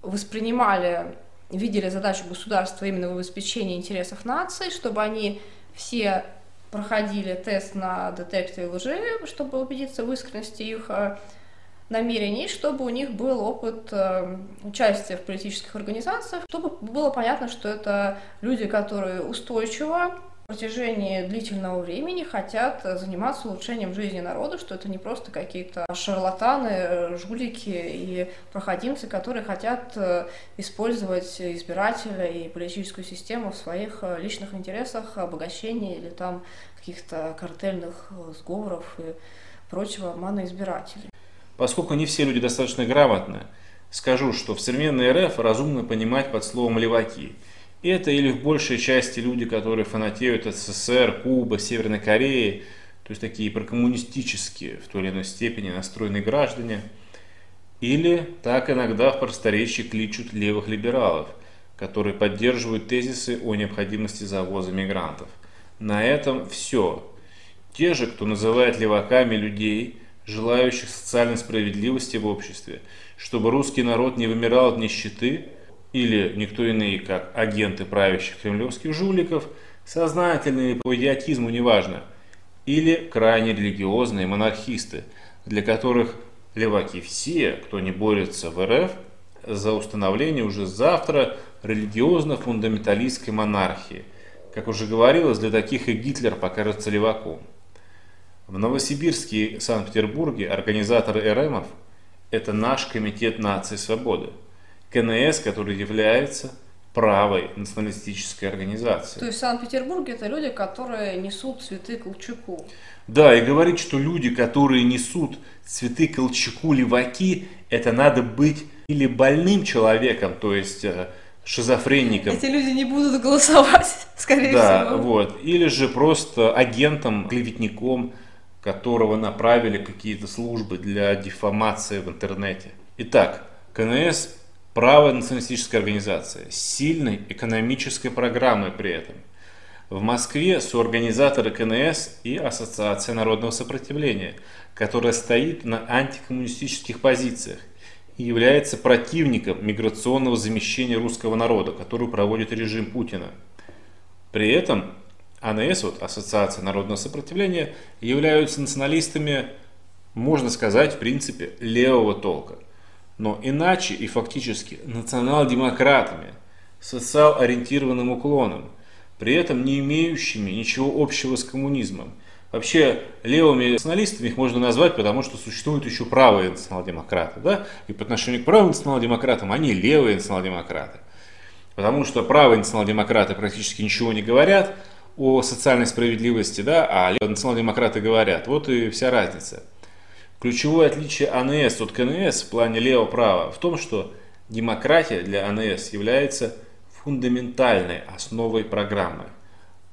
воспринимали, видели задачу государства именно в обеспечении интересов нации, чтобы они все проходили тест на детекторе лжи, чтобы убедиться в искренности их э, намерений, чтобы у них был опыт э, участия в политических организациях, чтобы было понятно, что это люди, которые устойчиво протяжении длительного времени хотят заниматься улучшением жизни народа, что это не просто какие-то шарлатаны, жулики и проходимцы, которые хотят э, использовать избирателя и политическую систему в своих э, личных интересах, обогащения или там каких-то картельных э, сговоров и прочего обмана избирателей. Поскольку не все люди достаточно грамотны, скажу, что в современной РФ разумно понимать под словом «леваки». Это или в большей части люди, которые фанатеют от СССР, Кубы, Северной Кореи, то есть такие прокоммунистические в той или иной степени настроенные граждане, или так иногда в просторечии кличут левых либералов, которые поддерживают тезисы о необходимости завоза мигрантов. На этом все. Те же, кто называет леваками людей, желающих социальной справедливости в обществе, чтобы русский народ не вымирал от нищеты – или никто иные, как агенты правящих кремлевских жуликов, сознательные по идиотизму неважно, или крайне религиозные монархисты, для которых леваки все, кто не борется в РФ, за установление уже завтра религиозно-фундаменталистской монархии. Как уже говорилось, для таких и Гитлер покажется леваком. В Новосибирске и Санкт-Петербурге организаторы РМов – это наш Комитет нации свободы – КНС, который является правой националистической организацией. То есть в Санкт-Петербурге это люди, которые несут цветы Колчаку. Да, и говорить, что люди, которые несут цветы Колчаку леваки, это надо быть или больным человеком, то есть э, шизофреником. Эти люди не будут голосовать, скорее да, всего. Да, вот. Или же просто агентом, клеветником, которого направили какие-то службы для дефамации в интернете. Итак, КНС правая националистическая организация с сильной экономической программой при этом. В Москве соорганизаторы КНС и Ассоциация народного сопротивления, которая стоит на антикоммунистических позициях и является противником миграционного замещения русского народа, которую проводит режим Путина. При этом АНС, вот, Ассоциация народного сопротивления, являются националистами можно сказать, в принципе, левого толка. Но иначе и фактически национал-демократами, социал-ориентированным уклоном, при этом не имеющими ничего общего с коммунизмом. Вообще, левыми националистами их можно назвать, потому что существуют еще правые национал-демократы. Да? И по отношению к правым национал-демократам они левые национал-демократы. Потому что правые национал-демократы практически ничего не говорят о социальной справедливости, да, а левые национал-демократы говорят. Вот и вся разница. Ключевое отличие АНС от КНС в плане лево-право в том, что демократия для АНС является фундаментальной основой программы.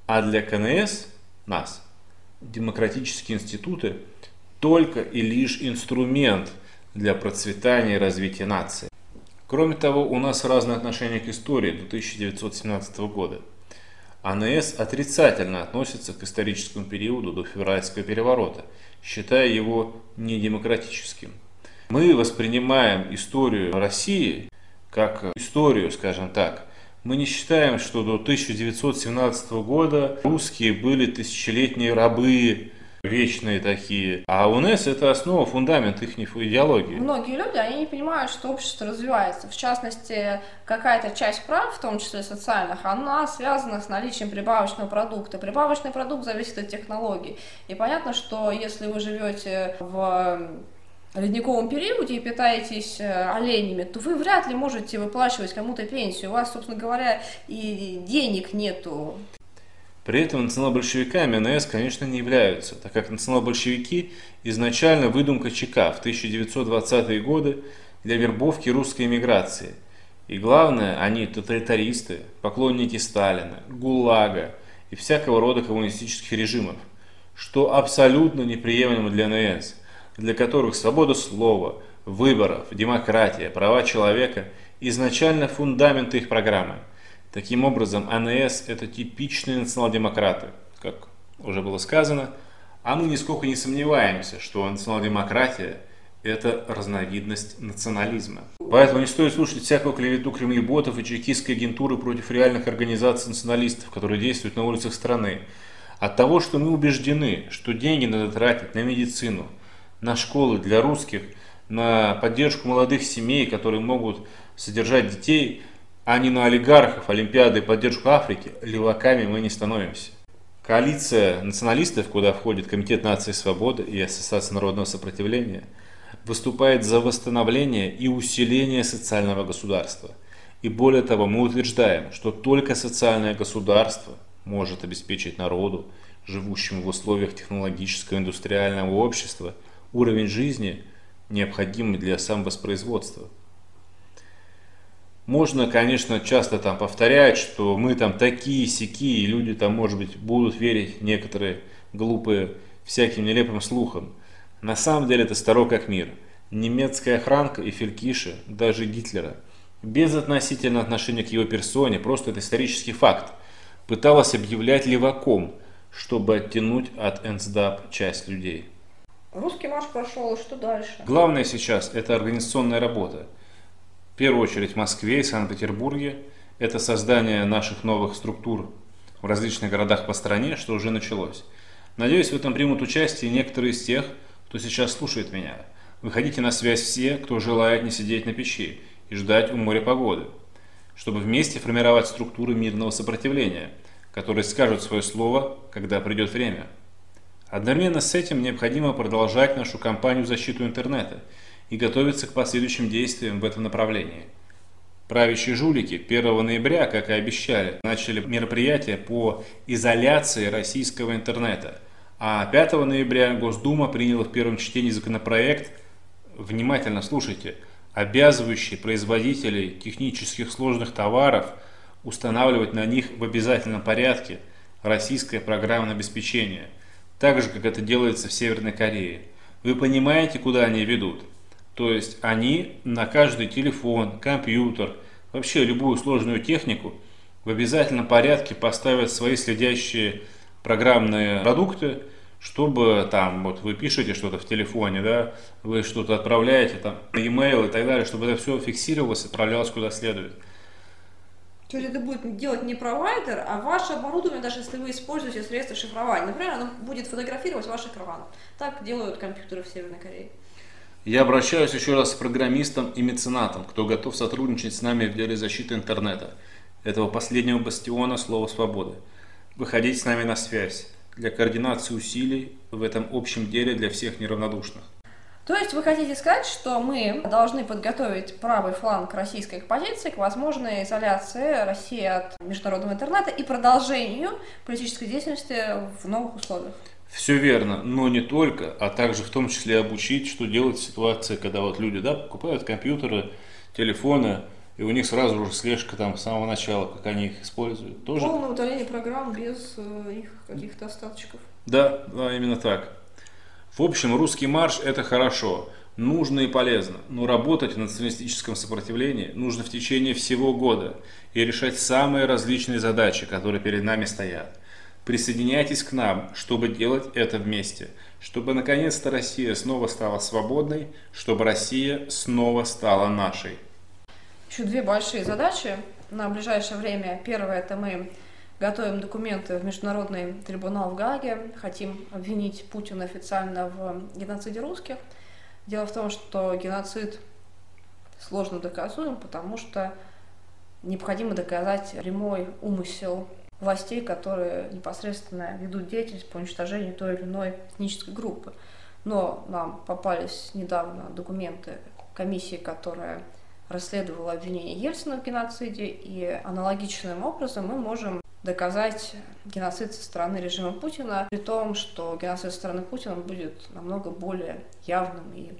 А для КНС, нас, демократические институты только и лишь инструмент для процветания и развития нации. Кроме того, у нас разное отношение к истории до 1917 года. АНС отрицательно относится к историческому периоду до февральского переворота, считая его недемократическим. Мы воспринимаем историю России как историю, скажем так, мы не считаем, что до 1917 года русские были тысячелетние рабы, вечные такие. А УНС это основа, фундамент их идеологии. Многие люди, они не понимают, что общество развивается. В частности, какая-то часть прав, в том числе социальных, она связана с наличием прибавочного продукта. Прибавочный продукт зависит от технологий. И понятно, что если вы живете в ледниковом периоде и питаетесь э, оленями, то вы вряд ли можете выплачивать кому-то пенсию. У вас, собственно говоря, и денег нету. При этом национал-большевиками НС, конечно, не являются, так как национал-большевики изначально выдумка ЧК в 1920-е годы для вербовки русской эмиграции. И главное, они тоталитаристы, поклонники Сталина, ГУЛАГа и всякого рода коммунистических режимов, что абсолютно неприемлемо для НС – для которых свобода слова, выборов, демократия, права человека изначально фундамент их программы. Таким образом, АНС – это типичные национал-демократы, как уже было сказано, а мы нисколько не сомневаемся, что национал-демократия – это разновидность национализма. Поэтому не стоит слушать всякую клевету кремлеботов и чекистской агентуры против реальных организаций националистов, которые действуют на улицах страны. От того, что мы убеждены, что деньги надо тратить на медицину – на школы для русских, на поддержку молодых семей, которые могут содержать детей, а не на олигархов, олимпиады и поддержку Африки, леваками мы не становимся. Коалиция националистов, куда входит Комитет нации свободы и Ассоциация народного сопротивления, выступает за восстановление и усиление социального государства. И более того, мы утверждаем, что только социальное государство может обеспечить народу, живущему в условиях технологического индустриального общества – уровень жизни, необходимый для самовоспроизводства. Можно, конечно, часто там повторять, что мы там такие сякие, люди там, может быть, будут верить некоторые глупые всяким нелепым слухам. На самом деле это старо как мир. Немецкая охранка и фелькиши, даже Гитлера, без относительного отношения к его персоне, просто это исторический факт, пыталась объявлять леваком, чтобы оттянуть от НСДАП часть людей. Русский марш прошел, что дальше? Главное сейчас – это организационная работа. В первую очередь в Москве и Санкт-Петербурге. Это создание наших новых структур в различных городах по стране, что уже началось. Надеюсь, в этом примут участие некоторые из тех, кто сейчас слушает меня. Выходите на связь все, кто желает не сидеть на печи и ждать у моря погоды, чтобы вместе формировать структуры мирного сопротивления, которые скажут свое слово, когда придет время. Одновременно с этим необходимо продолжать нашу кампанию в защиту интернета и готовиться к последующим действиям в этом направлении. Правящие жулики 1 ноября, как и обещали, начали мероприятие по изоляции российского интернета. А 5 ноября Госдума приняла в первом чтении законопроект, внимательно слушайте, обязывающий производителей технических сложных товаров устанавливать на них в обязательном порядке российское программное обеспечение – так же, как это делается в Северной Корее. Вы понимаете, куда они ведут? То есть они на каждый телефон, компьютер, вообще любую сложную технику в обязательном порядке поставят свои следящие программные продукты, чтобы там, вот вы пишете что-то в телефоне, да, вы что-то отправляете там e-mail и так далее, чтобы это все фиксировалось, отправлялось куда следует. То есть это будет делать не провайдер, а ваше оборудование, даже если вы используете средства шифрования. Например, оно будет фотографировать ваш экран. Так делают компьютеры в Северной Корее. Я обращаюсь еще раз к программистам и меценатам, кто готов сотрудничать с нами в деле защиты интернета, этого последнего бастиона слова свободы. Выходите с нами на связь для координации усилий в этом общем деле для всех неравнодушных. То есть вы хотите сказать, что мы должны подготовить правый фланг российской позиции к возможной изоляции России от международного интернета и продолжению политической деятельности в новых условиях? Все верно, но не только, а также в том числе обучить, что делать в ситуации, когда вот люди да, покупают компьютеры, телефоны, и у них сразу же слежка там с самого начала, как они их используют. Тоже... Полное удаление программ без э, их каких-то остаточков. Да, да, именно так. В общем, русский марш – это хорошо, нужно и полезно, но работать в националистическом сопротивлении нужно в течение всего года и решать самые различные задачи, которые перед нами стоят. Присоединяйтесь к нам, чтобы делать это вместе, чтобы наконец-то Россия снова стала свободной, чтобы Россия снова стала нашей. Еще две большие задачи на ближайшее время. Первое – это мы готовим документы в Международный трибунал в Гаге, хотим обвинить Путина официально в геноциде русских. Дело в том, что геноцид сложно доказуем, потому что необходимо доказать прямой умысел властей, которые непосредственно ведут деятельность по уничтожению той или иной этнической группы. Но нам попались недавно документы комиссии, которая расследовала обвинение Ельцина в геноциде, и аналогичным образом мы можем доказать геноцид со стороны режима Путина, при том, что геноцид со стороны Путина будет намного более явным и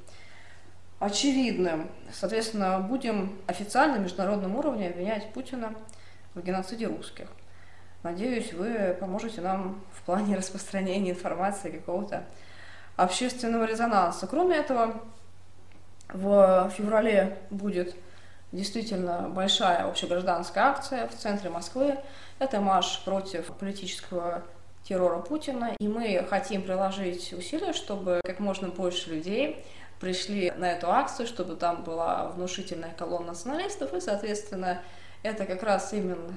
очевидным. Соответственно, будем официально на международном уровне обвинять Путина в геноциде русских. Надеюсь, вы поможете нам в плане распространения информации какого-то общественного резонанса. Кроме этого, в феврале будет действительно большая общегражданская акция в центре Москвы. Это марш против политического террора Путина. И мы хотим приложить усилия, чтобы как можно больше людей пришли на эту акцию, чтобы там была внушительная колонна националистов и, соответственно, это как раз именно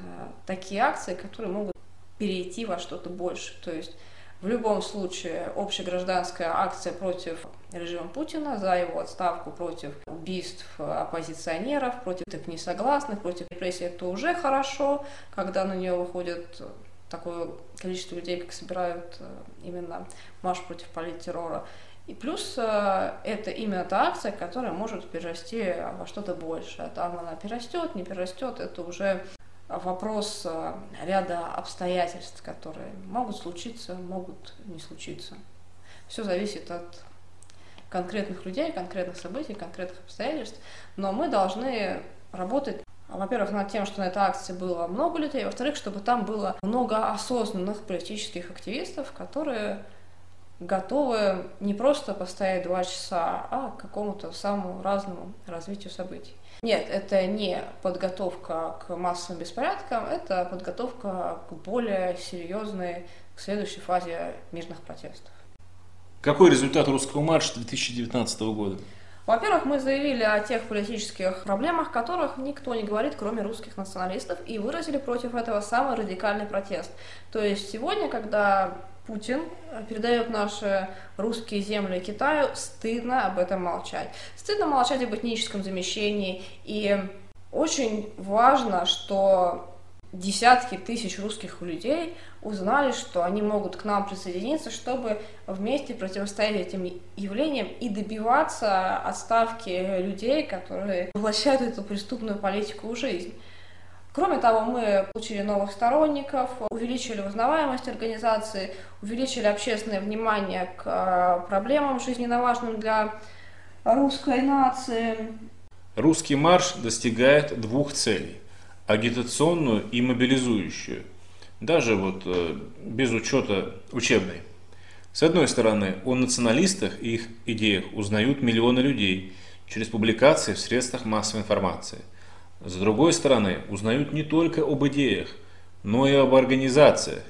такие акции, которые могут перейти во что-то больше. То есть в любом случае общегражданская акция против режима Путина, за его отставку, против убийств оппозиционеров, против так несогласных, против репрессий, это уже хорошо, когда на нее выходит такое количество людей, как собирают э, именно марш против политтеррора. И плюс э, это именно та акция, которая может перерасти во что-то большее. Там она перерастет, не перерастет, это уже вопрос э, ряда обстоятельств, которые могут случиться, могут не случиться. Все зависит от конкретных людей, конкретных событий, конкретных обстоятельств. Но мы должны работать во-первых, над тем, что на этой акции было много людей, во-вторых, чтобы там было много осознанных политических активистов, которые готовы не просто постоять два часа, а к какому-то самому разному развитию событий. Нет, это не подготовка к массовым беспорядкам, это подготовка к более серьезной, к следующей фазе мирных протестов. Какой результат русского марша 2019 года? Во-первых, мы заявили о тех политических проблемах, которых никто не говорит, кроме русских националистов, и выразили против этого самый радикальный протест. То есть сегодня, когда Путин передает наши русские земли Китаю, стыдно об этом молчать. Стыдно молчать об этническом замещении. И очень важно, что десятки тысяч русских людей узнали, что они могут к нам присоединиться, чтобы вместе противостоять этим явлениям и добиваться отставки людей, которые воплощают эту преступную политику в жизнь. Кроме того, мы получили новых сторонников, увеличили узнаваемость организации, увеличили общественное внимание к э, проблемам жизненно важным для русской нации. Русский марш достигает двух целей – агитационную и мобилизующую, даже вот э, без учета учебной. С одной стороны, о националистах и их идеях узнают миллионы людей через публикации в средствах массовой информации – с другой стороны, узнают не только об идеях, но и об организациях,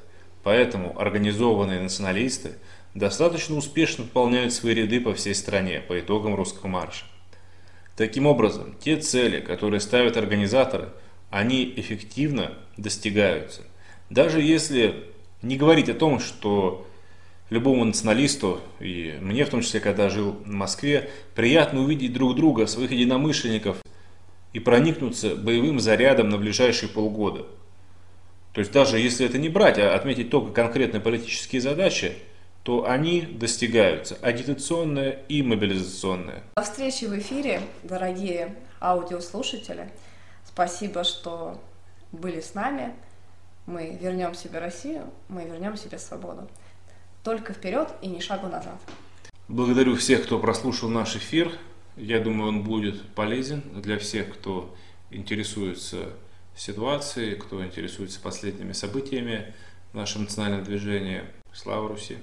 поэтому организованные националисты достаточно успешно пополняют свои ряды по всей стране по итогам русского марша. Таким образом, те цели, которые ставят организаторы, они эффективно достигаются. Даже если не говорить о том, что любому националисту, и мне в том числе, когда жил в Москве, приятно увидеть друг друга, своих единомышленников и проникнуться боевым зарядом на ближайшие полгода. То есть даже если это не брать, а отметить только конкретные политические задачи, то они достигаются, агитационные и мобилизационные. До встречи в эфире, дорогие аудиослушатели. Спасибо, что были с нами. Мы вернем себе Россию, мы вернем себе свободу. Только вперед и ни шагу назад. Благодарю всех, кто прослушал наш эфир. Я думаю, он будет полезен для всех, кто интересуется ситуацией, кто интересуется последними событиями в нашем национальном движении. Слава Руси!